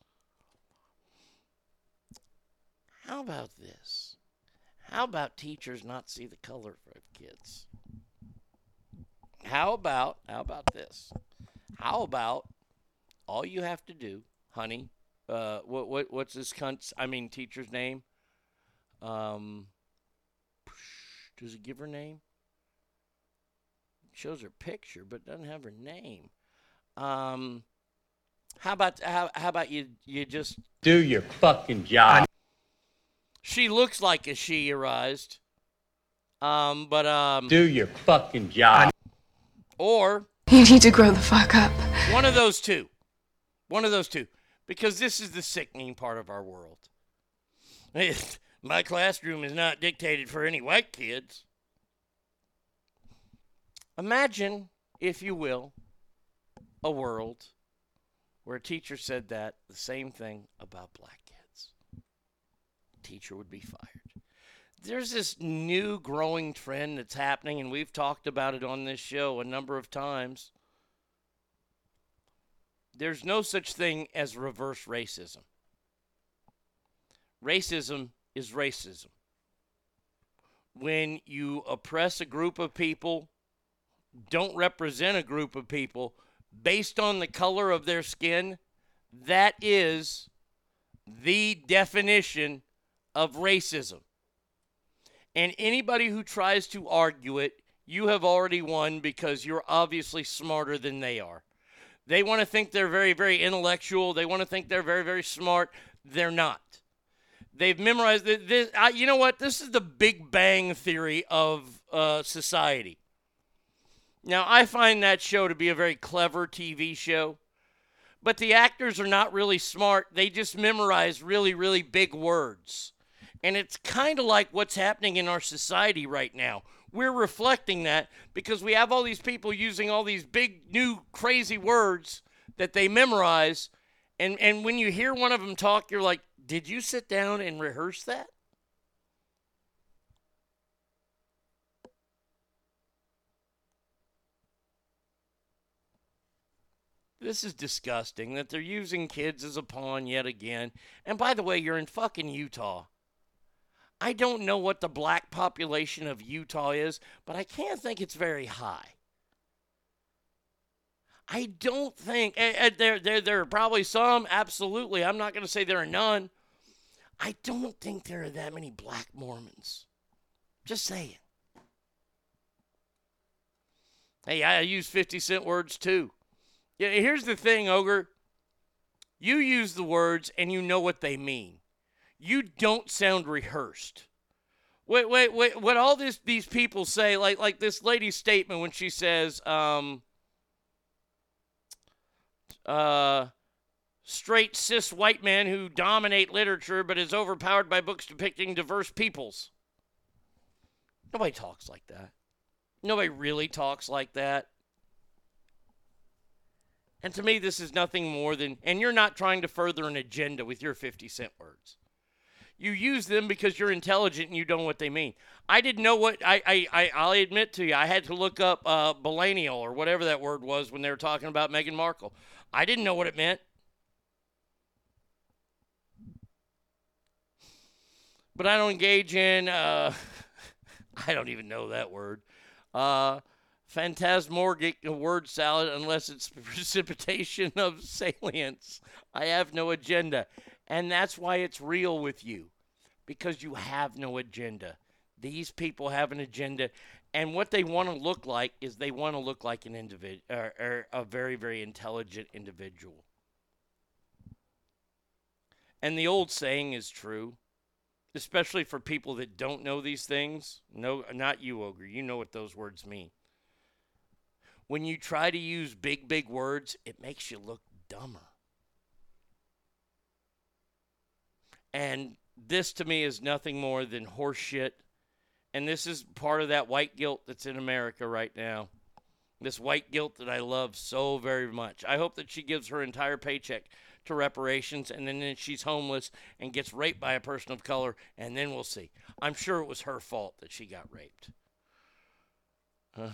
How about this? How about teachers not see the color of kids? How about how about this? How about all you have to do, honey? Uh, what what what's this cunt's? I mean, teacher's name. Um, does it give her name? shows her picture, but doesn't have her name. Um, how about how how about you you just Do your fucking job. She looks like a she arised. Um, but um, Do your fucking job. or You need to grow the fuck up. one of those two, one of those two, because this is the sickening part of our world. My classroom is not dictated for any white kids. Imagine, if you will, a world where a teacher said that the same thing about black kids, teacher would be fired. There's this new growing trend that's happening, and we've talked about it on this show a number of times. There's no such thing as reverse racism. Racism is racism. When you oppress a group of people, don't represent a group of people based on the color of their skin, that is the definition of racism. And anybody who tries to argue it, you have already won because you're obviously smarter than they are. They want to think they're very, very intellectual. They want to think they're very, very smart. They're not. They've memorized this. I, you know what? This is the Big Bang theory of uh, society. Now, I find that show to be a very clever TV show, but the actors are not really smart. They just memorize really, really big words. And it's kind of like what's happening in our society right now. We're reflecting that because we have all these people using all these big, new, crazy words that they memorize. And, and when you hear one of them talk, you're like, did you sit down and rehearse that? This is disgusting that they're using kids as a pawn yet again. And by the way, you're in fucking Utah. I don't know what the black population of Utah is, but I can't think it's very high. I don't think there, there there are probably some. Absolutely, I'm not going to say there are none. I don't think there are that many black Mormons. Just saying. Hey, I use 50 cent words too. Yeah, here's the thing, Ogre. You use the words and you know what they mean. You don't sound rehearsed. Wait, wait, wait. What all this these people say, like like this lady's statement when she says, um, uh, straight cis white men who dominate literature but is overpowered by books depicting diverse peoples. Nobody talks like that. Nobody really talks like that. And to me, this is nothing more than, and you're not trying to further an agenda with your 50 cent words. You use them because you're intelligent and you don't know what they mean. I didn't know what, I, I, I, I'll admit to you, I had to look up uh, millennial or whatever that word was when they were talking about Meghan Markle. I didn't know what it meant. But I don't engage in, uh, I don't even know that word. Uh, phantasmagoric word salad unless it's precipitation of salience. I have no agenda. And that's why it's real with you because you have no agenda. These people have an agenda. And what they want to look like is they want to look like an individual, or, or a very, very intelligent individual. And the old saying is true, especially for people that don't know these things. No, not you, Ogre. You know what those words mean when you try to use big, big words, it makes you look dumber. And this to me is nothing more than horseshit. And this is part of that white guilt that's in America right now. This white guilt that I love so very much. I hope that she gives her entire paycheck to reparations and then she's homeless and gets raped by a person of color, and then we'll see. I'm sure it was her fault that she got raped. Uh.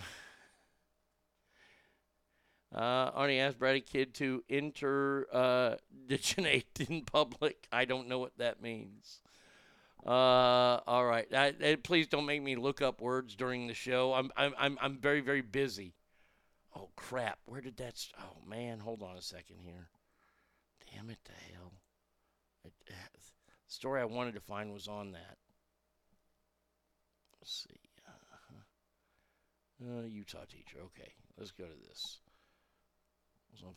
Uh, Arnie asked Brady Kid to interdigenate uh, in public. I don't know what that means. Uh, all right. I, I, please don't make me look up words during the show. I'm, I'm, I'm, very, very busy. Oh, crap. Where did that. St- oh, man. Hold on a second here. Damn it to hell. Uh, the story I wanted to find was on that. Let's see. Uh, Utah teacher. Okay. Let's go to this.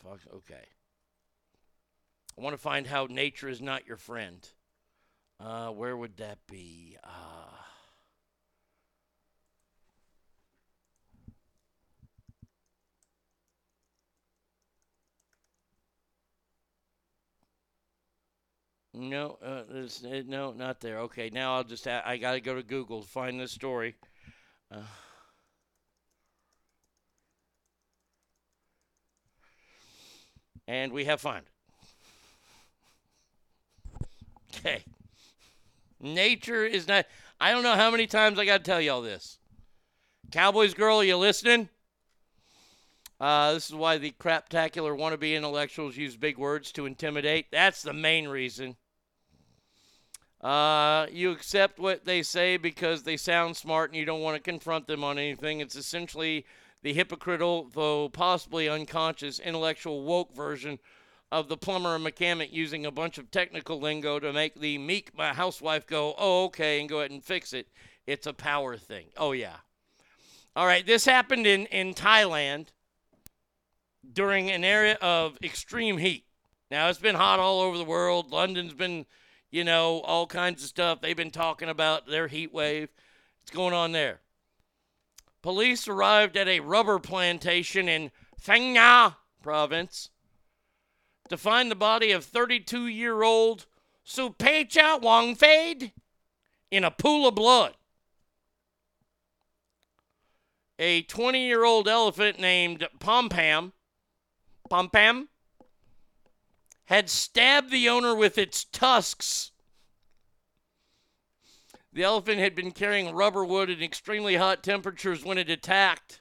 Fox. Okay. I want to find how nature is not your friend. Uh, where would that be? Uh, no, uh, uh, no, not there. Okay, now I'll just I got to go to Google to find this story. Uh, And we have it. Okay. Nature is not. I don't know how many times I got to tell y'all this. Cowboys girl, are you listening? Uh, this is why the craptacular wannabe intellectuals use big words to intimidate. That's the main reason. Uh, you accept what they say because they sound smart and you don't want to confront them on anything. It's essentially the hypocritical, though possibly unconscious, intellectual woke version of the plumber and mechanic using a bunch of technical lingo to make the meek my housewife go, oh, okay, and go ahead and fix it. It's a power thing. Oh, yeah. All right, this happened in, in Thailand during an area of extreme heat. Now, it's been hot all over the world. London's been, you know, all kinds of stuff. They've been talking about their heat wave. It's going on there. Police arrived at a rubber plantation in Phang Nga province to find the body of 32 year old Supecha Wangfade in a pool of blood. A 20 year old elephant named Pompam, Pompam had stabbed the owner with its tusks. The elephant had been carrying rubber wood in extremely hot temperatures when it attacked.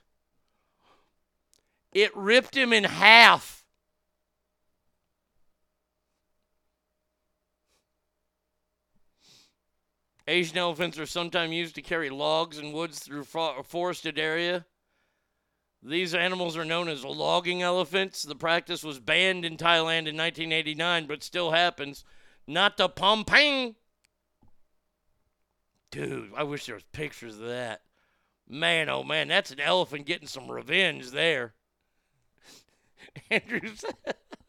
It ripped him in half. Asian elephants are sometimes used to carry logs and woods through fo- forested area. These animals are known as logging elephants. The practice was banned in Thailand in 1989, but still happens. Not the pompang. Dude, I wish there was pictures of that. Man, oh man, that's an elephant getting some revenge there. Andrew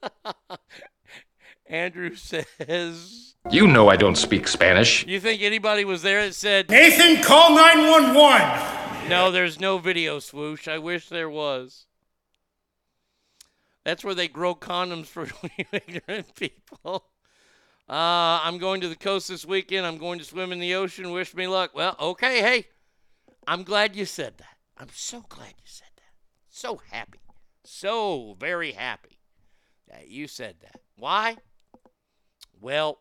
Andrew says. You know I don't speak Spanish. You think anybody was there that said. Nathan, call 911! No, there's no video swoosh. I wish there was. That's where they grow condoms for ignorant people. Uh, I'm going to the coast this weekend. I'm going to swim in the ocean. Wish me luck. Well, okay, hey. I'm glad you said that. I'm so glad you said that. So happy. So very happy that you said that. Why? Well,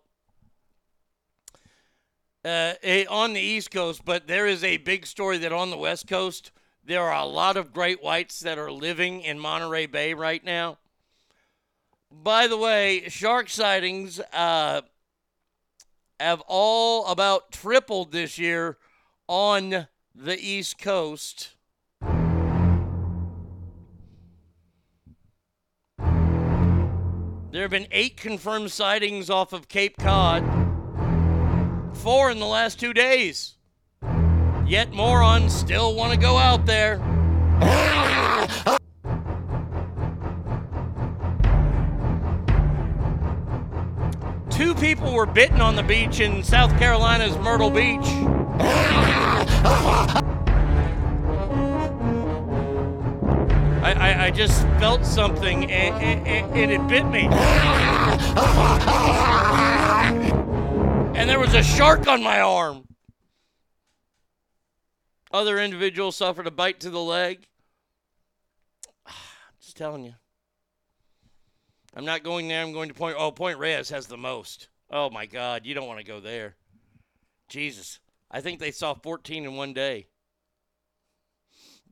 uh, eh, on the East Coast, but there is a big story that on the West Coast, there are a lot of great whites that are living in Monterey Bay right now. By the way, shark sightings uh, have all about tripled this year on the East Coast. There have been eight confirmed sightings off of Cape Cod, four in the last two days. Yet morons still want to go out there. Two people were bitten on the beach in South Carolina's Myrtle Beach. I, I, I just felt something and, it bit me. And there was a shark on my arm. Other individuals suffered a bite to the leg. I'm just telling you. I'm not going there. I'm going to Point. Oh, Point Reyes has the most. Oh my God, you don't want to go there. Jesus, I think they saw 14 in one day.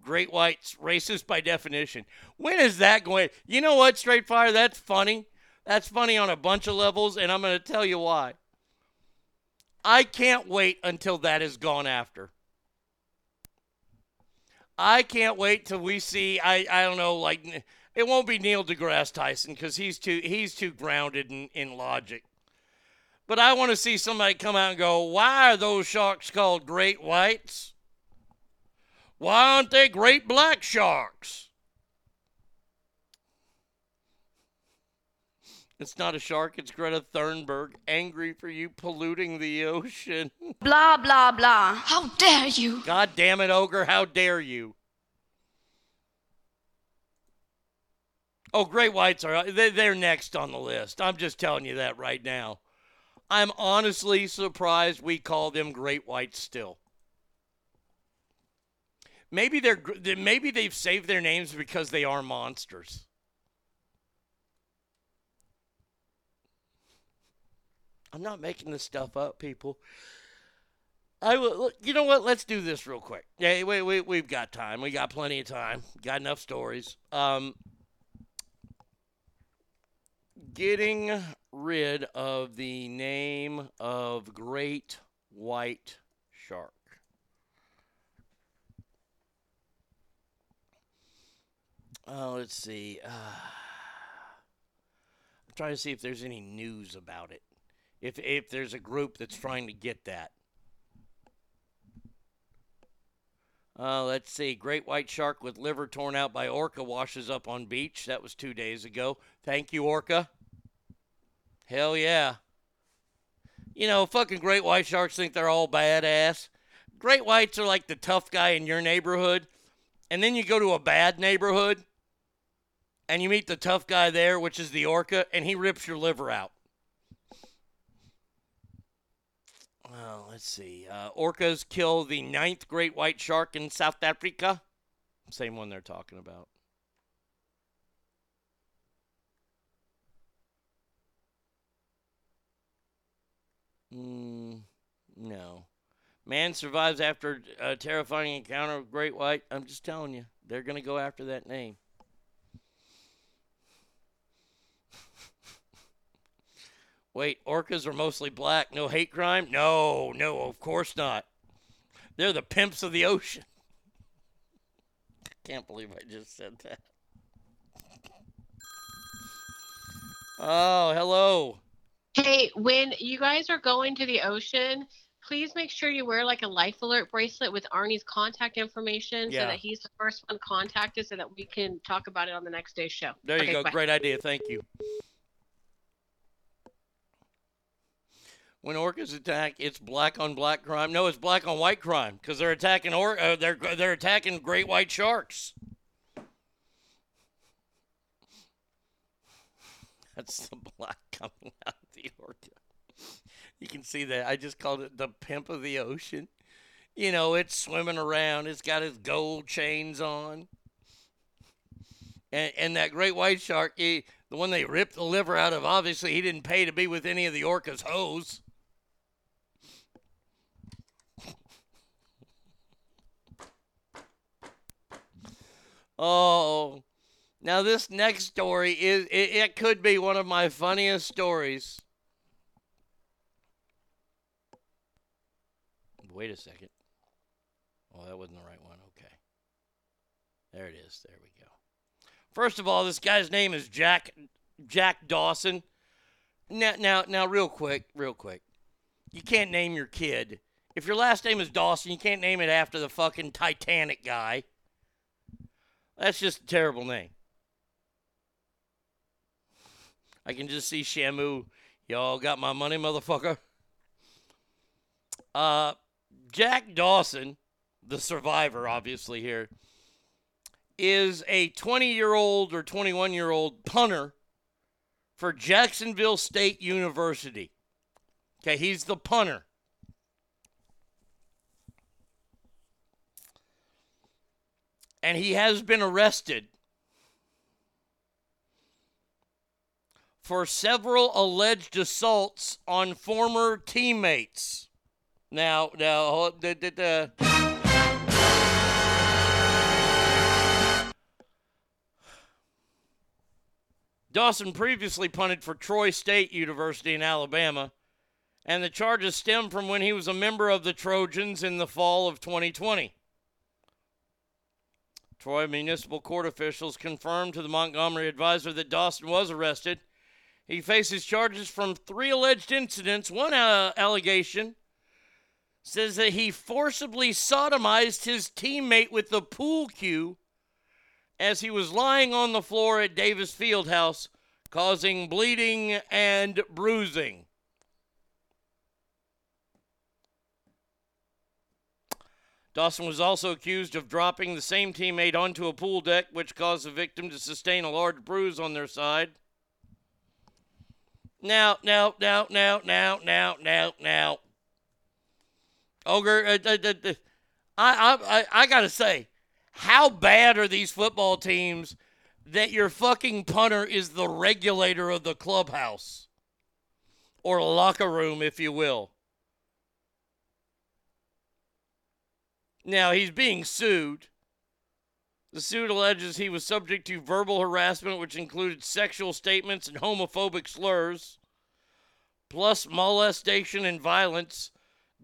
Great whites, racist by definition. When is that going? You know what, Straight Fire? That's funny. That's funny on a bunch of levels, and I'm going to tell you why. I can't wait until that is gone after. I can't wait till we see. I I don't know, like it won't be Neil deGrasse Tyson because he's too he's too grounded in, in logic. But I want to see somebody come out and go, why are those sharks called great whites? Why aren't they great black sharks? It's not a shark, it's Greta Thunberg, angry for you polluting the ocean. Blah, blah, blah. How dare you? God damn it, Ogre, how dare you? Oh, great whites are they're next on the list. I'm just telling you that right now. I'm honestly surprised we call them great whites still. Maybe they're maybe they've saved their names because they are monsters. I'm not making this stuff up, people. I will. You know what? Let's do this real quick. Yeah, wait, wait. We've got time. We got plenty of time. Got enough stories. Um, getting rid of the name of Great White Shark. Oh, let's see. Uh, I'm trying to see if there's any news about it. If if there's a group that's trying to get that. Uh, let's see. Great white shark with liver torn out by orca washes up on beach. That was two days ago. Thank you, orca. Hell yeah. You know, fucking great white sharks think they're all badass. Great whites are like the tough guy in your neighborhood. And then you go to a bad neighborhood and you meet the tough guy there, which is the orca, and he rips your liver out. Well, let's see. Uh, orcas kill the ninth great white shark in South Africa. Same one they're talking about. Mm, no. Man survives after a terrifying encounter with great white. I'm just telling you, they're going to go after that name. Wait, orcas are mostly black. No hate crime? No, no, of course not. They're the pimps of the ocean. I can't believe I just said that. Oh, hello. Hey, when you guys are going to the ocean, please make sure you wear like a life alert bracelet with Arnie's contact information Yeah. so that he's the first one contacted so that we can talk about it on the next day's show. There you Okay, go. bye. Great idea. Thank you. When orcas attack, it's black on black crime. No, it's black on white crime because they're attacking or uh, they're they're attacking great white sharks. That's the black coming out You can see that. I just called it the pimp of the ocean. You know, it's swimming around. It's got its gold chains on. And, and that great white shark, he, the one they ripped the liver out of, obviously he didn't pay to be with any of the orca's hoes. Oh, now this next story is it, it could be one of my funniest stories. Wait a second. Oh, that wasn't the right one. Okay. There it is. There we go. First of all, this guy's name is Jack Jack Dawson. Now, now, now, real quick, real quick. You can't name your kid. If your last name is Dawson, you can't name it after the fucking Titanic guy. That's just a terrible name. I can just see Shamu. Y'all got my money, motherfucker. Uh, Jack Dawson, the survivor, obviously here, is a 20 year old or 21 year old punter for Jacksonville State University. Okay, he's the punter. And he has been arrested for several alleged assaults on former teammates. Now, now, hold- the, the, the, Dawson previously punted for Troy State University in Alabama, and the charges stem from when he was a member of the Trojans in the fall of 2020. Troy Municipal Court officials confirmed to the Montgomery Advisor that Dawson was arrested. He faces charges from three alleged incidents. One uh, allegation says that he forcibly sodomized his teammate with the pool cue as he was lying on the floor at Davis Fieldhouse, causing bleeding and bruising. Dawson was also accused of dropping the same teammate onto a pool deck, which caused the victim to sustain a large bruise on their side. Now, now, now, now, now, now, now, now. Ogre, uh, uh, uh, uh, I, I, I, I gotta say, how bad are these football teams that your fucking punter is the regulator of the clubhouse? or locker room, if you will. Now, he's being sued. The suit alleges he was subject to verbal harassment, which included sexual statements and homophobic slurs, plus molestation and violence.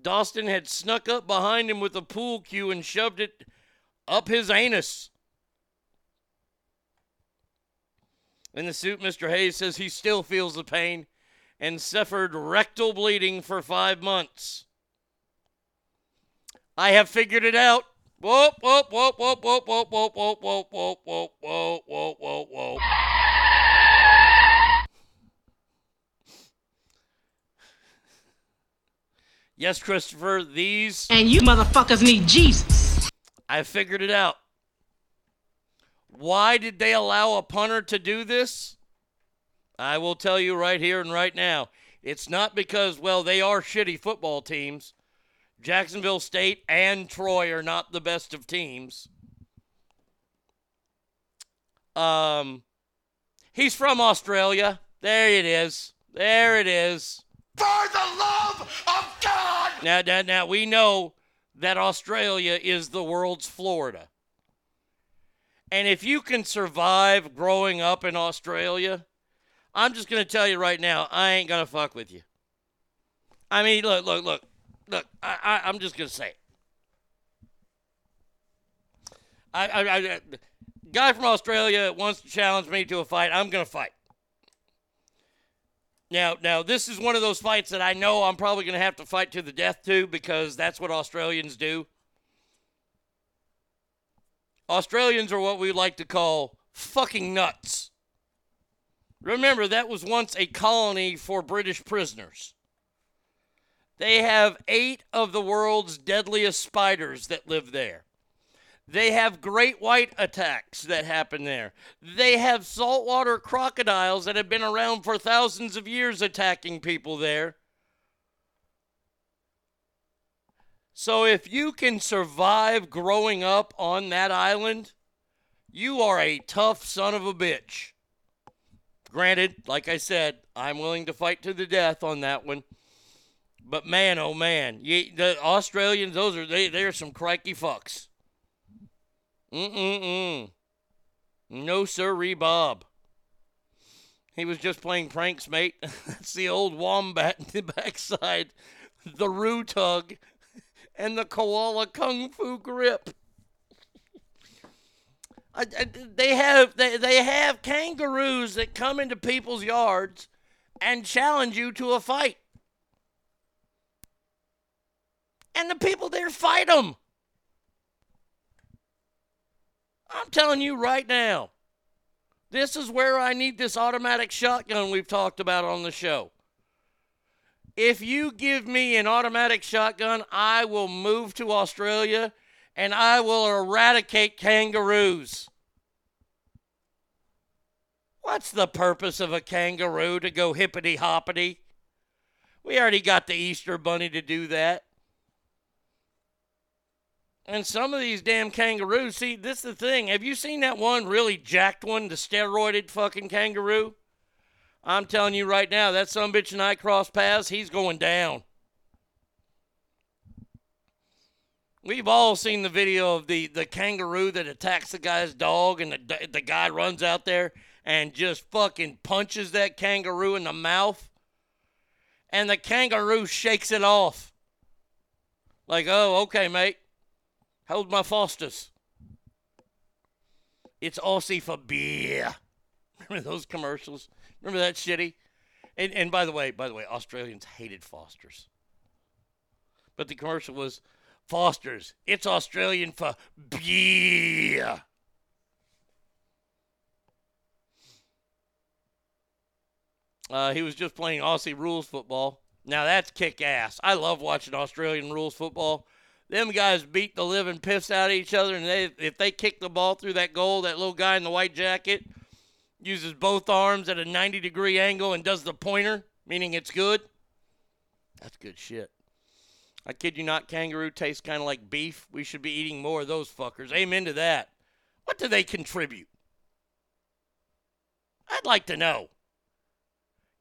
Dawson had snuck up behind him with a pool cue and shoved it up his anus. In the suit, Mr. Hayes says he still feels the pain and suffered rectal bleeding for five months. I have figured it out. Whoop, whoop, whoop, whoop, whoop, whoop, whoop, whoop, whoop, whoop, whoop, whoop, whoop, whoop, whoop. Yes, Christopher, these. And you motherfuckers need Jesus. I figured it out. Why did they allow a punter to do this? I will tell you right here and right now. It's not because, well, they are shitty football teams. Jacksonville State and Troy are not the best of teams. Um, he's from Australia. There it is. There it is. For the love of God! Now, now, now we know that Australia is the world's Florida. And if you can survive growing up in Australia, I'm just going to tell you right now, I ain't going to fuck with you. I mean, look, look, look, look, I, I, I'm just going to say it. I, I, I, guy from Australia wants to challenge me to a fight. I'm going to fight. Now, now this is one of those fights that I know I'm probably going to have to fight to the death to because that's what Australians do. Australians are what we like to call fucking nuts. Remember, that was once a colony for British prisoners. They have eight of the world's deadliest spiders that live there. They have great white attacks that happen there. They have saltwater crocodiles that have been around for thousands of years attacking people there. So if you can survive growing up on that island, you are a tough son of a bitch. Granted, like I said, I'm willing to fight to the death on that one. But man, oh man, you, the Australians, those are they they're some crikey fucks. Mm-mm-mm. No sirree, Bob. He was just playing pranks, mate. That's the old wombat in the backside, the roo tug, and the koala kung fu grip. I, I, they have they, they have kangaroos that come into people's yards and challenge you to a fight. And the people there fight them. I'm telling you right now, this is where I need this automatic shotgun we've talked about on the show. If you give me an automatic shotgun, I will move to Australia and I will eradicate kangaroos. What's the purpose of a kangaroo to go hippity hoppity? We already got the Easter Bunny to do that. And some of these damn kangaroos, see, this is the thing. Have you seen that one really jacked one, the steroided fucking kangaroo? I'm telling you right now, that some bitch and I cross paths, he's going down. We've all seen the video of the, the kangaroo that attacks the guy's dog, and the, the guy runs out there and just fucking punches that kangaroo in the mouth. And the kangaroo shakes it off. Like, oh, okay, mate. Hold my Fosters. It's Aussie for beer. Remember those commercials? Remember that shitty? And, and by the way, by the way, Australians hated Fosters. But the commercial was Fosters. It's Australian for beer. Uh, he was just playing Aussie rules football. Now that's kick ass. I love watching Australian rules football them guys beat the living piss out of each other, and they if they kick the ball through that goal, that little guy in the white jacket uses both arms at a 90 degree angle and does the pointer, meaning it's good. That's good shit. I kid you not, kangaroo tastes kind of like beef. We should be eating more of those fuckers. Amen to that. What do they contribute? I'd like to know.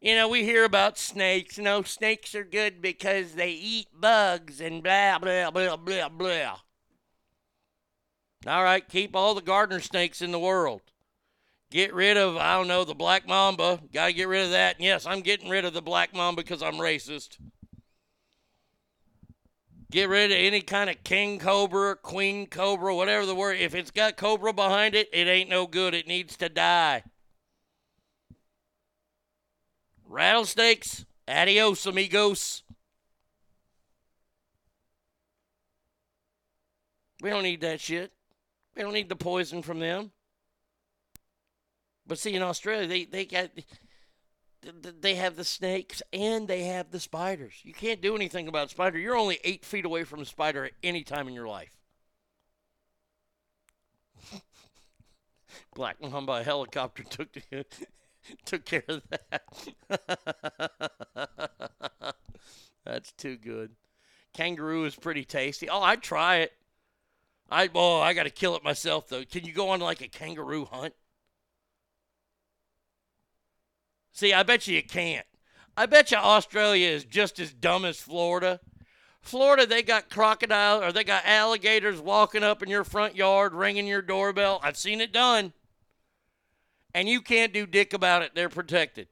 You know, we hear about snakes. No, snakes are good because they eat bugs and blah, blah, blah, blah, blah. All right, keep all the gardener snakes in the world. Get rid of, I don't know, the black mamba. Got to get rid of that. And yes, I'm getting rid of the black mamba because I'm racist. Get rid of any kind of king cobra, queen cobra, whatever the word. If it's got cobra behind it, it ain't no good. It needs to die. Rattlesnakes, adios, amigos. We don't need that shit. We don't need the poison from them. But see, in Australia, they, they got they have the snakes and they have the spiders. You can't do anything about spider. You're only eight feet away from a spider at any time in your life. Black Mamba helicopter took took care of that. That's too good. Kangaroo is pretty tasty. Oh, I'd try it. I oh, I got to kill it myself though. Can you go on like a kangaroo hunt? See, I bet you you can't. I bet you Australia is just as dumb as Florida. Florida, they got crocodiles or they got alligators walking up in your front yard, ringing your doorbell. I've seen it done. And you can't do dick about it. They're protected.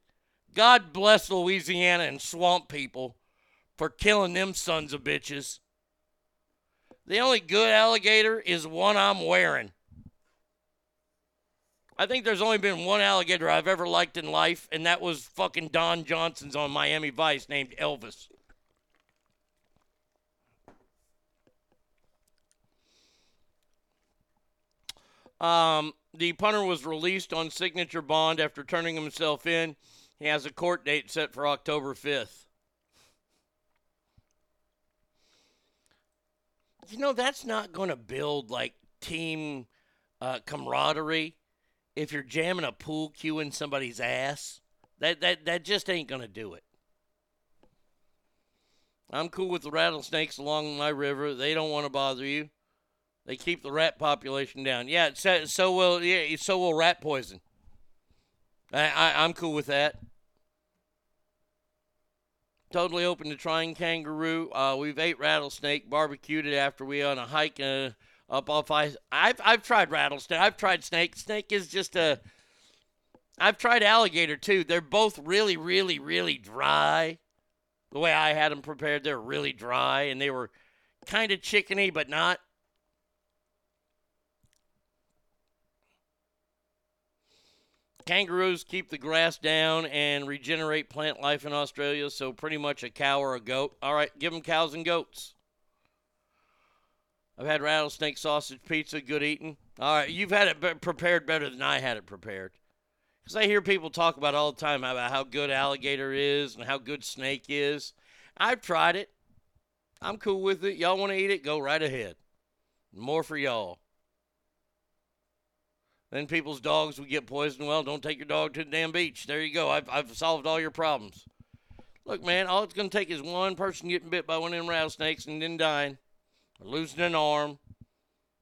God bless Louisiana and swamp people for killing them sons of bitches. The only good alligator is one I'm wearing. I think there's only been one alligator I've ever liked in life, and that was fucking Don Johnson's on Miami Vice named Elvis. Um, the punter was released on signature bond after turning himself in. He has a court date set for October 5th. You know, that's not going to build like team uh, camaraderie if you're jamming a pool cue in somebody's ass. That, that, that just ain't going to do it. I'm cool with the rattlesnakes along my river. They don't want to bother you. They keep the rat population down. Yeah, so, so will yeah, so will rat poison. I, I I'm cool with that. Totally open to trying kangaroo. Uh, we've ate rattlesnake, barbecued it after we on a hike uh, up off ice. I've I've tried rattlesnake. I've tried snake. Snake is just a. I've tried alligator too. They're both really, really, really dry. The way I had them prepared, they're really dry, and they were kind of chickeny, but not. Kangaroos keep the grass down and regenerate plant life in Australia, so pretty much a cow or a goat. All right, give them cows and goats. I've had rattlesnake sausage pizza, good eating. All right, you've had it prepared better than I had it prepared. Because I hear people talk about all the time about how good alligator is and how good snake is. I've tried it. I'm cool with it. Y'all want to eat it? Go right ahead. More for y'all. Then people's dogs would get poisoned. Well, don't take your dog to the damn beach. There you go. I've, I've solved all your problems. Look, man, all it's going to take is one person getting bit by one of them rattlesnakes and then dying, or losing an arm.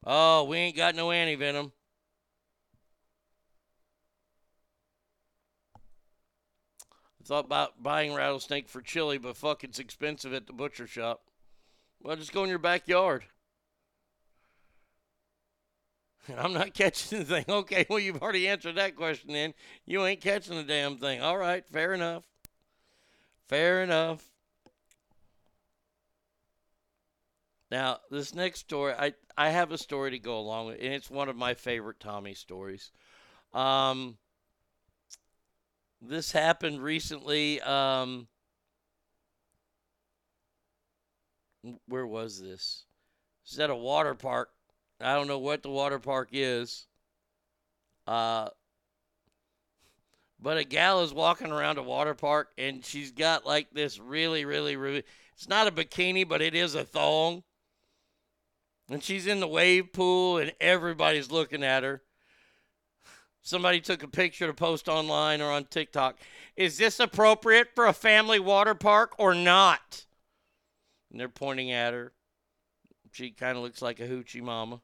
Oh, we ain't got no antivenom. I thought about buying rattlesnake for chili, but fuck, it's expensive at the butcher shop. Well, just go in your backyard. I'm not catching the thing. Okay, well, you've already answered that question then. You ain't catching the damn thing. All right, fair enough. Fair enough. Now, this next story, I, I have a story to go along with, and it's one of my favorite Tommy stories. Um, this happened recently. Um, where was this? This is at a water park I don't know what the water park is. Uh, but a gal is walking around a water park and she's got like this really, really, really. It's not a bikini, but it is a thong. And she's in the wave pool and everybody's looking at her. Somebody took a picture to post online or on TikTok. Is this appropriate for a family water park or not? And they're pointing at her. She kind of looks like a hoochie mama.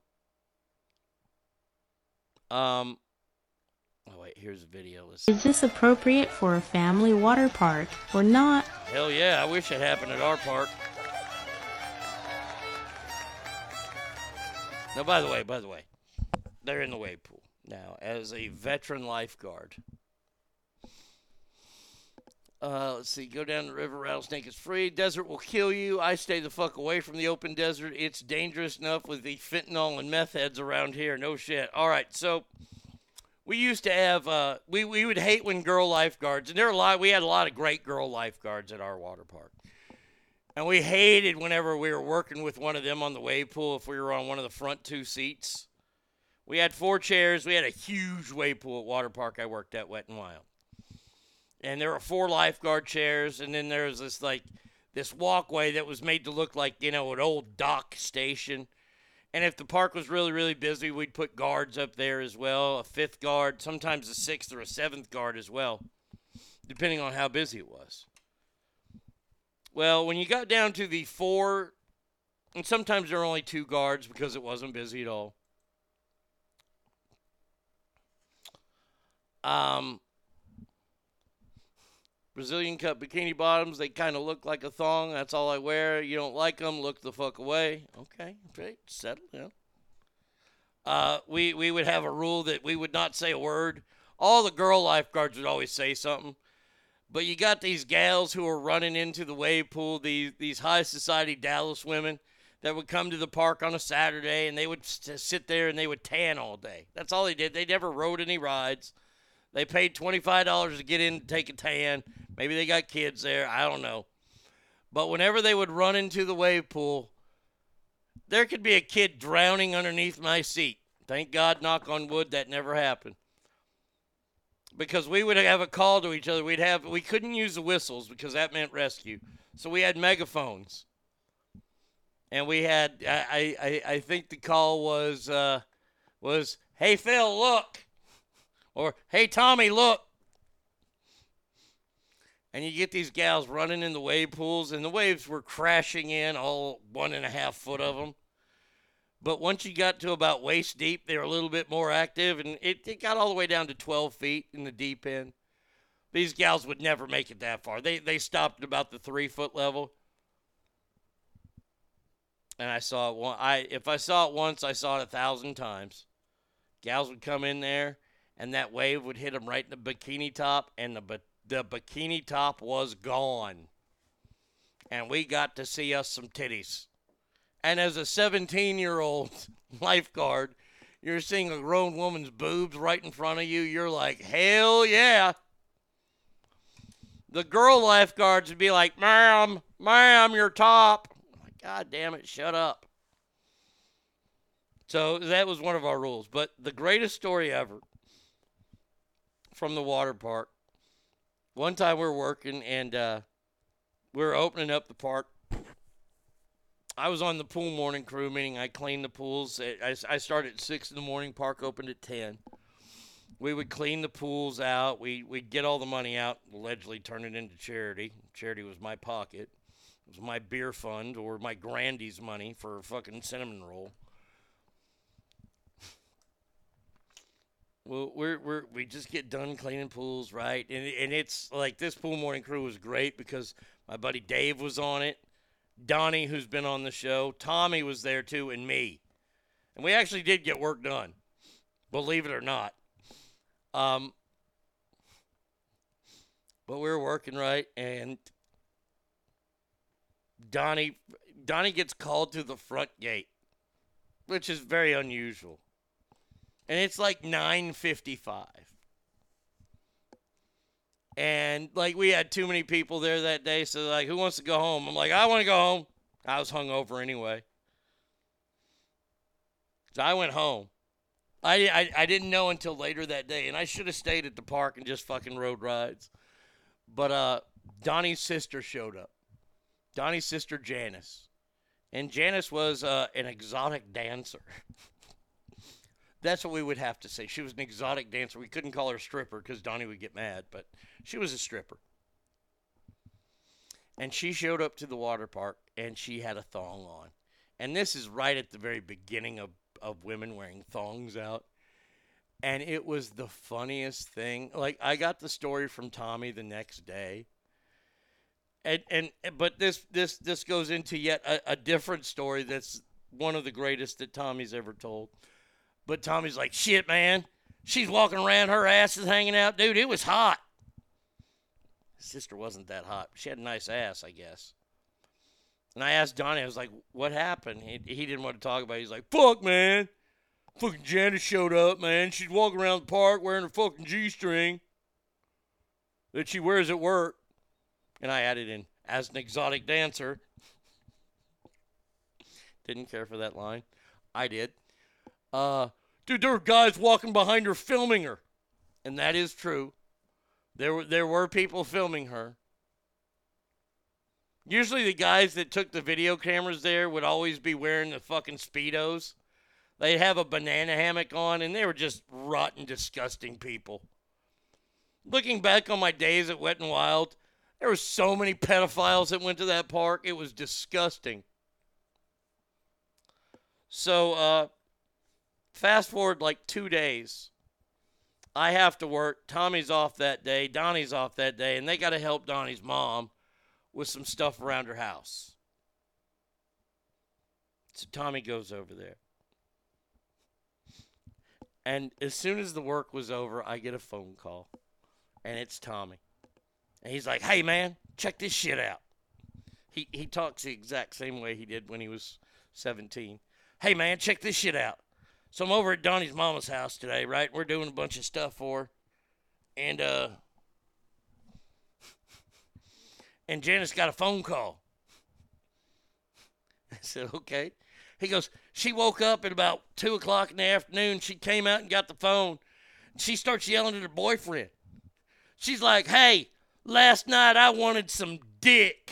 Um, Oh wait, here's a video. Let's Is this appropriate for a family water park or not? Hell yeah, I wish it happened at our park. Now, by the way, by the way, they're in the wave pool. Now, as a veteran lifeguard, uh, let's see, go down the river, rattlesnake is free. Desert will kill you. I stay the fuck away from the open desert. It's dangerous enough with the fentanyl and meth heads around here. No shit. All right, so we used to have uh, we we would hate when girl lifeguards and there are a lot we had a lot of great girl lifeguards at our water park and we hated whenever we were working with one of them on the wave pool if we were on one of the front two seats we had four chairs we had a huge wave pool at water park i worked at wet and wild and there were four lifeguard chairs and then there was this like this walkway that was made to look like you know an old dock station and if the park was really, really busy, we'd put guards up there as well a fifth guard, sometimes a sixth or a seventh guard as well, depending on how busy it was. Well, when you got down to the four, and sometimes there were only two guards because it wasn't busy at all. Um, Brazilian cut bikini bottoms, they kind of look like a thong. That's all I wear. You don't like them, look the fuck away. Okay, great, settle down. Uh, we, we would have a rule that we would not say a word. All the girl lifeguards would always say something. But you got these gals who are running into the wave pool, these, these high society Dallas women that would come to the park on a Saturday and they would sit there and they would tan all day. That's all they did. They never rode any rides. They paid $25 to get in and take a tan. Maybe they got kids there. I don't know. But whenever they would run into the wave pool, there could be a kid drowning underneath my seat. Thank God, knock on wood, that never happened. Because we would have a call to each other. We'd have we couldn't use the whistles because that meant rescue. So we had megaphones. And we had I I, I think the call was uh, was Hey Phil, look or hey Tommy, look. And you get these gals running in the wave pools, and the waves were crashing in, all one and a half foot of them. But once you got to about waist deep, they were a little bit more active, and it, it got all the way down to 12 feet in the deep end. These gals would never make it that far. They, they stopped at about the three foot level. And I saw it one. I if I saw it once, I saw it a thousand times. Gals would come in there, and that wave would hit him right in the bikini top, and the the bikini top was gone. And we got to see us some titties. And as a 17 year old lifeguard, you're seeing a grown woman's boobs right in front of you. You're like, hell yeah. The girl lifeguards would be like, ma'am, ma'am, your top. God damn it, shut up. So that was one of our rules. But the greatest story ever from the water park. One time we're working and uh, we're opening up the park. I was on the pool morning crew, meaning I cleaned the pools. I, I started at 6 in the morning, park opened at 10. We would clean the pools out. We, we'd get all the money out, allegedly turn it into charity. Charity was my pocket. It was my beer fund or my Grandy's money for a fucking cinnamon roll. Well, we're, we're we just get done cleaning pools, right? And and it's like this pool morning crew was great because my buddy Dave was on it, Donnie, who's been on the show, Tommy was there too, and me, and we actually did get work done, believe it or not. Um, but we were working right, and Donnie Donnie gets called to the front gate, which is very unusual and it's like 9:55. And like we had too many people there that day, so like, who wants to go home? I'm like, I want to go home. I was hungover anyway, so I went home. I, I I didn't know until later that day, and I should have stayed at the park and just fucking rode rides. But uh, Donnie's sister showed up. Donnie's sister Janice, and Janice was uh, an exotic dancer. That's what we would have to say. She was an exotic dancer. We couldn't call her stripper because Donnie would get mad, but she was a stripper. And she showed up to the water park and she had a thong on. And this is right at the very beginning of, of women wearing thongs out. and it was the funniest thing. Like I got the story from Tommy the next day. And and but this this this goes into yet a, a different story that's one of the greatest that Tommy's ever told. But Tommy's like, "Shit, man. She's walking around her ass is hanging out. Dude, it was hot." His sister wasn't that hot. She had a nice ass, I guess. And I asked Donnie, I was like, what happened? He, he didn't want to talk about it. He's like, fuck, man. Fucking Janice showed up, man. She's walking around the park wearing her fucking G string that she wears at work. And I added in, as an exotic dancer. Didn't care for that line. I did. Uh, dude, there were guys walking behind her filming her. And that is true. There were, there were people filming her. Usually the guys that took the video cameras there would always be wearing the fucking Speedos. They'd have a banana hammock on, and they were just rotten, disgusting people. Looking back on my days at Wet and Wild, there were so many pedophiles that went to that park. It was disgusting. So, uh, fast forward like two days. I have to work. Tommy's off that day. Donnie's off that day, and they got to help Donnie's mom with some stuff around her house. So Tommy goes over there. And as soon as the work was over, I get a phone call. And it's Tommy. And he's like, hey, man, check this shit out. He, he talks the exact same way he did when he was 17. Hey, man, check this shit out. So I'm over at Donnie's mama's house today, right? We're doing a bunch of stuff for her. And, uh, and Janice got a phone call. I said, okay. He goes, she woke up at about 2 o'clock in the afternoon. She came out and got the phone. She starts yelling at her boyfriend. She's like, hey, last night I wanted some dick.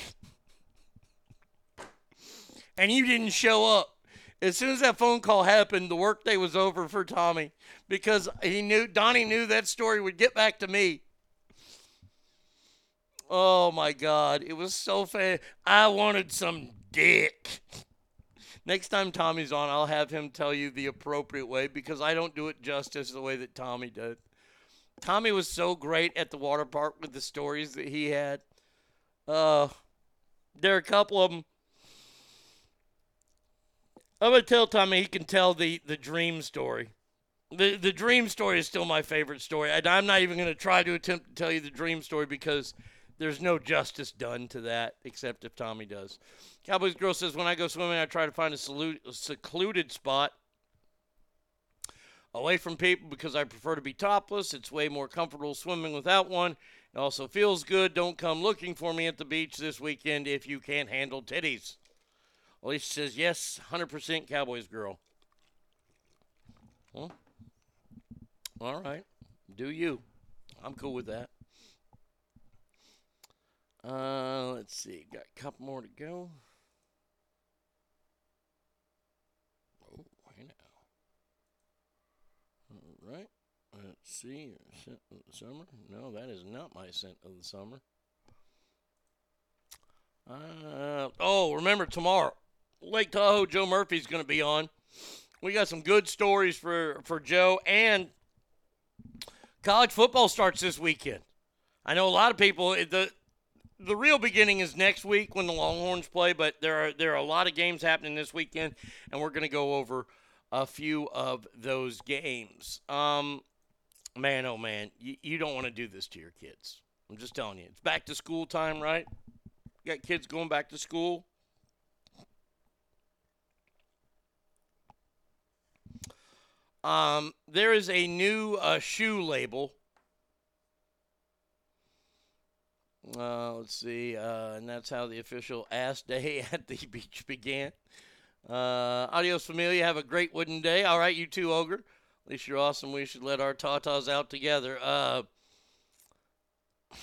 And you didn't show up. As soon as that phone call happened, the workday was over for Tommy because he knew Donnie knew that story would get back to me. Oh my God. It was so fast. I wanted some dick. Next time Tommy's on, I'll have him tell you the appropriate way because I don't do it justice the way that Tommy did. Tommy was so great at the water park with the stories that he had. Uh, there are a couple of them. I'm gonna tell Tommy he can tell the the dream story. The the dream story is still my favorite story. And I'm not even gonna try to attempt to tell you the dream story because there's no justice done to that except if Tommy does. Cowboys girl says when I go swimming, I try to find a, salute, a secluded spot away from people because I prefer to be topless. It's way more comfortable swimming without one. It also feels good. Don't come looking for me at the beach this weekend if you can't handle titties. Alicia says, yes, 100% Cowboys girl. Well, all right. Do you. I'm cool with that. Uh, let's see. Got a couple more to go. Oh, hey now. All right. Let's see. Scent of the summer. No, that is not my scent of the summer. Uh, oh, remember tomorrow, Lake Tahoe, Joe Murphy's going to be on. We got some good stories for, for Joe, and college football starts this weekend. I know a lot of people, the, the real beginning is next week when the Longhorns play, but there are there are a lot of games happening this weekend, and we're going to go over a few of those games. Um, man, oh man, you, you don't want to do this to your kids. I'm just telling you, it's back to school time, right? You got kids going back to school. Um, there is a new uh, shoe label Uh, let's see. Uh, and that's how the official ass day at the beach began. Uh, adios, familia. Have a great wooden day. All right, you too, Ogre. At least you're awesome. We should let our tatas out together. Uh,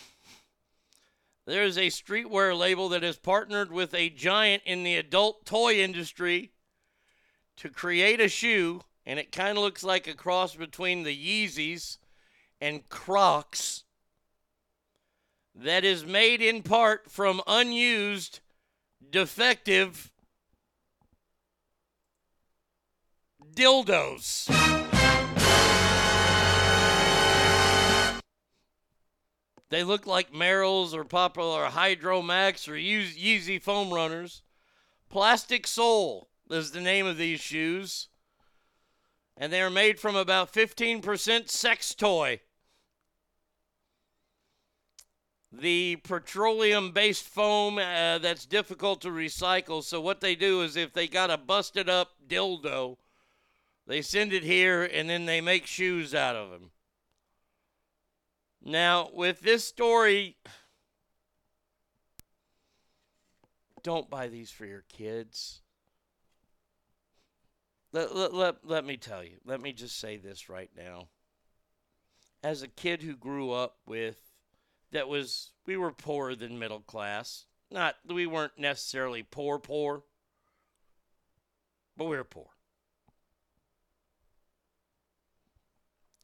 there's a streetwear label that has partnered with a giant in the adult toy industry to create a shoe, and it kind of looks like a cross between the Yeezys and Crocs that is made in part from unused, defective dildos. They look like Merrell's or Popular or Hydro Max or Yeezy foam runners. Plastic Soul is the name of these shoes. And they are made from about 15% sex toy. The petroleum based foam uh, that's difficult to recycle. So, what they do is if they got a busted up dildo, they send it here and then they make shoes out of them. Now, with this story, don't buy these for your kids. Let, let, let, let me tell you, let me just say this right now. As a kid who grew up with, that was, we were poorer than middle class. Not, we weren't necessarily poor, poor, but we were poor.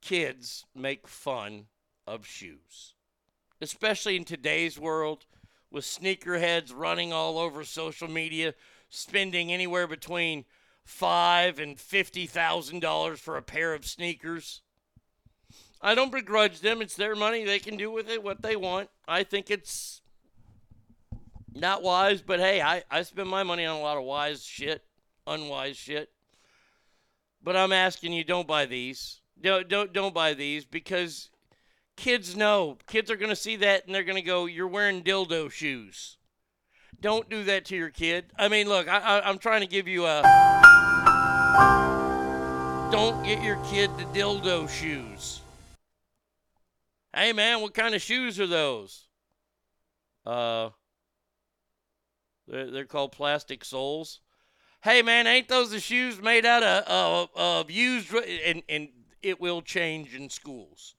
Kids make fun of shoes, especially in today's world with sneakerheads running all over social media, spending anywhere between five and fifty thousand dollars for a pair of sneakers. I don't begrudge them; it's their money; they can do with it what they want. I think it's not wise, but hey, I, I spend my money on a lot of wise shit, unwise shit. But I'm asking you, don't buy these. Don't don't don't buy these because kids know. Kids are gonna see that and they're gonna go, "You're wearing dildo shoes." Don't do that to your kid. I mean, look, I, I, I'm trying to give you a. Don't get your kid the dildo shoes. Hey man, what kind of shoes are those? Uh, they're, they're called plastic soles. Hey man, ain't those the shoes made out of of, of used and and it will change in schools.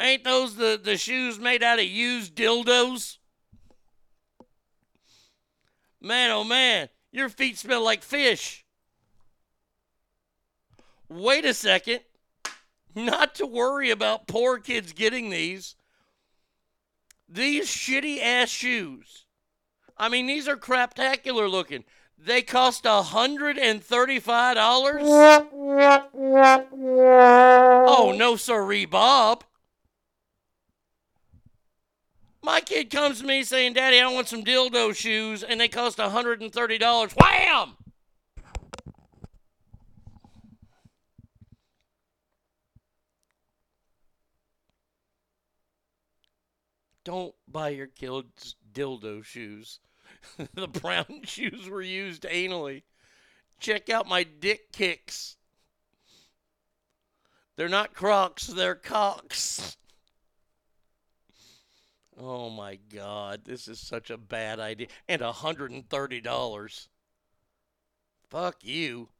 Ain't those the, the shoes made out of used dildos? Man, oh man, your feet smell like fish. Wait a second. Not to worry about poor kids getting these. These shitty ass shoes. I mean, these are craptacular looking. They cost $135? Oh, no, sirree, Bob. My kid comes to me saying, Daddy, I want some dildo shoes, and they cost $130. Wham! Don't buy your kids dildo shoes. the brown shoes were used anally. Check out my dick kicks. They're not crocs, they're cocks. Oh my God, this is such a bad idea. And $130. Fuck you.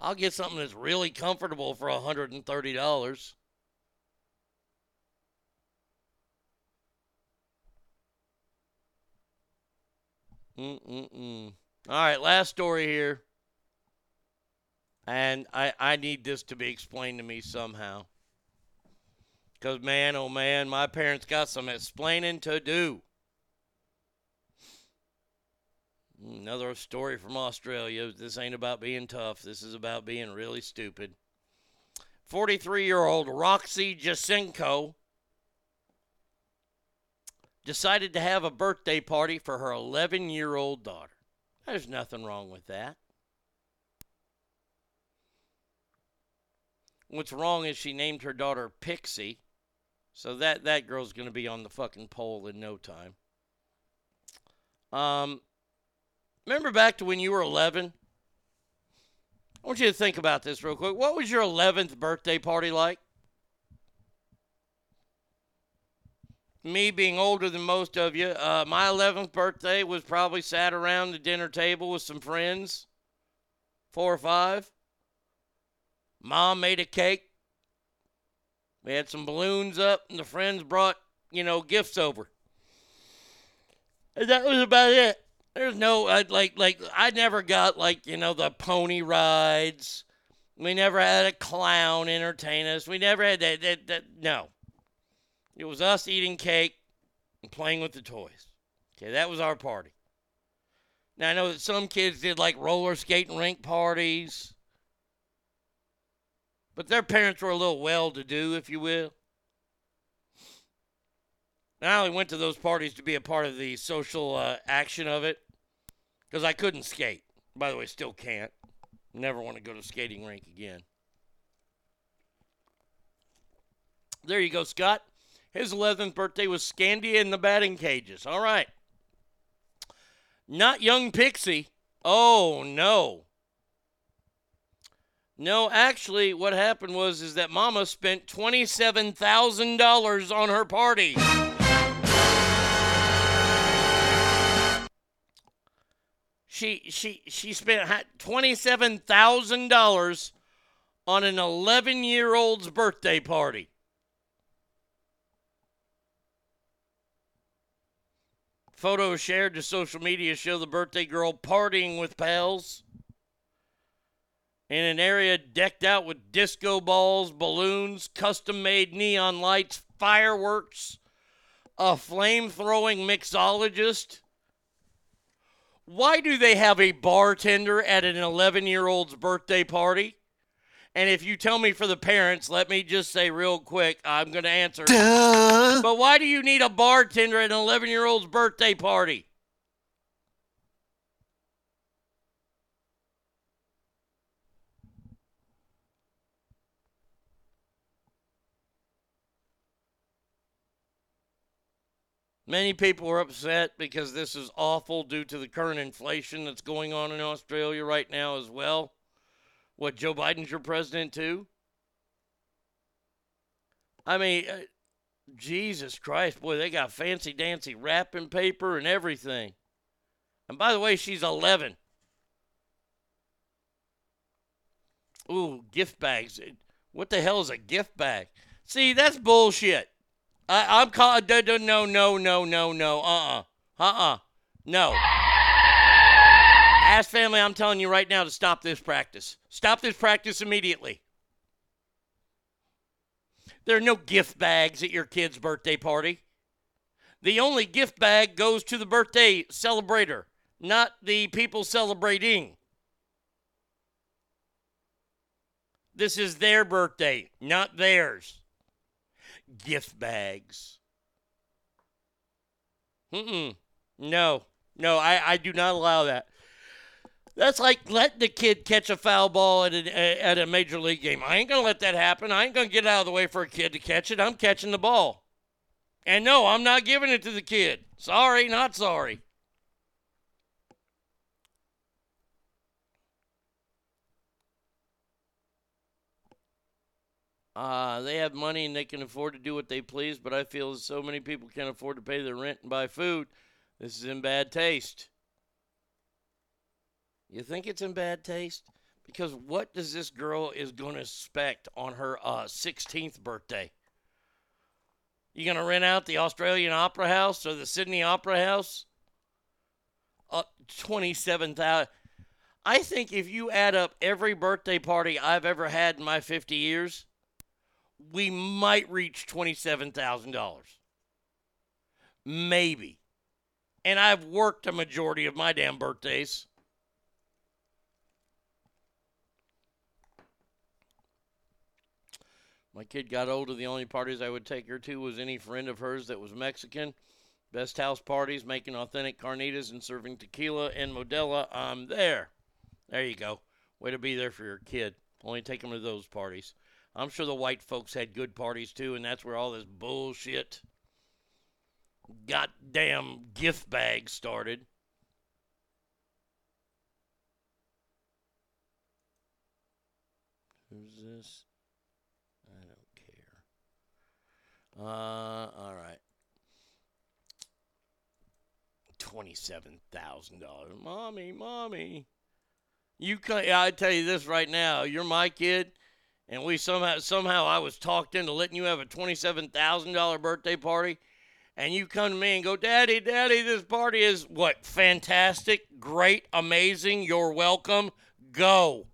I'll get something that's really comfortable for $130. Mm-mm-mm. All right, last story here. And I, I need this to be explained to me somehow. Because, man, oh man, my parents got some explaining to do. Another story from Australia. This ain't about being tough. This is about being really stupid. 43 year old Roxy Jacenko decided to have a birthday party for her 11 year old daughter. There's nothing wrong with that. What's wrong is she named her daughter Pixie. So that, that girl's going to be on the fucking pole in no time. Um, remember back to when you were 11? I want you to think about this real quick. What was your 11th birthday party like? Me being older than most of you, uh, my 11th birthday was probably sat around the dinner table with some friends, four or five. Mom made a cake. We had some balloons up, and the friends brought, you know, gifts over. And that was about it. There's no I, like like I never got like you know the pony rides. We never had a clown entertain us. We never had that. that, that no, it was us eating cake and playing with the toys. Okay, that was our party. Now I know that some kids did like roller skating rink parties, but their parents were a little well to do, if you will. And I only went to those parties to be a part of the social uh, action of it because I couldn't skate. By the way, still can't. Never want to go to skating rink again. There you go, Scott. His 11th birthday was Scandia in the batting cages. All right. Not young Pixie. Oh, no. No, actually, what happened was is that Mama spent $27,000 on her party. She she she spent twenty-seven thousand dollars on an eleven-year-old's birthday party. Photos shared to social media show the birthday girl partying with pals in an area decked out with disco balls, balloons, custom made neon lights, fireworks, a flame throwing mixologist. Why do they have a bartender at an 11 year old's birthday party? And if you tell me for the parents, let me just say real quick, I'm going to answer. Duh. But why do you need a bartender at an 11 year old's birthday party? Many people are upset because this is awful due to the current inflation that's going on in Australia right now as well. What, Joe Biden's your president too? I mean, uh, Jesus Christ, boy, they got fancy dancy wrapping paper and everything. And by the way, she's 11. Ooh, gift bags. What the hell is a gift bag? See, that's bullshit. I, I'm calling. No, no, no, no, no. Uh uh-uh. uh. No. Ask family, I'm telling you right now to stop this practice. Stop this practice immediately. There are no gift bags at your kid's birthday party. The only gift bag goes to the birthday celebrator, not the people celebrating. This is their birthday, not theirs gift bags. Mm-mm. No, no, I, I do not allow that. That's like letting the kid catch a foul ball at a, at a major league game. I ain't going to let that happen. I ain't going to get out of the way for a kid to catch it. I'm catching the ball. And no, I'm not giving it to the kid. Sorry, not sorry. Uh, they have money and they can afford to do what they please, but I feel so many people can't afford to pay their rent and buy food. This is in bad taste. You think it's in bad taste? Because what does this girl is going to expect on her uh, 16th birthday? You going to rent out the Australian Opera House or the Sydney Opera House? Uh, 27,000. I think if you add up every birthday party I've ever had in my 50 years, we might reach $27,000. Maybe. And I've worked a majority of my damn birthdays. My kid got older. The only parties I would take her to was any friend of hers that was Mexican. Best house parties, making authentic carnitas and serving tequila and Modelo. I'm there. There you go. Way to be there for your kid. Only take them to those parties. I'm sure the white folks had good parties too, and that's where all this bullshit, goddamn gift bag started. Who's this? I don't care. Uh, all right. Twenty-seven thousand dollars, mommy, mommy. You can I tell you this right now. You're my kid and we somehow somehow I was talked into letting you have a twenty-seven thousand dollar birthday party, and you come to me and go, Daddy, Daddy, this party is what fantastic, great, amazing. You're welcome. Go.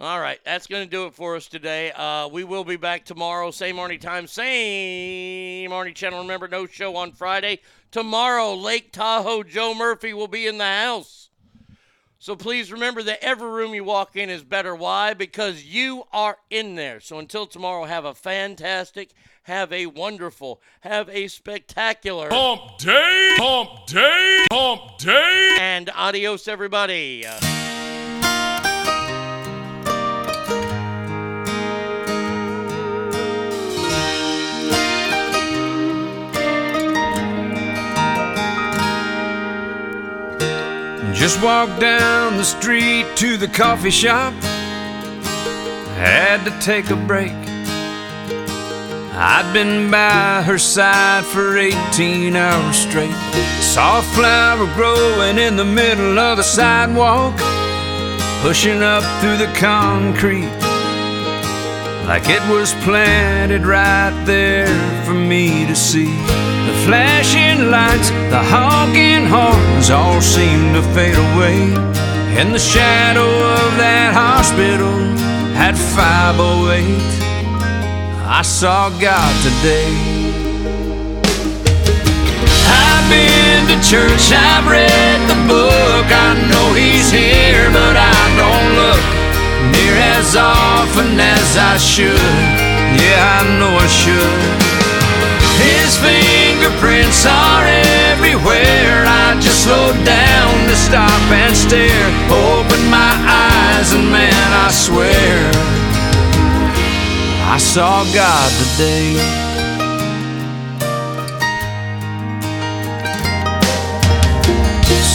All right, that's going to do it for us today. Uh, we will be back tomorrow, same Arnie time, same Arnie channel. Remember, no show on Friday. Tomorrow, Lake Tahoe Joe Murphy will be in the house. So please remember that every room you walk in is better. Why? Because you are in there. So until tomorrow, have a fantastic, have a wonderful, have a spectacular Pump day, pump day, pump day. and adios, everybody. Just walked down the street to the coffee shop. Had to take a break. I'd been by her side for 18 hours straight. Saw a flower growing in the middle of the sidewalk, pushing up through the concrete. Like it was planted right there for me to see. The flashing lights, the honking horns all seemed to fade away. In the shadow of that hospital at 508, I saw God today. I've been to church, I've read the book, I know He's here, but I don't look near as often as I should. Yeah, I know I should. His fingerprints are everywhere. I just slowed down to stop and stare. Open my eyes, and man, I swear, I saw God today.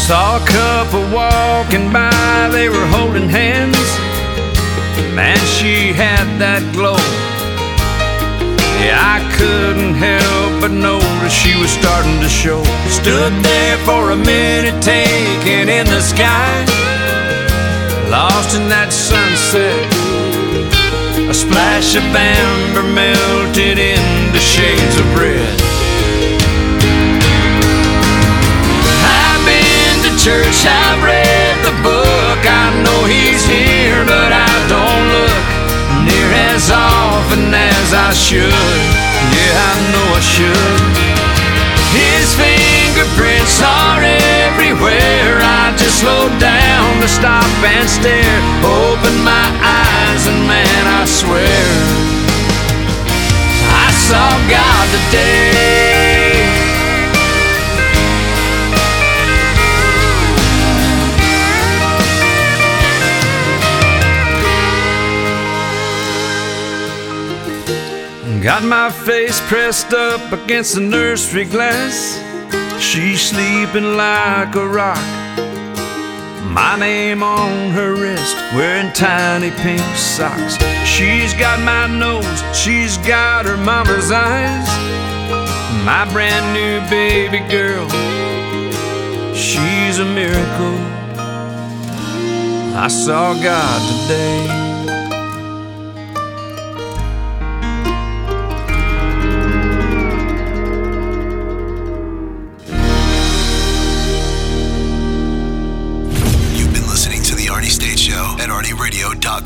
Saw a couple walking by, they were holding hands. Man, she had that glow. Yeah, I couldn't help but notice she was starting to show. Stood there for a minute, taking in the sky. Lost in that sunset. A splash of amber melted into shades of red. I've been to church, I've read the book. I know he's here, but I don't as often as I should. Yeah, I know I should. His fingerprints are everywhere. I just slowed down to stop and stare. Open my eyes, and man, I swear, I saw God today. Got my face pressed up against the nursery glass. She's sleeping like a rock. My name on her wrist, wearing tiny pink socks. She's got my nose, she's got her mama's eyes. My brand new baby girl, she's a miracle. I saw God today.